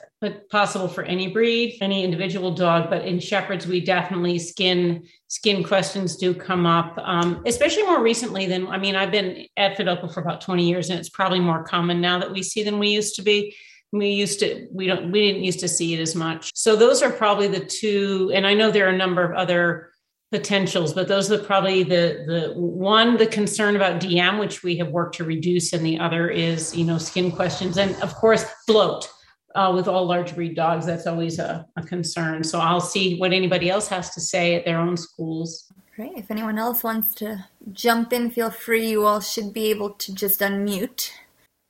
possible for any breed, any individual dog, but in shepherds, we definitely skin skin questions do come up, um, especially more recently than I mean, I've been at Fidelco for about 20 years, and it's probably more common now that we see than we used to be. We used to we don't we didn't used to see it as much. So those are probably the two, and I know there are a number of other potentials, but those are probably the the one the concern about DM, which we have worked to reduce, and the other is you know skin questions, and of course bloat. Uh, with all large breed dogs, that's always a, a concern. So I'll see what anybody else has to say at their own schools. Great. If anyone else wants to jump in, feel free. You all should be able to just unmute.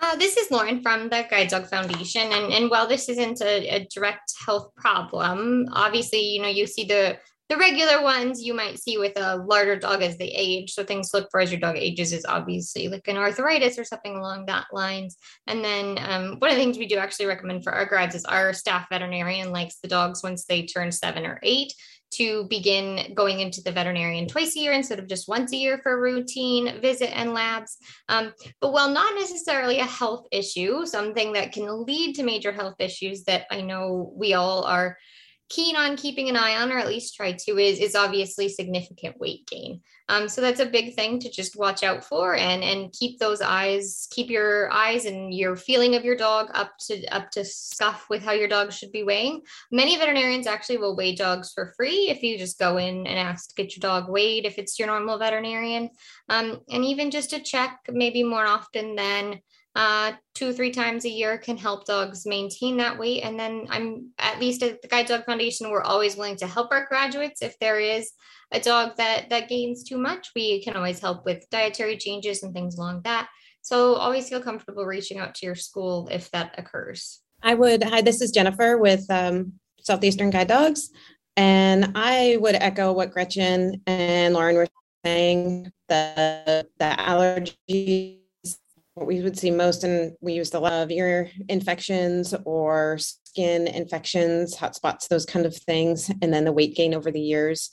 Uh, this is Lauren from the Guide Dog Foundation. And, and while this isn't a, a direct health problem, obviously, you know, you see the the regular ones you might see with a larger dog as they age. So things to look for as your dog ages is obviously like an arthritis or something along that lines. And then um, one of the things we do actually recommend for our grads is our staff veterinarian likes the dogs once they turn seven or eight to begin going into the veterinarian twice a year instead of just once a year for routine visit and labs. Um, but while not necessarily a health issue, something that can lead to major health issues that I know we all are keen on keeping an eye on or at least try to is is obviously significant weight gain. Um, so that's a big thing to just watch out for and and keep those eyes keep your eyes and your feeling of your dog up to up to scuff with how your dog should be weighing. Many veterinarians actually will weigh dogs for free if you just go in and ask to get your dog weighed if it's your normal veterinarian. Um, and even just to check maybe more often than uh, two three times a year can help dogs maintain that weight. And then I'm at least at the Guide Dog Foundation, we're always willing to help our graduates if there is a dog that that gains too much. We can always help with dietary changes and things along that. So always feel comfortable reaching out to your school if that occurs. I would. Hi, this is Jennifer with um, Southeastern Guide Dogs, and I would echo what Gretchen and Lauren were saying. The the allergies what we would see most, and we use the lot of ear infections or skin infections, hot spots, those kind of things, and then the weight gain over the years.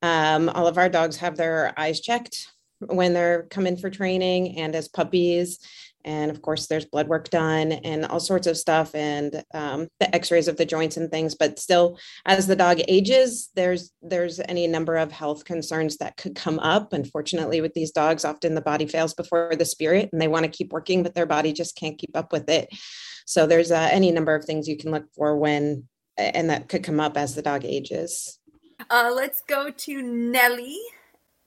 Um, all of our dogs have their eyes checked when they're coming for training and as puppies and of course there's blood work done and all sorts of stuff and um, the x-rays of the joints and things but still as the dog ages there's there's any number of health concerns that could come up. Unfortunately with these dogs often the body fails before the spirit and they want to keep working but their body just can't keep up with it. So there's uh, any number of things you can look for when and that could come up as the dog ages. Uh, let's go to nellie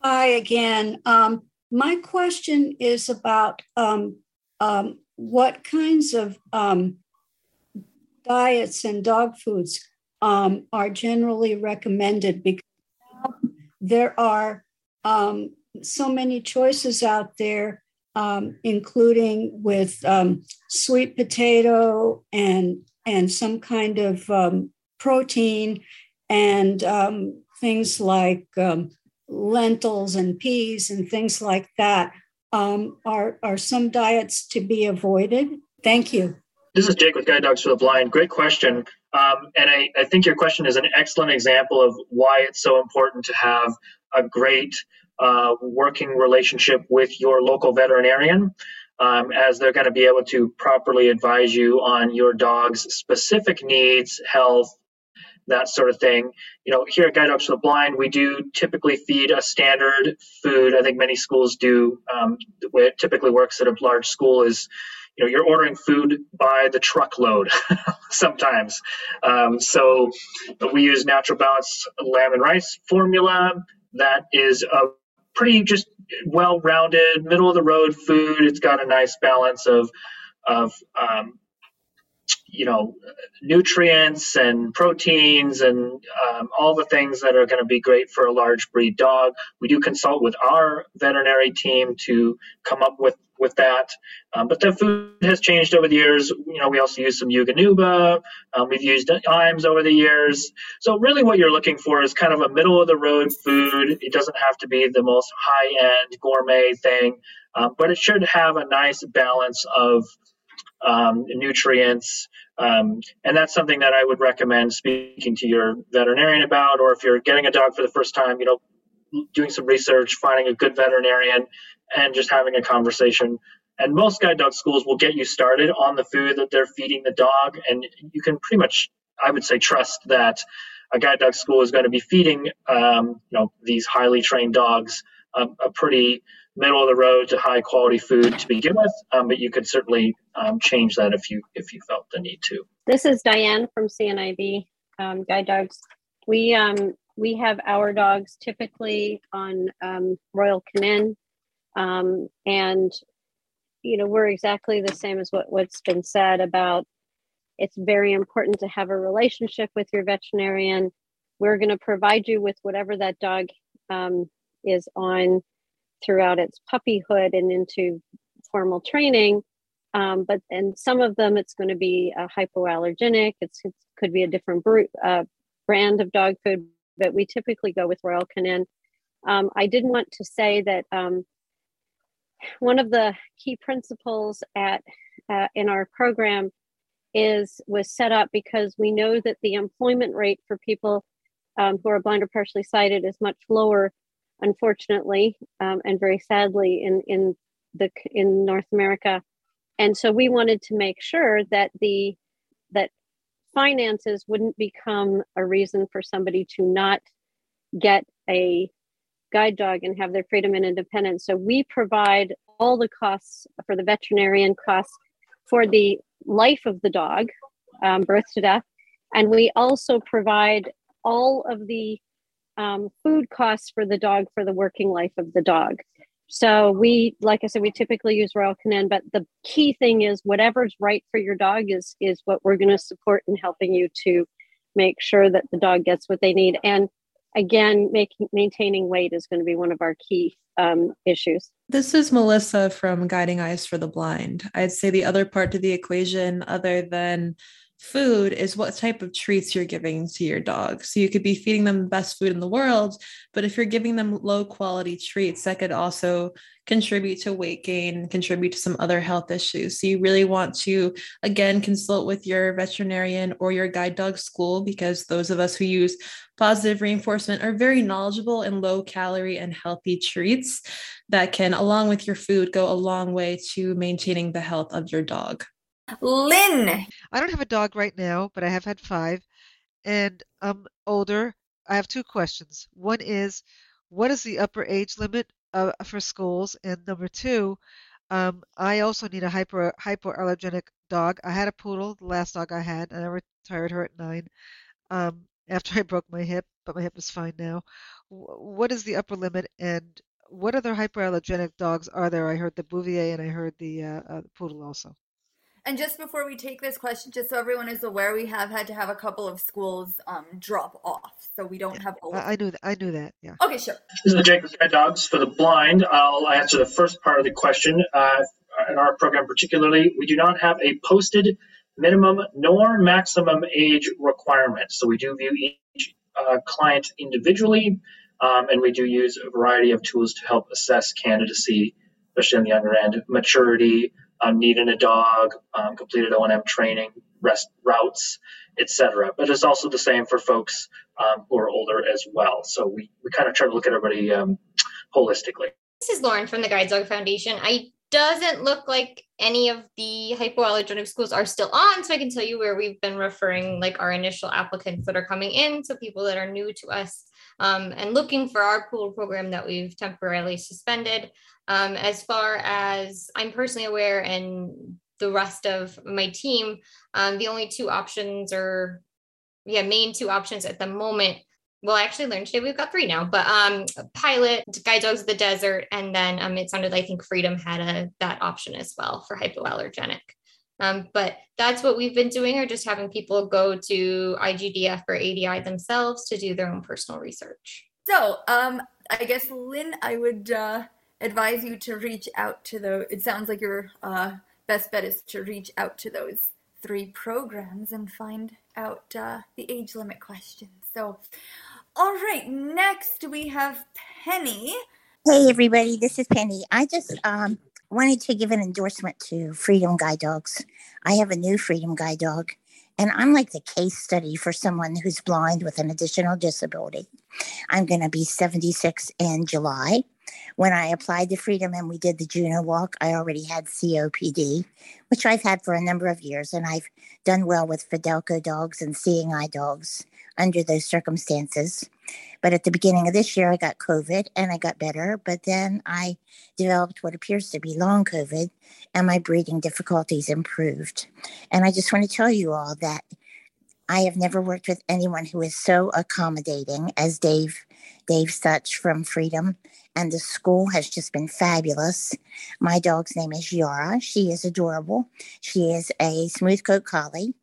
hi again. Um, my question is about um, um, what kinds of um, diets and dog foods um, are generally recommended? Because there are um, so many choices out there, um, including with um, sweet potato and and some kind of protein and things like lentils and peas and things like that um, are, are some diets to be avoided? Thank you. This is Jake with Guide Dogs for the Blind. Great question. Um, and I, I, think your question is an excellent example of why it's so important to have a great uh, working relationship with your local veterinarian, um, as they're going to be able to properly advise you on your dog's specific needs, health, that sort of thing. You know, here at Guide Dogs for the Blind, we do typically feed a standard food. I think many schools do. Um, the way it typically works at a large school is, you know, you're ordering food by the truckload sometimes. Um, so we use Natural Balance lamb and rice formula. That is a pretty just well-rounded, middle of the road food. It's got a nice balance of of um, you know, nutrients and proteins and um, all the things that are going to be great for a large breed dog. We do consult with our veterinary team to come up with with that. Um, but the food has changed over the years. You know, we also use some Eukanuba. Um, we've used Iams over the years. So really, what you're looking for is kind of a middle of the road food. It doesn't have to be the most high end gourmet thing, uh, but it should have a nice balance of um, nutrients. Um, and that's something that I would recommend speaking to your veterinarian about, or if you're getting a dog for the first time, you know, doing some research, finding a good veterinarian, and just having a conversation. And most guide dog schools will get you started on the food that they're feeding the dog, and you can pretty much, I would say, trust that a guide dog school is going to be feeding, um, you know, these highly trained dogs a, a pretty middle of the road to high quality food to begin with, um, but you could certainly um, change that if you if you felt the need to. This is Diane from CNIB um, Guide Dogs. We um, we have our dogs typically on um, Royal Canin, um, and you know we're exactly the same as what what's been said about. It's very important to have a relationship with your veterinarian. We're going to provide you with whatever that dog is on throughout its puppyhood and into formal training. Um, but and some of them, it's going to be a hypoallergenic. It's, it could be a different uh, brand of dog food, but we typically go with Royal Canin. Um, I did want to say that um, one of the key principles at uh, in our program is was set up because we know that the employment rate for people um, who are blind or partially sighted is much lower unfortunately, um, and very sadly in in the in North America. And so we wanted to make sure that the that finances wouldn't become a reason for somebody to not get a guide dog and have their freedom and independence. So we provide all the costs for the veterinarian costs for the life of the dog, um, birth to death, and we also provide all of the um, food costs for the dog for the working life of the dog. So we, like I said, we typically use Royal Canin, but the key thing is whatever's right for your dog is is what we're going to support in helping you to make sure that the dog gets what they need. And again, making maintaining weight is going to be one of our key um, issues. This is Melissa from Guiding Eyes for the Blind. I'd say the other part to the equation, other than food is what type of treats you're giving to your dog. So you could be feeding them the best food in the world, but if you're giving them low quality treats, that could also contribute to weight gain, contribute to some other health issues. So you really want to, again, consult with your veterinarian or your guide dog school because those of us who use positive reinforcement are very knowledgeable in low calorie and healthy treats that can, along with your food, go a long way to maintaining the health of your dog. Lynn. I don't have a dog right now, but I have had five, and I'm older. I have two questions. One is, what is the upper age limit uh, for schools? And number two, um, I also need a hyper hypoallergenic dog. I had a poodle, the last dog I had, and I retired her at nine um, after I broke my hip, but my hip is fine now. W- what is the upper limit, and what other hypoallergenic dogs are there? I heard the Bouvier and I heard the uh, uh, poodle also. And just before we take this question, just so everyone is aware, we have had to have a couple of schools um, drop off, so we don't have all. I, I knew that. I knew that. Yeah. Okay, sure. This is the Jacob Guide Dogs for the blind. I'll answer the first part of the question. Uh, in our program, particularly, we do not have a posted minimum nor maximum age requirement. So we do view each uh, client individually, um, and we do use a variety of tools to help assess candidacy, especially on the younger end, maturity um, needing a dog, um, completed O&M training, rest routes, etc. But it's also the same for folks um, who are older as well. So we, we kind of try to look at everybody um, holistically. This is Lauren from the Guide Dog Foundation. I doesn't look like any of the hypoallergenic schools are still on. So I can tell you where we've been referring like our initial applicants that are coming in. So people that are new to us um, and looking for our poodle program that we've temporarily suspended. Um, as far as I'm personally aware, and the rest of my team, um, the only two options are, yeah, main two options at the moment. Well, I actually learned today we've got three now, but um, Pilot, Guide Dogs of the Desert, and then um, it sounded like I think Freedom had a that option as well for hypoallergenic. Um, but that's what we've been doing, or just having people go to IGDF or ADI themselves to do their own personal research. So, um, I guess Lynn, I would uh, advise you to reach out to the. It sounds like your uh, best bet is to reach out to those three programs and find out uh, the age limit question. So, all right, next we have Penny. Hey everybody, this is Penny. I just um, wanted to give an endorsement to Freedom Guide Dogs. I have a new Freedom Guide Dog, and I'm like the case study for someone who's blind with an additional disability. I'm going to be 76 in July. When I applied to Freedom and we did the Juno Walk, I already had COPD, which I've had for a number of years, and I've done well with Fidelco dogs and seeing eye dogs under those circumstances. But at the beginning of this year, I got COVID and I got better. But then I developed what appears to be long COVID and my breathing difficulties improved. And I just want to tell you all that I have never worked with anyone who is so accommodating as Dave, Dave Such from Freedom. And the school has just been fabulous. My dog's name is Yara. She is adorable. She is a smooth coat collie.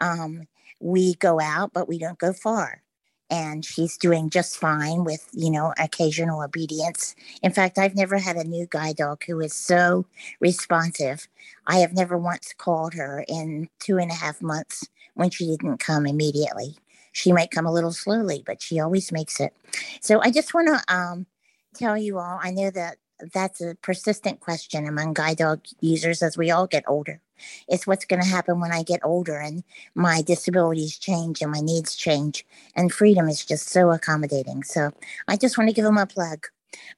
Um, we go out, but we don't go far. And she's doing just fine with, you know, occasional obedience. In fact, I've never had a new guide dog who is so responsive. I have never once called her in two and a half months when she didn't come immediately. She might come a little slowly, but she always makes it. So I just want to um, tell you all I know that that's a persistent question among guide dog users as we all get older. It's what's going to happen when I get older and my disabilities change and my needs change. And freedom is just so accommodating. So I just want to give them a plug.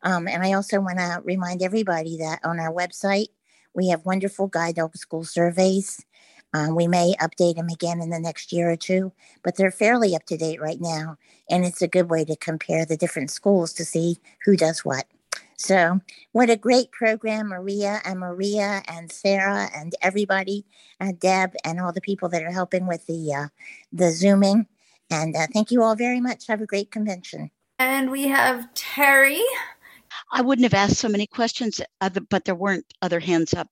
Um, and I also want to remind everybody that on our website, we have wonderful guide dog school surveys. Um, we may update them again in the next year or two, but they're fairly up to date right now. And it's a good way to compare the different schools to see who does what. So, what a great program, Maria and Maria and Sarah and everybody, uh, Deb and all the people that are helping with the uh, the zooming. And uh, thank you all very much. Have a great convention. And we have Terry. I wouldn't have asked so many questions, but there weren't other hands up.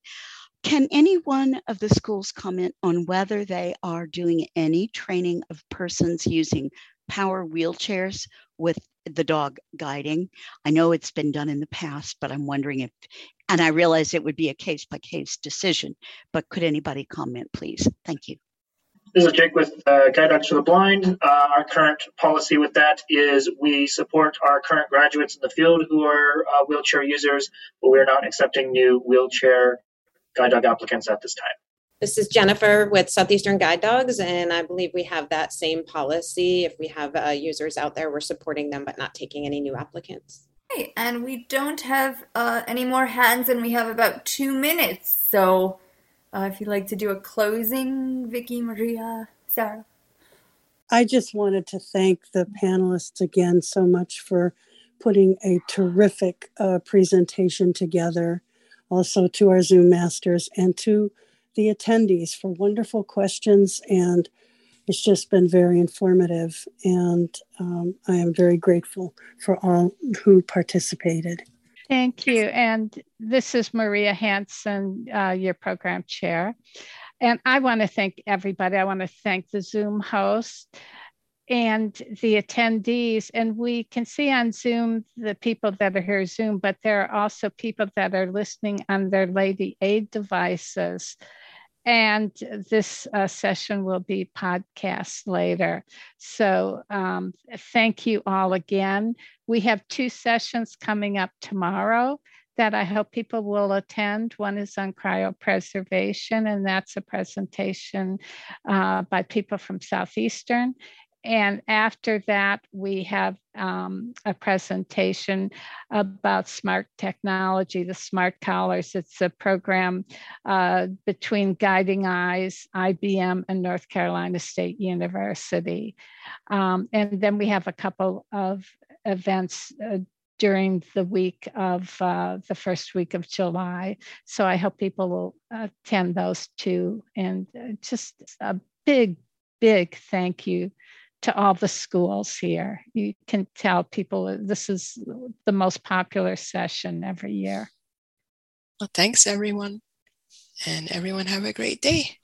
Can any one of the schools comment on whether they are doing any training of persons using power wheelchairs with the dog guiding. I know it's been done in the past, but I'm wondering if, and I realize it would be a case by case decision, but could anybody comment, please? Thank you. This is Jake with uh, Guide Dogs for the Blind. Uh, our current policy with that is we support our current graduates in the field who are uh, wheelchair users, but we're not accepting new wheelchair guide dog applicants at this time. This is Jennifer with Southeastern Guide Dogs, and I believe we have that same policy. If we have uh, users out there, we're supporting them, but not taking any new applicants. Okay, and we don't have uh, any more hands, and we have about two minutes. So, uh, if you'd like to do a closing, Vicky, Maria, Sarah. I just wanted to thank the panelists again so much for putting a terrific uh, presentation together. Also, to our Zoom masters and to the attendees for wonderful questions. And it's just been very informative. And um, I am very grateful for all who participated. Thank you. And this is Maria Hanson, uh, your program chair. And I want to thank everybody. I want to thank the Zoom host and the attendees. And we can see on Zoom the people that are here Zoom, but there are also people that are listening on their Lady Aid devices and this uh, session will be podcast later. So um, thank you all again. We have two sessions coming up tomorrow that I hope people will attend. One is on cryopreservation, and that's a presentation uh, by people from Southeastern. And after that, we have um, a presentation about smart technology, the smart collars. It's a program uh, between Guiding Eyes, IBM, and North Carolina State University. Um, and then we have a couple of events uh, during the week of uh, the first week of July. So I hope people will attend those too. And uh, just a big, big thank you to all the schools here. You can tell people this is the most popular session every year. Well, thanks, everyone. And everyone have a great day.